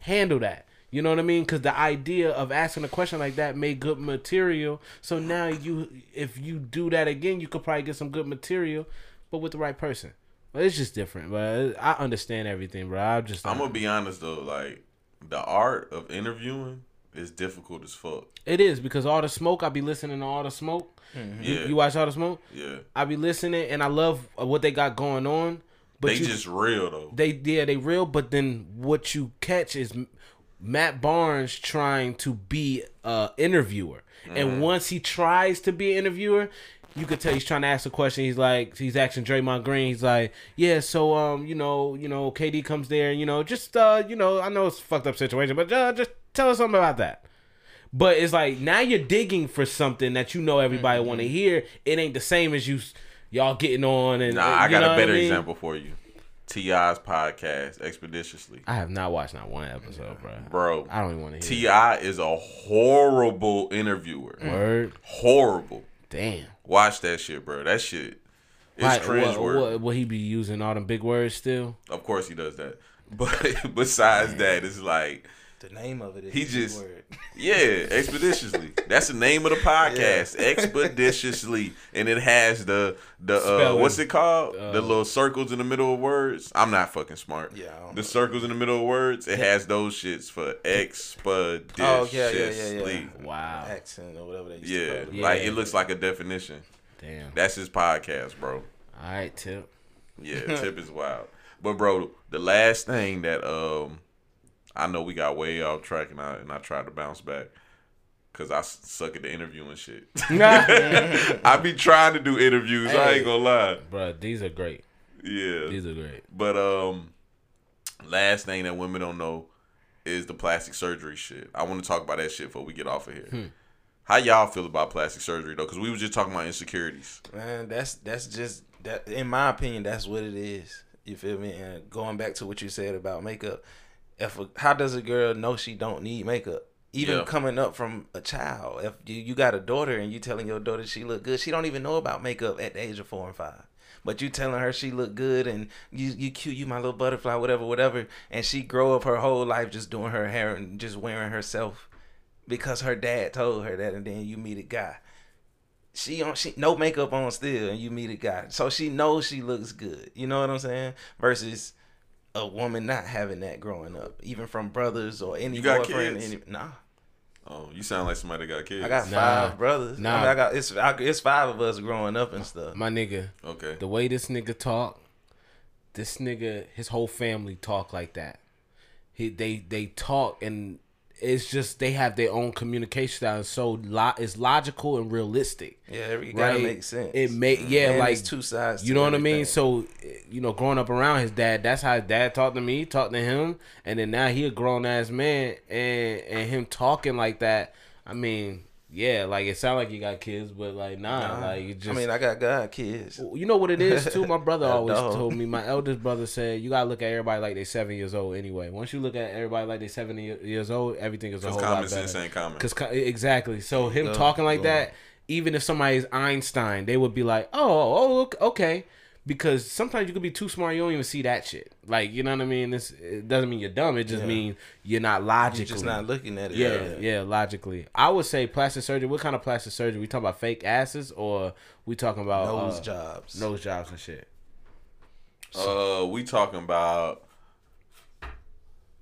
handle that. You know what I mean? Because the idea of asking a question like that made good material. So now you, if you do that again, you could probably get some good material, but with the right person. But it's just different. But I understand everything, bro. I'm just. I'm gonna be honest though, like the art of interviewing is difficult as fuck. It is because all the smoke. I be listening to all the smoke. Mm-hmm. You, Yeah. you watch all the smoke. Yeah, I be listening and I love what they got going on. But they you, just real though. they yeah they real. But then what you catch is M- Matt Barnes trying to be a interviewer, Mm-hmm. and once he tries to be an interviewer, you could tell he's trying to ask a question. He's like, he's asking Draymond Green. He's like, yeah, so um, you know, you know, KD comes there, you know, just uh, you know, I know it's a fucked up situation, but uh, just tell us something about that. But it's like now you're digging for something that you know everybody want to hear. It ain't the same as you y'all getting on and Nah, uh, I got a better mean? example for you. T.I.'s podcast, expeditiously, I have not watched not one episode, bro. bro. I don't even want to hear. T.I. is a horrible interviewer. it. Word, Horrible. damn. Watch that shit, bro. That shit is Like, cringe what, word. what, will he be using all them big words still? Of course he does that. But besides that, it's like The name of it is He just- word. Yeah, expeditiously. That's the name of the podcast, expeditiously, and it has the the uh, Spelling. what's it called? Uh, the little circles in the middle of words. I'm not fucking smart. Yeah, I don't the know. circles in the middle of words. It has those shits for expeditiously. Oh, yeah, yeah, yeah, yeah. Wow. accent or whatever they used Yeah, to call it. Yeah. like it looks like a definition. Damn. That's his podcast, bro. All right, Tip. Yeah, tip is wild. But bro, the last thing that um I know we got way off track and I and I tried to bounce back because I suck at the interviewing shit. I be trying to do interviews. I ain't gonna lie. Bro, these are great. Yeah, These are great. but um, last thing that women don't know is the plastic surgery shit. I want to talk about that shit before we get off of here. Hmm. How y'all feel about plastic surgery though? Because we were just talking about insecurities. Man, that's that's just that. In my opinion, that's what it is. You feel me? And going back to what you said about makeup, if a, how does a girl know she don't need makeup? Even Yeah. coming up from a child, if you, you got a daughter and you telling your daughter she look good, she don't even know about makeup at the age of four and five. But you telling her she look good and you you cute, you my little butterfly, whatever, whatever, and she grow up her whole life just doing her hair and just wearing herself because her dad told her that, and then you meet a guy she on she no makeup on still and you meet a guy so she knows she looks good you know what i'm saying versus a woman not having that growing up even from brothers or any You got boyfriend kids? any, nah Oh, you sound like somebody that got kids. i got Nah. five brothers Nah. I, mean, I got it's I, it's five of us growing up and stuff My nigga, okay. the way this nigga talk, this nigga, his whole family talk like that. He they they talk and it's just they have their own communication style. So lo- it's logical and realistic. yeah every gotta Right? make sense It make mm-hmm. yeah And like two sides You know what I mean? So you know, growing up around his dad, that's how his dad talked to me, talked to him, and then now he a grown ass man, and and him talking like that. I mean, yeah, like it sound like you got kids, but like nah, Nah. like it just. i mean i got god kids you know what it is too. My brother always dog. told me. My eldest brother said you gotta look at everybody like they seven years old. Anyway, once you look at everybody like they seven ye- years old, everything is a whole common lot better. sense ain't common. Cause exactly. So him talking like that, even if somebody's Einstein, they would be like, "Oh, oh, ok- okay." Because sometimes you could be too smart, you don't even see that shit. Like you know what I mean? It's, it doesn't mean you're dumb. It just Yeah. means you're not you're logical. just not looking at it yeah, yeah, logically. I would say plastic surgery. What kind of plastic surgery? We talking about fake asses, or we talking about nose uh, jobs nose jobs and shit? Uh, we talking about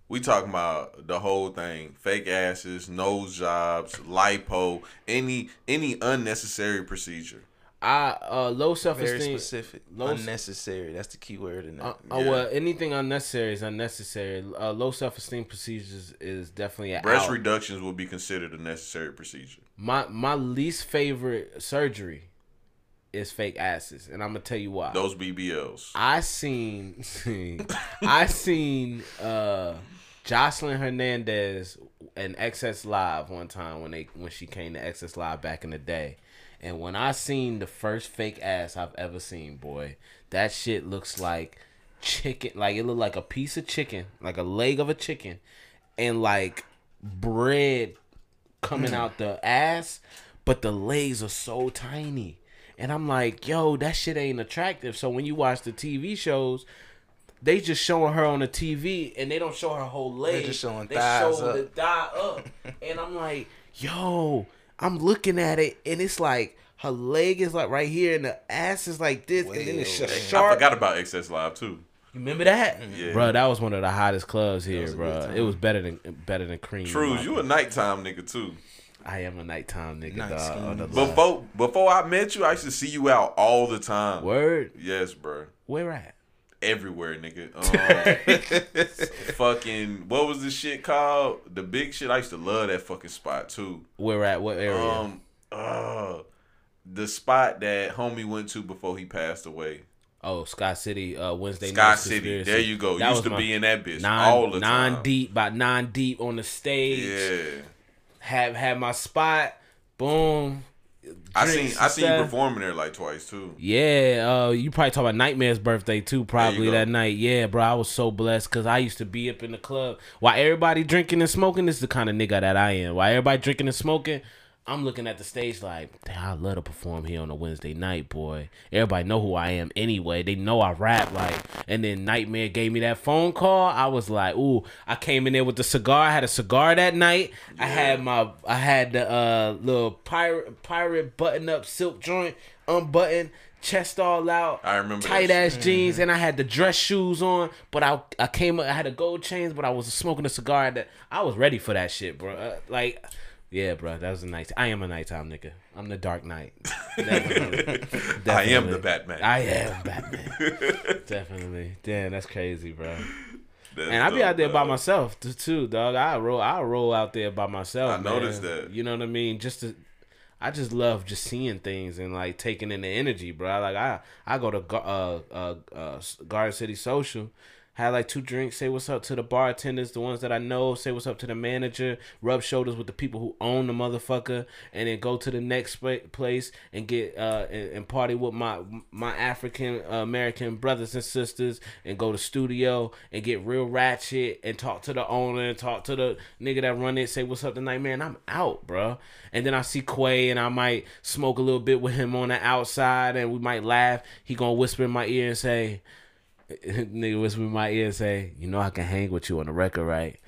we talking about the whole thing: fake asses, nose jobs, lipo, any any unnecessary procedure. I uh low self very esteem. specific low- unnecessary that's the key word in that Uh, uh, Yeah. well, anything unnecessary is unnecessary. Uh, low self esteem procedures is definitely a Breast out. reductions will be considered a necessary procedure. my my least favorite surgery is fake asses, and I'm gonna tell you why. Those BBLs. I seen I seen uh Joseline Hernandez in XS Live one time when they when she came to XS Live back in the day. And when I seen the first fake ass I've ever seen, boy, that shit looks like chicken like it looked like a piece of chicken, like a leg of a chicken, and like bread coming mm. out the ass, but the legs are so tiny. And I'm like, yo, that shit ain't attractive. So when you watch the TV shows, they just showing her on the TV and they don't show her whole leg. just showing they thighs show up. the thigh up. and I'm like, yo, I'm looking at it and it's like her leg is like right here and the ass is like this and then it's just over. I forgot about XS Live too. You remember that? Yeah. Bro, that was one of the hottest clubs here, bro. It was better than better than Cream. in Trues, my you a nighttime nigga too. I am a nighttime nigga, Night dog. scheme. on the line. Before before I met you, I used to see you out all the time. Word, Yes, bro. where at? Everywhere, nigga. Um, fucking what was the shit called? The big shit. I used to love that fucking spot too. Where at? What area? Um, uh, the spot that homie went to before he passed away. Oh, Sky City, uh, Wednesday Sky. City. Conspiracy. There you go. That Used to be in that bitch nine, all the nine time. deep, about nine deep on the stage. Yeah. Have had my spot. Boom. I seen I seen you performing there like twice too. Yeah, uh, you probably talk about Nightmare's birthday too, probably that night. Yeah, bro, I was so blessed because I used to be up in the club while everybody drinking and smoking. This is the kind of nigga that I am. While everybody drinking and smoking, I'm looking at the stage like, damn, I love to perform here on a Wednesday night, boy. Everybody know who I am anyway. They know I rap like. And then Nightmare gave me that phone call. I was like, ooh, I came in there with the cigar. I had a cigar that night. I had my, I had the uh, little pirate pirate button up silk joint unbuttoned. Chest all out, I remember tight ass jeans, and I had the dress shoes on. But I, I came, up I had a gold chains, but I was smoking a cigar. That I was ready for that shit, bro. Uh, like, yeah, bro, that was a nice. I am a nighttime nigga. I'm the Dark Knight. Definitely. I am the Batman. I am Batman. Definitely. Damn, that's crazy, bro. That's And I be out there by myself too, dog. I roll, I roll out there by myself. I man. noticed that. You know what I mean? Just to, I just love just seeing things and like taking in the energy, bro. Like I, I go to uh, uh, uh, Garden City Social. Had like two drinks, say what's up to the bartenders, the ones that I know, say what's up to the manager, rub shoulders with the people who own the motherfucker, and then go to the next place and get uh and, and party with my my African uh, American brothers and sisters, and go to studio and get real ratchet and talk to the owner and talk to the nigga that run it, say what's up tonight, man. I'm out, bro. And then I see Quay and I might smoke a little bit with him on the outside, and we might laugh. He gonna whisper in my ear and say nigga whisper in my ear and say, "You know I can hang with you on the record, right?"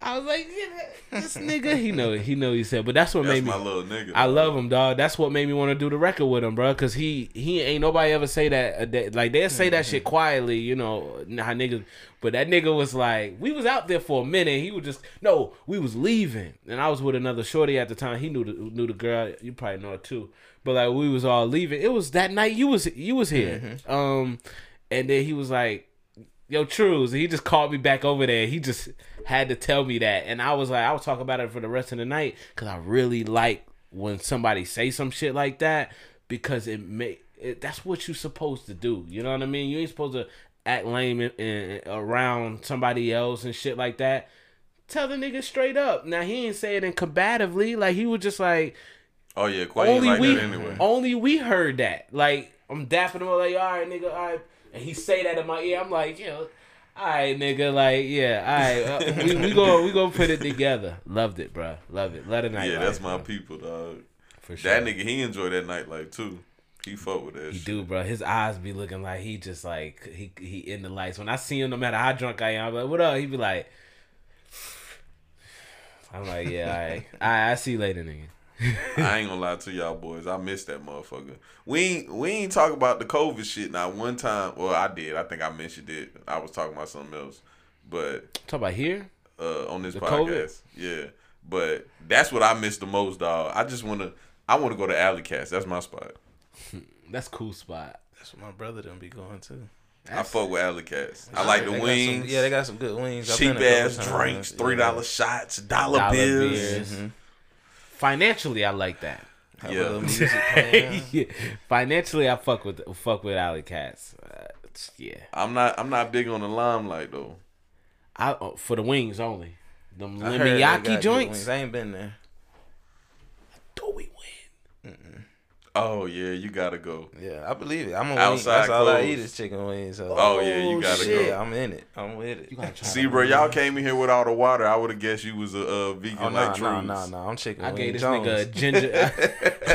I was like, yeah, "This nigga, he know, he know." He said, but that's what That's made me. my little nigga. I love him, dog. That's what made me want to do the record with him, bro. Cause he he ain't nobody ever say that. uh, that like they'll say that shit quietly, you know. How niggas, but that nigga was like, we was out there for a minute. He was just no, we was leaving, and I was with another shorty at the time. He knew the knew the girl. You probably know her too. But like we was all leaving. It was that night. You was you was here. Um, and then he was like, yo, Trues. He just called me back over there. He just had to tell me that. And I was like, I was talking about it for the rest of the night because I really like when somebody say some shit like that because it may, it, that's what you're supposed to do. You know what I mean? You ain't supposed to act lame in, in, around somebody else and shit like that. Tell the nigga straight up. Now, he ain't say it in combatively. Like, he was just like, Oh yeah, only like we that anyway. only we heard that. Like I'm dapping him like, all right, nigga, all right. And he say that in my ear. I'm like, yo, all right, nigga, like, yeah, all right. Uh, we we go we gonna put it together. Loved it, bro. Love it. Let it night. Yeah, that's my bro. people, dog. for sure. That nigga, he enjoyed that nightlife too. He fuck with that He shit. do, bro. His eyes be looking like he just like he he in the lights. When I see him, no matter how drunk I am, I'm like, what up? He be like, I'm like, yeah, all right. I I see you later, nigga. I ain't gonna lie to y'all boys. I missed that motherfucker. We ain't we ain't talk about the COVID shit not one time. Well, I did. I think I mentioned it. I was talking about something else, but Talk about here. uh, on this The podcast, yeah. But that's what I missed the most, dog. I just wanna I wanna go to Alley Cats. That's my spot. That's cool spot. That's what my brother done be going to. I fuck with Alley Cats. I like the They got some- wings. yeah, they got some good wings. Cheap been a couple ass drinks, three dollar shots, dollar, Dollar bills. beers. Mhm. Financially, I like that. Yeah. music. Yeah. Financially, I fuck with fuck with Alley Cats. Uh, yeah, I'm not I'm not big on the limelight though. I uh, for the wings only. Them I they got lemiyaki good joints. I ain't been there. Do we win? Oh yeah, you gotta go. Yeah, I believe it. I'm a wing. Outside That's all I eat is chicken wings. So. Oh, yeah, you gotta shit. go. Yeah, I'm in it. I'm with it. You gotta try See, bro, y'all came in here with all the water. I would have guessed you was a uh, vegan Oh, no, like no, Drews. no, no. I'm chicken I wing gave this Jones. nigga a ginger.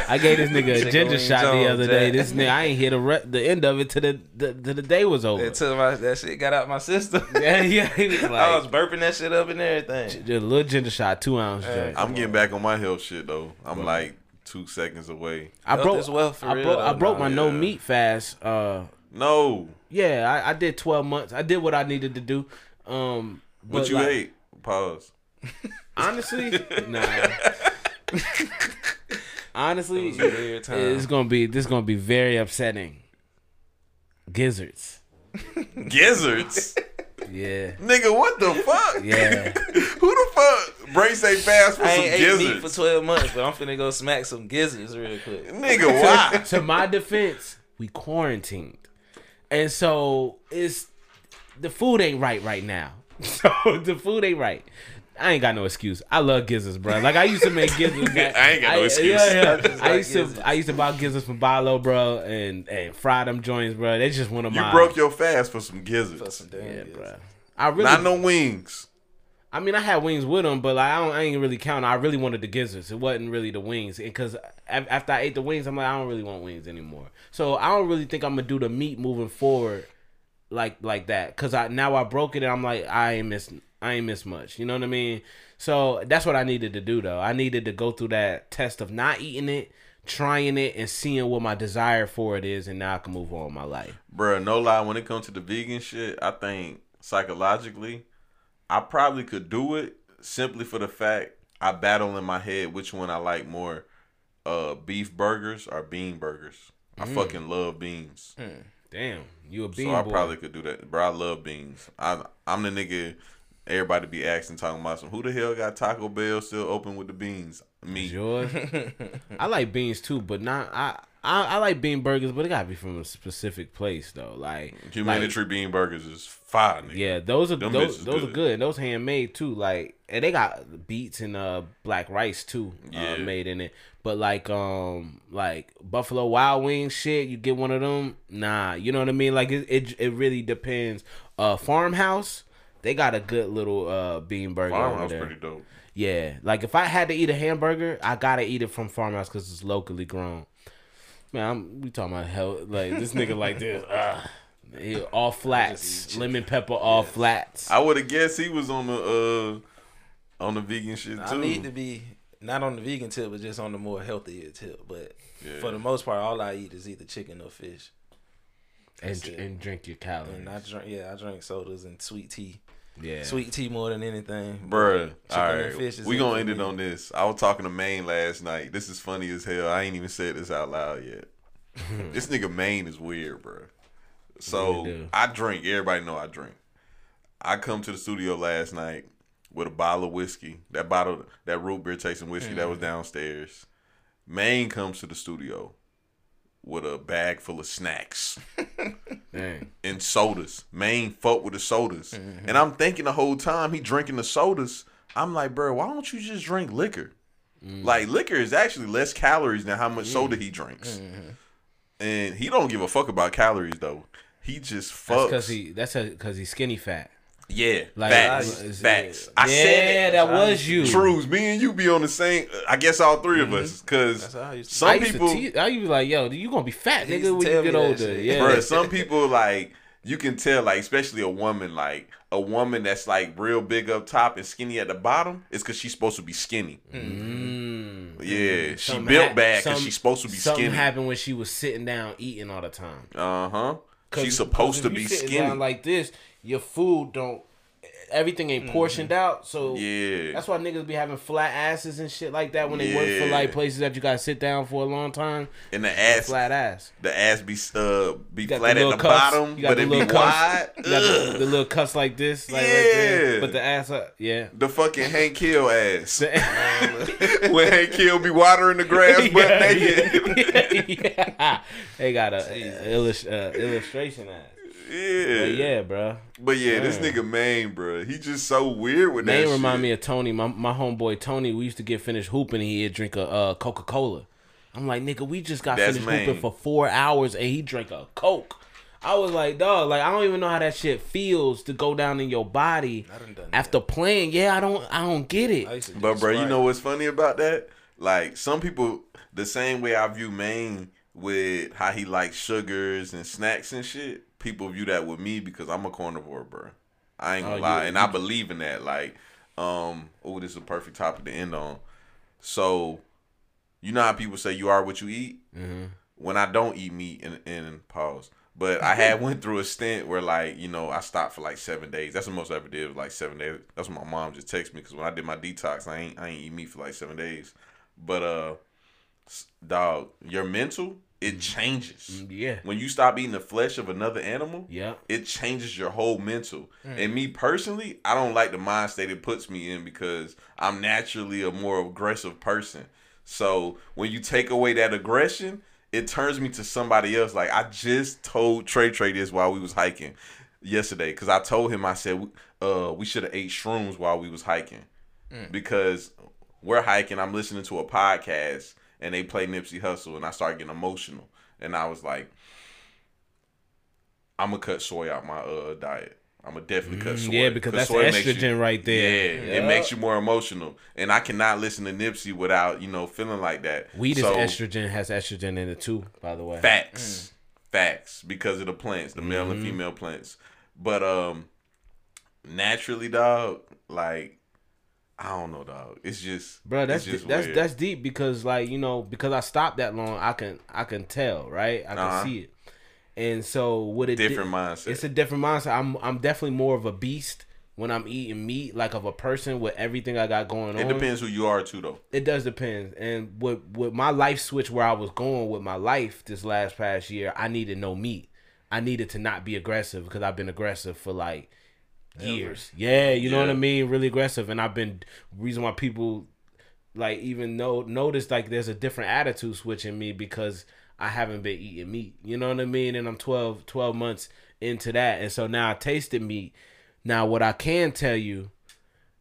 I, gave this nigga a ginger wing shot the Jones, other day. This nigga, I ain't hear the re- the end of it to the, the to the day was over. Until my, that shit got out my system. yeah, yeah. He was I was burping that shit up and everything. just a little ginger shot, two ounce. Hey. I'm getting back on my health shit though. I'm like two seconds away. I Health broke. is wealth for I real, broke. I broke nah, my no meat fast. Uh, No, yeah, I, I did twelve months. I did what I needed to do. Um, what but you like, ate? Pause. Honestly, nah. Honestly, It was time. it's gonna be this gonna be very upsetting. Gizzards. Gizzards. Yeah. Nigga, what the fuck? Yeah. Who the fuck brace they fast for I some ain't ate meat for twelve months, but I'm finna go smack some gizzards real quick. Nigga, why? to my defense, we quarantined, and so it's the food ain't right right now. So the food ain't right. I ain't got no excuse. I love gizzards, bro. Like I used to make gizzards. man. I ain't got no excuse. Yeah, yeah. I just I like used to. I used to buy gizzards from Bi-Lo, bro, and and fry them joints, bro. That's just one of my. You broke your fast for some For gizzards. some damn Yeah, gizzards. bro. I really. Not no wings. I mean, I had wings with them, but like I, don't, I ain't really count. I really wanted the gizzards. It wasn't really the wings, because after I ate the wings, I'm like, I don't really want wings anymore. So I don't really think I'm gonna do the meat moving forward, like like that. Cause I now I broke it, and I'm like, I ain't miss, I ain't miss much. You know what I mean? So that's what I needed to do, though. I needed to go through that test of not eating it, trying it, and seeing what my desire for it is, and now I can move on with my life. Bruh, no lie, when it comes to the vegan shit, I think psychologically, I probably could do it simply for the fact I battle in my head which one I like more, uh, beef burgers or bean burgers. I fucking love beans. Damn, you a bean so I boy. probably could do that. Bro, I love beans. I I'm the nigga everybody be asking talking about some who the hell got Taco Bell still open with the beans? Me. Yours? I like beans too, but not I, I. I like bean burgers, but it gotta be from a specific place though. Like, like Humanitary bean burgers is fire, nigga. yeah, those are Them those bitches those are good. good. And those handmade too. Like, and they got beets and uh black rice too, Yeah. uh, made in it. But like um like Buffalo Wild Wings shit, you get one of them. Nah, you know what I mean. Like it it, it really depends. Uh, Farmhouse. They got a good little uh bean burger over Farmhouse there. pretty dope. Yeah, like if I had to eat a hamburger, I gotta eat it from farmhouse because it's locally grown. Man, I'm, we talking about health. Like this nigga like this, uh, all flats, lemon pepper, all flats. I would have guessed he was on the uh on the vegan shit too. I need to be not on the vegan tip, but just on the more healthier tip. But Yeah. for the most part, all I eat is either chicken or fish. and and drink your calories. And I drink, yeah, I drink sodas and sweet tea. Yeah, Sweet tea more than anything. Bruh, Chicken all and fish is we gonna end it on this. I was talking to Maine last night. This is funny as hell. I ain't even said this out loud yet. this nigga Maine is weird, bruh. So do? I drink. Everybody know I drink. I come to the studio last night with a bottle of whiskey. That bottle, that root beer tasting whiskey that was mm. downstairs. Maine comes to the studio with a bag full of snacks and sodas. Main fuck with the sodas. Mm-hmm. And I'm thinking the whole time he drinking the sodas. I'm like, bro, why don't you just drink liquor? Mm. Like liquor is actually less calories than how much soda he drinks. Mm-hmm. And he don't give a fuck about calories though. He just That's fucks. because he. That's because he's skinny fat. Yeah, Like, facts, it's- facts. Yeah, I said that was you. Trues, me and you be on the same. I guess all 3 of us, because That's how I used to- some I people, to te- I used to be like, yo, you gonna be fat, nigga, when you get older. Yeah, Bruh, some people like you can tell, like especially a woman, like a woman that's like real big up top and skinny at the bottom, is because she's supposed to be skinny. Mm. Yeah, she Something built hap- bad because she's supposed to be Something skinny. happened when she was sitting down eating all the time. Uh huh. 'Cause- She's supposed to be skinny. Down like this, your food don't. Everything ain't portioned out, so yeah. that's why niggas be having flat asses and shit like that when they work for like places that you gotta sit down for a long time. and the ass, Flat ass. the ass be uh be flat the at the cuffs. bottom, You got but the it be little cuffs. wide. The, the little cuts like this, like right there, Yeah. but the ass up. Yeah. The fucking Hank Hill ass. when Hank Hill be watering the grass butt naked. yeah. They got a, a illus- uh, illustration ass. Yeah. But yeah, bro. But yeah, this nigga Maine, bro, he just so weird with that Name shit. remind me of Tony, my my homeboy Tony. We used to get finished hooping and he'd drink a uh, Coca Cola. I'm like, nigga, we just got That's finished Maine. hooping for four hours and he drank a Coke. I was like, dog, like I don't even know how that shit feels to go down in your body I done done after playing. Yeah, I don't, I don't get it. used to do But bro, you know what's funny about that? Like some people, the same way I view Maine with how he likes sugars and snacks and shit. People view that with me because I'm a carnivore, bro. I ain't gonna Oh, lie, and I believe in that. Like, um, oh, this is a perfect topic to end on. So, you know how people say you are what you eat. Mm-hmm. When I don't eat meat, and, and pause. But I had went through a stint where like you know I stopped for like seven days. That's the most I ever did was like seven days. That's what my mom just texted me because when I did my detox, I ain't I ain't eat meat for like seven days. But uh, dog, your mental it changes. yeah. When you stop eating the flesh of another animal, Yeah. it changes your whole mental. Mm. And me personally, I don't like the mind state it puts me in because I'm naturally a more aggressive person. So when you take away that aggression, it turns me to somebody else. Like I just told Trey Trey this while we was hiking yesterday because I told him I said uh we should have ate shrooms while we was hiking because we're hiking. I'm listening to a podcast and they play Nipsey Hussle, and I started getting emotional and I was like, I'm gonna cut soy out my uh diet. I'm gonna definitely cut soy. Mm, yeah, because that's soy makes estrogen right there. Yeah, it makes you more emotional, and I cannot listen to Nipsey without you know feeling like that. Weed So, is estrogen has estrogen in it too, by the way. Facts, facts, because of the plants, the male Mm-hmm. and female plants. But um, naturally, dog, like I don't know, dog. It's just, Bro, that's it's just that's weird. that's deep because like you know because I stopped that long, I can I can tell right, I can Uh-huh. see it, and so what it different did, mindset. It's a different mindset. I'm I'm definitely more of a beast when I'm eating meat, like of a person with everything I got going it on. It depends who you are too, though. It does depend. And with with my life switch where I was going with my life this last past year, I needed no meat. I needed to not be aggressive because I've been aggressive for like years. Yeah, you know what I mean? Really aggressive. And I've been reason why people like even know notice like there's a different attitude switch in me because I haven't been eating meat. You know what I mean? And I'm 12, 12 months into that. And so now I tasted meat. Now what I can tell you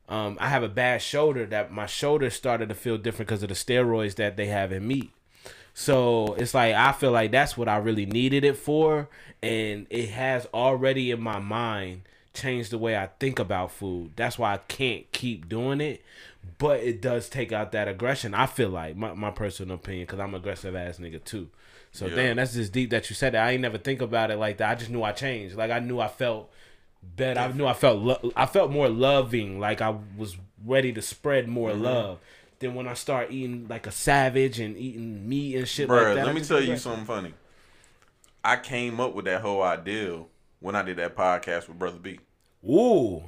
um, I have a bad shoulder that my shoulder started to feel different because of the steroids that they have in meat. So it's like I feel like that's what I really needed it for, and it has already in my mind changed the way I think about food. That's why I can't keep doing it, but it does take out that aggression. I feel like my my personal opinion because I'm aggressive ass nigga too. So Yeah. damn, that's just deep that you said that. I ain't never think about it like that. I just knew I changed. Like I knew I felt better. I knew I felt lo- I felt more loving. Like I was ready to spread more Mm-hmm. love. Then when I start eating like a savage and eating meat and shit Bruh, like that, let me tell you something funny. I came up with that whole idea when I did that podcast with Brother B. Ooh,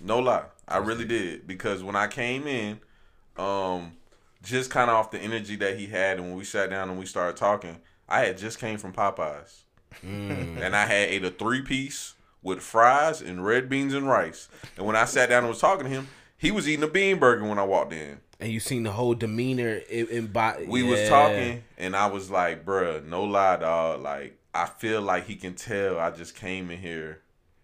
No lie, I really did because when I came in, um, just kind of off the energy that he had, and when we sat down and we started talking, I had just came from Popeyes, Mm. and I had ate a three piece with fries and red beans and rice. And when I sat down and was talking to him, he was eating a bean burger when I walked in. and you seen the whole demeanor in, in body. we was talking and I was like, bruh, no lie, dog. Like, I feel like he can tell I just came in here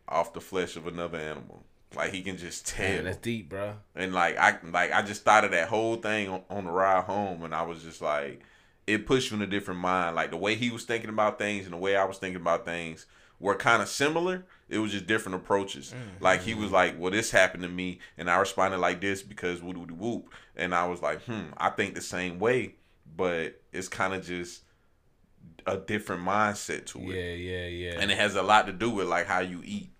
off the flesh of another animal. Like he can just tell. Man, that's deep, bro. and like I like I just thought of that whole thing on, on the ride home and I was just like it pushed you in a different mind. Like the way he was thinking about things and the way I was thinking about things were kind of similar. It was just different approaches. Like he was like, "Well, this happened to me," and I responded like this because whoop whoop whoop. And I was like, "Hmm, I think the same way, but it's kind of just a different mindset to it, yeah, yeah. Yeah. And it has a lot to do with like how you eat."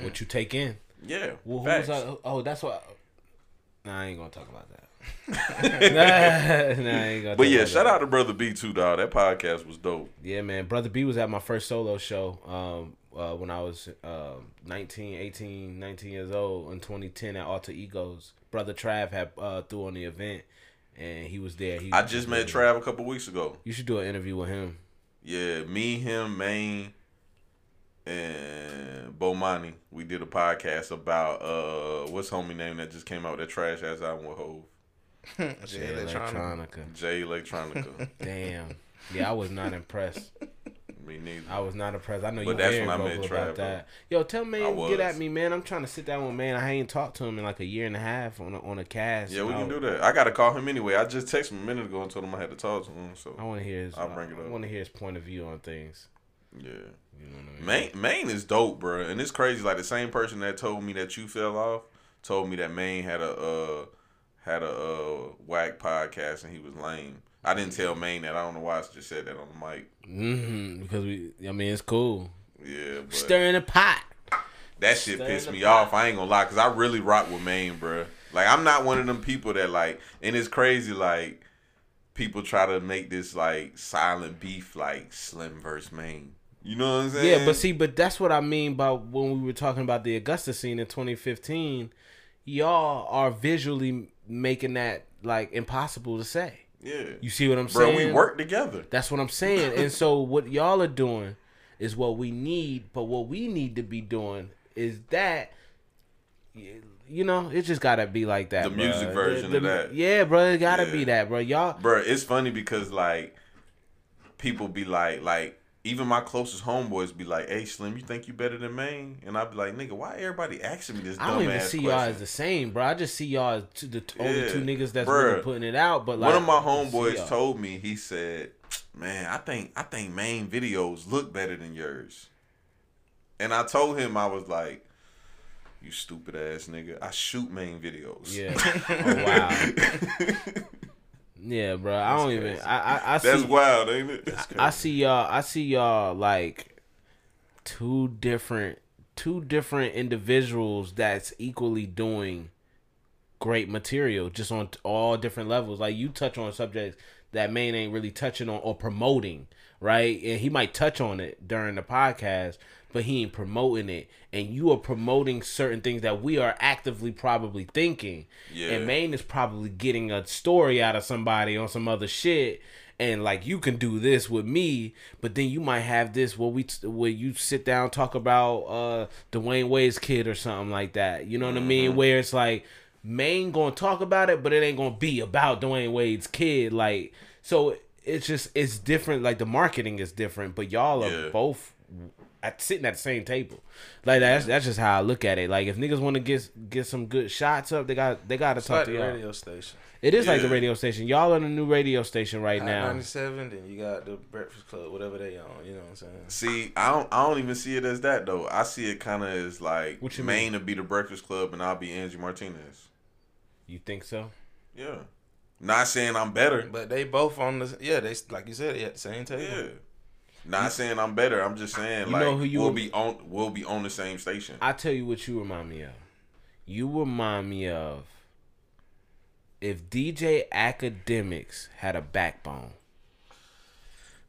what you take in. Yeah, Well, who facts. was I? Oh, that's what. Nah, I ain't gonna talk about that. nah, nah, I ain't gonna. But yeah, shout that. out to Brother B too, dog. That podcast was dope. Yeah, man. Brother B was at my first solo show um, uh, when I was um 19, 18, 19 years old in 2010 at Alter Egos. Brother Trav had uh, threw on the event and he was there. He I just met Trav a couple weeks ago. You should do an interview with him. Yeah, me, him, Maine, and Bomani. We did a podcast about uh what's homie name that just came out with that trash ass album with Hove. Jay Electronica. Jay Electronica. Damn. Yeah, I was not impressed. Me neither. I was not impressed. I know But you that's when I met vocal about that. Yo, tell man get at me, man. I'm trying to sit down with man. I ain't talked to him in like a year and a half on a, on a cast. Yeah, we can do that. I gotta call him anyway. I just texted him a minute ago and told him I had to talk to him. So I want to hear his. I'll bring it up. I want to hear his point of view on things. yeah. You know what I mean? Maine, Maine is dope, bro, and it's crazy. Like the same person that told me that you fell off told me that Maine had a uh, had a uh, whack podcast and he was lame. I didn't tell Maine that. I don't know why I just said that on the mic. Mm-hmm. Because we, I mean, it's cool. Yeah, but Stirring the pot. that shit Stir pissed me pot. off. I ain't gonna lie, cause I really rock with Maine, bro. Like I'm not one of them people that like, and it's crazy. Like people try to make this like silent beef, like Slim versus Maine. You know what I'm saying? Yeah, but see, but that's what I mean by when we were talking about the Augusta scene in 2015. Y'all are visually making that like impossible to say. Yeah. You see what I'm Bro, saying? we work together. That's what I'm saying. and so what y'all are doing is what we need, but what we need to be doing is that you know, it just gotta be like that. The bruh. music version of that. Yeah, bro, it gotta be that, bro. Y'all Bro, it's funny because like people be like like even my closest homeboys be like, "Hey, Slim, you think you better than Maine?" And I'd be like, "Nigga, why everybody asking me this I don't even see question?" y'all as the same, bro. I just see y'all as two, the only Yeah. two niggas that's Bruh. really putting it out. But like One of my homeboys told me, he said, "Man, I think I think Maine videos look better than yours." And I told him I was like, "You stupid ass nigga! I shoot Maine videos." Yeah. oh wow. Yeah, bro. I don't even. I I, I see. That's wild, ain't it? I see y'all. I see y'all like two different, two different individuals that's equally doing great material, just on all different levels. Like you touch on subjects that Maine ain't really touching on or promoting, right? And he might touch on it during the podcast, but he ain't promoting it. And you are promoting certain things that we are actively probably thinking. Yeah. And Maine is probably getting a story out of somebody on some other shit. And like you can do this with me, but then you might have this where we where you sit down talk about uh Dwyane Wade's kid or something like that. You know what I mean? Where it's like Maine gonna talk about it, but it ain't gonna be about Dwyane Wade's kid. Like so, it's just it's different. Like the marketing is different, but y'all are Yeah. both at, sitting at the same table. Like that's that's just how I look at it. Like if niggas want to get get some good shots up, they got they got to talk like to the y'all. radio station. It is like the radio station. Y'all on a new radio station right Hot now. 97, then you got the Breakfast Club, whatever they on. You know what I'm saying? See, I don't, I don't even see it as that though. I see it kind of as like What you Maine to be the Breakfast Club and I'll be Angie Martinez. You think so? Yeah, not saying I'm better. But they both on the yeah. They like you said, they at the same table. Yeah, not saying I'm better. I'm just saying You like know who you we'll be on we'll be on the same station. I tell you what you remind me of. You remind me of if DJ Akademiks had a backbone.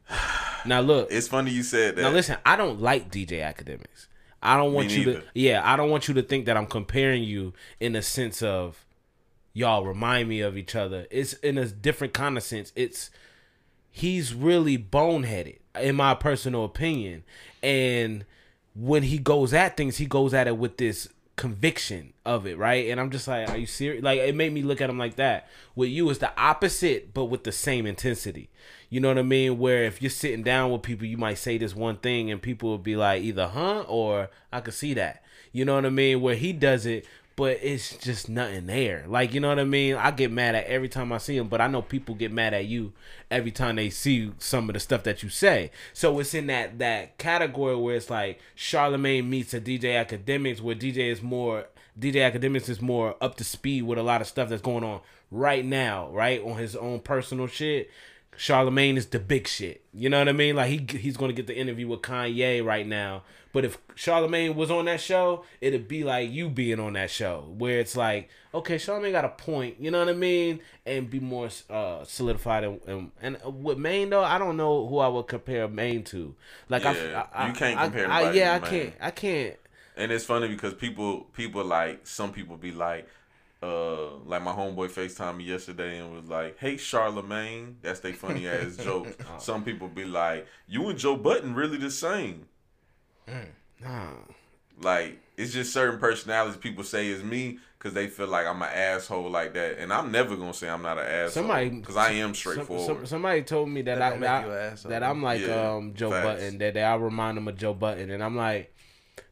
Now look, it's funny you said that. now listen, I don't like DJ Akademiks. I don't want you to yeah, I don't want you to think that I'm comparing you in a sense of y'all remind me of each other. It's in a different kind of sense. It's he's really boneheaded in my personal opinion. And when he goes at things, he goes at it with this conviction of it, right? And I'm just like, are you serious? Like it made me look at him like that. With you, it's the opposite, but with the same intensity. You know what I mean? Where if you're sitting down with people, you might say this one thing, and people will be like, either huh or I could see that. You know what I mean? Where he does it, but it's just nothing there. Like you know what I mean? I get mad at every time I see him, but I know people get mad at you every time they see some of the stuff that you say. So it's in that that category where it's like Charlemagne meets a DJ Akademiks, where DJ is more DJ Akademiks is more up to speed with a lot of stuff that's going on right now, right on his own personal shit. Charlemagne is the big shit. You know what I mean? Like he he's gonna get the interview with Kanye right now. But if Charlemagne was on that show, it'd be like you being on that show, where it's like, okay, Charlemagne got a point. You know what I mean? And be more uh, solidified. And, and and with Maine though, I don't know who I would compare Maine to. Like Yeah, I, I, you can't I- compare I, yeah, I Maine. can't. I can't. And it's funny because people people like some people be like, uh, like my homeboy FaceTime me yesterday and was like, "Hey Charlemagne," that's they funny ass joke. Some people be like, "You and Joe Budden really the same." Nah. Like it's just certain personalities people say is me because they feel like I'm an asshole like that, and I'm never gonna say I'm not an asshole Somebody, because I am straightforward. some- somebody told me that, That I, don't make that, you an asshole. that I'm like Yeah, um Joe facts. Budden. That, that I remind them of Joe Budden, and I'm like,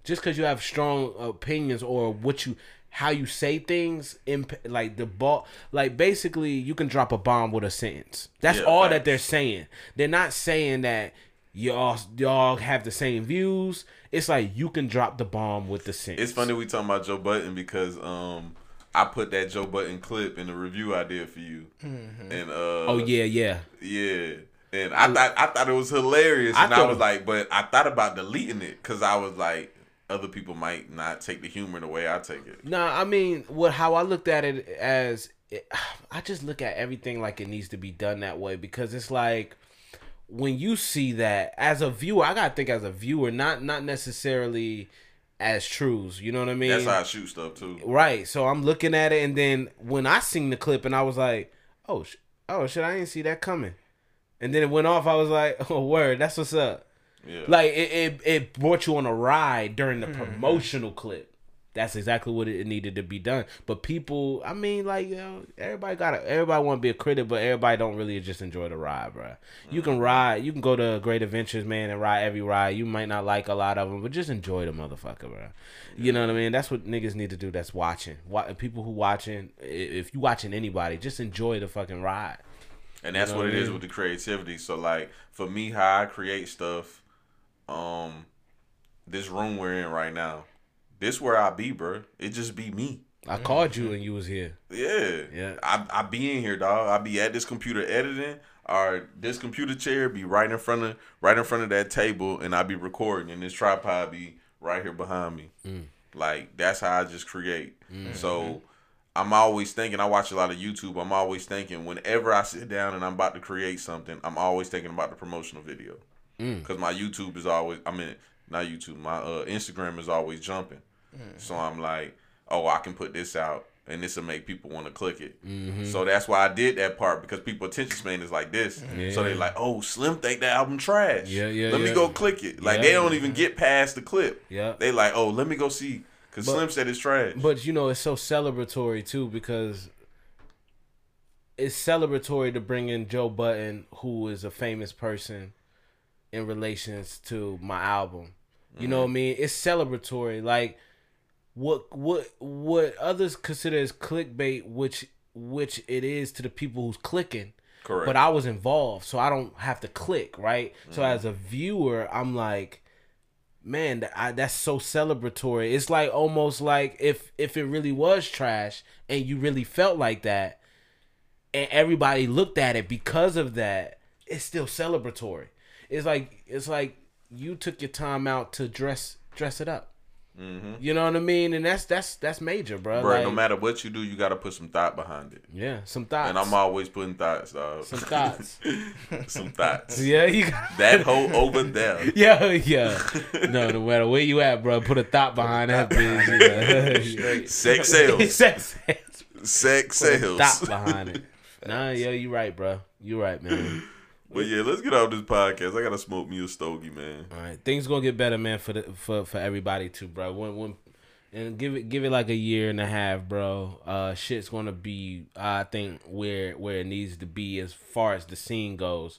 just because you have strong opinions or what you how you say things, imp- like the ball, like basically you can drop a bomb with a sentence. That's Yeah, all that they're saying. They're not saying that y'all y'all have the same views. It's like you can drop the bomb with the sentence. It's funny we talking about Joe Budden because um I put that Joe Budden clip in the review I did for you, and uh Oh yeah, yeah. yeah. And I thought I thought it was hilarious, I and I, was like, but I thought about deleting it because I was like, other people might not take the humor the way I take it. No, I mean, what how I looked at it as I just look at everything like it needs to be done that way because it's like when you see that as a viewer, I gotta think as a viewer, not not necessarily as truths. You know what I mean? That's how I shoot stuff too. Right. So I'm looking at it, and then when I seen the clip, and I was like, "Oh, sh- oh shit, I didn't see that coming. And then it went off. I was like, oh word, that's what's up. Yeah. Like it, it, it brought you on a ride during the mm-hmm. promotional clip. That's exactly what it needed to be done. But people, I mean, like, you know, everybody got to everybody want to be a critic, but everybody don't really just enjoy the ride, bro. You can mm-hmm. ride, you can go to Great Adventures, man, and ride every ride. You might not like a lot of them, but just enjoy the motherfucker, bro. You know what I mean? That's what niggas need to do. That's watching. Wa- people who watching, if you watching anybody, just enjoy the fucking ride. And that's know what what I is mean? with the creativity. So like for me, how I create stuff, um, this room we're in right now, this where I be, bro. It just be me. I called you and you was here. Yeah, Yeah. I I be in here, dog. I be at this computer editing, or this computer chair be right in front of right in front of that table, and I be recording, and this tripod be right here behind me. Like that's how I just create. So I'm always thinking. I watch a lot of YouTube. I'm always thinking. Whenever I sit down and I'm about to create something, I'm always thinking about the promotional video. Mm. Because my YouTube is always. I mean, not YouTube. My uh, Instagram is always jumping. Mm. So I'm like, oh, I can put this out, and this will make people want to click it. Mm-hmm. So that's why I did that part because people attention span is like this. Mm-hmm. So they Yeah. like, oh, Slim think that album trash. Yeah, yeah, Let me go click it. Like Yeah. they don't even get past the clip. Yeah. They like, oh, let me go see. Cause Slim said it's trash. But you know, it's so celebratory too because it's celebratory to bring in Joe Budden, who is a famous person in relations to my album. You know mm-hmm. what I mean? It's celebratory. Like what what what others consider as clickbait, which which it is to the people who's clicking. Correct. But I was involved, so I don't have to click, right? So mm-hmm. as a viewer, I'm like, man, that, I, that's so celebratory. It's like almost like if if it really was trash and you really felt like that, and everybody looked at it because of that, it's still celebratory. It's like it's like you took your time out to dress dress it up. Mm-hmm. You know what I mean? And that's that's that's major, bro. Bro, Like, no matter what you do, you gotta put some thought behind it. yeah, some thoughts. And I'm always putting thoughts, dog. some thoughts. some thoughts. yeah, you got That hoe over there. Yeah, yeah. No, no matter where you at, bro, put a thought behind that bitch. Yeah. Sex sales. Sex sales. Sex sales. thought behind it. Nah, yeah, you right, bro. You right, man. But yeah, let's get off this podcast. I gotta smoke me a stogie, man. All right, things gonna get better, man, for the for for everybody too, bro. When when and give it give it like a year and a half, bro. Uh, shit's gonna be, I think, where where it needs to be as far as the scene goes.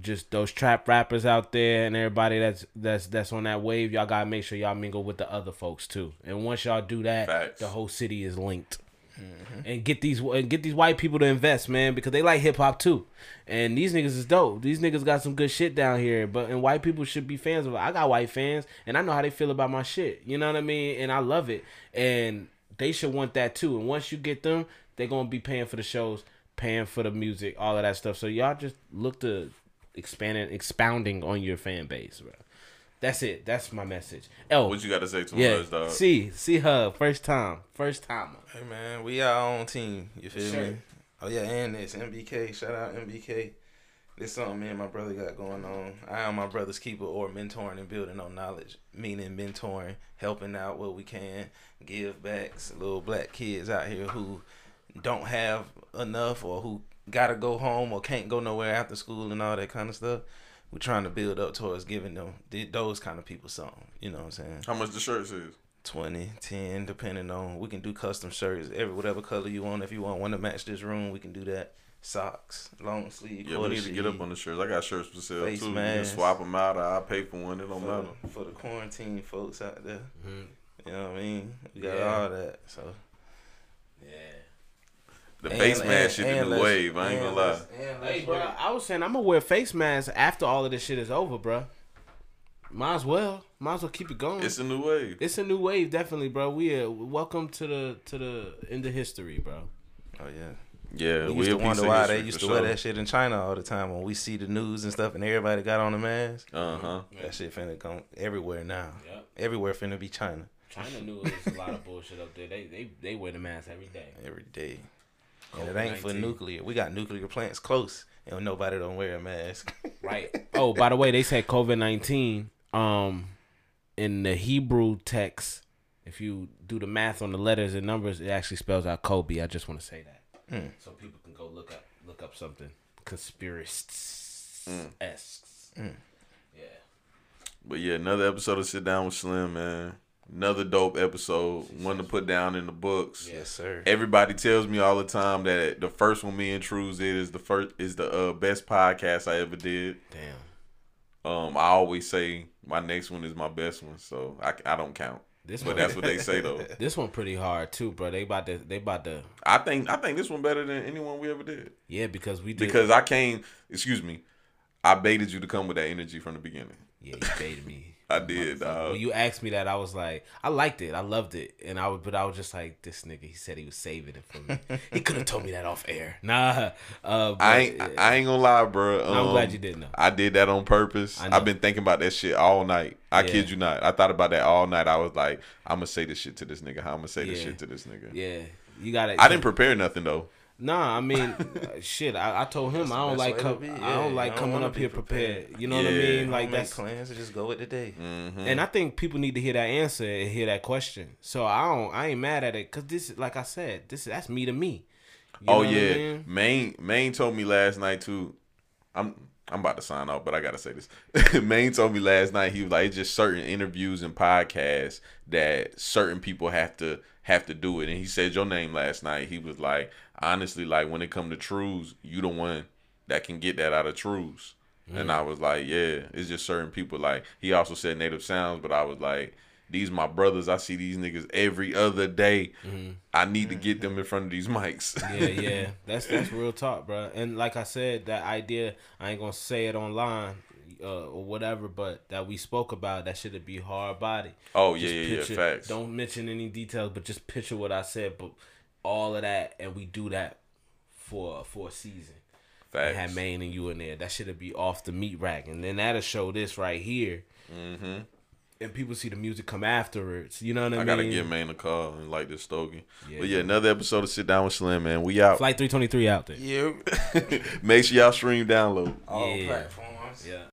Just those trap rappers out there and everybody that's that's that's on that wave, y'all gotta make sure y'all mingle with the other folks too. And once y'all do that, Facts. the whole city is linked. Mm-hmm. And get these and get these white people to invest, man, because they like hip hop too. And these niggas is dope. These niggas got some good shit down here. But and white people should be fans of it. I got white fans, and I know how they feel about my shit. You know what I mean? And I love it. And they should want that too. And once you get them, they're gonna be paying for the shows, paying for the music, all of that stuff. So y'all just look to expanding, expounding on your fan base, bro. That's it. That's my message. Oh, What you gotta say to yeah. us, dog? See, see her first time, first time. Hey man, we our own team. You feel Sure. me? Oh yeah, and this MBK. Shout out MBK. This something me and my brother got going on. I am my brother's keeper or mentoring and building on knowledge. Meaning mentoring, helping out what we can, give backs little black kids out here who don't have enough or who gotta go home or can't go nowhere after school and all that kind of stuff. We're trying to build up towards giving them th- those kind of people something. You know what I'm saying? How much the shirts is? 20, 10, depending on. We can do custom shirts, every whatever color you want. If you want one to match this room, we can do that. Socks, long sleeve, Yeah, we quarter need to get up on the shirts. I got shirts for sale Face too. You can swap them out, or I'll pay for one. It don't for, matter. for the quarantine folks out there. You know what I mean? We got Mm-hmm. Yeah. all that. So The And- face mask shit and in the wave. I ain't gonna lie. let's- and let's Hey, bro. I was saying I'm gonna wear face masks after all of this shit is over, bro. Might as well. Might as well keep it going. It's a new wave. It's a new wave, definitely, bro. We are welcome to the to the into history, bro. Oh yeah. Yeah, We we used to wonder why they used for to wear that shit in China all the time when we see the news and stuff and everybody got on the mask. Uh huh. That shit finna come everywhere now. Yep. Everywhere finna be China China knew it was a lot of bullshit up there. They they they wear the mask every day. every day. And it ain't for nuclear. We got nuclear plants close and nobody don't wear a mask. Right. Oh, by the way, they said COVID nineteen. Um, in the Hebrew text, if you do the math on the letters and numbers, it actually spells out Kobe. I just want to say that, Hmm. so people can go look up look look up something conspiracists esque. Yeah. But yeah, another episode of Sit Down with Slim, man. Another dope episode. One to put down in the books. Yes, sir. Everybody tells me all the time that the first one me and Trues did is the first is the uh, best podcast I ever did. Damn. Um, I always say my next one is my best one, so I, I don't count. This But one, that's what they say though. this one pretty hard too, bro. They about to, they about to, I think I think this one better than anyone we ever did yeah, because we did. because I came. Excuse me, I baited you to come with that energy from the beginning. yeah, you baited me. I did. dog. When you asked me that, I was like, I liked it, I loved it, and I was, but I was just like, this nigga. He said he was saving it for me. he could have told me that off air. Nah, uh, but, I ain't, I ain't gonna lie, bro. I'm Um, glad you didn't know. I did that on purpose. I've been thinking about that shit all night. I Yeah. kid you not. I thought about that all night. I was like, I'm gonna say this shit to this nigga. How I'm gonna say this shit to this nigga. yeah, you got it. I didn't prepare nothing though. Nah, I mean, uh, shit. I, I told him I don't like com- be. I don't you like don't coming up here prepared. You know what I mean? Don't Like make that's plans to just go with the day. Mm-hmm. And I think people need to hear that answer and hear that question. So I don't, I ain't mad at it because this, is like I said, this that's me to me. You oh what I yeah, mean? Maine Maine told me last night too. I'm I'm about to sign off, but I gotta say this. Maine told me last night he was like, it's just certain interviews and podcasts that certain people have to have to do it. And he said your name last night. He was like, honestly, like when it come to truths, you the one that can get that out of truths. And I was like, yeah, it's just certain people. Like he also said native sounds, but I was like, these my brothers. I see these niggas every other day. I need to get them in front of these mics. yeah, yeah. That's that's real talk, bro. And like I said, that idea, I ain't gonna say it online uh, or whatever, but that we spoke about, that should be hard body. Oh yeah, Just yeah, yeah. picture- Facts. Don't mention any details, but just picture what I said. But all of that, and we do that for for a season. And Facts. had Maine and you in there. That should be off the meat rack, and then that'll show this right here. Mm-hmm. And people see the music come afterwards. You know what I, I mean? I gotta give Maine a call and like this Stogie. Yeah, but yeah, yeah. another episode of Sit Down with Slim, man. We out. Flight three twenty three out there. Yeah. Make sure y'all stream download. All Yeah. platforms. Yeah.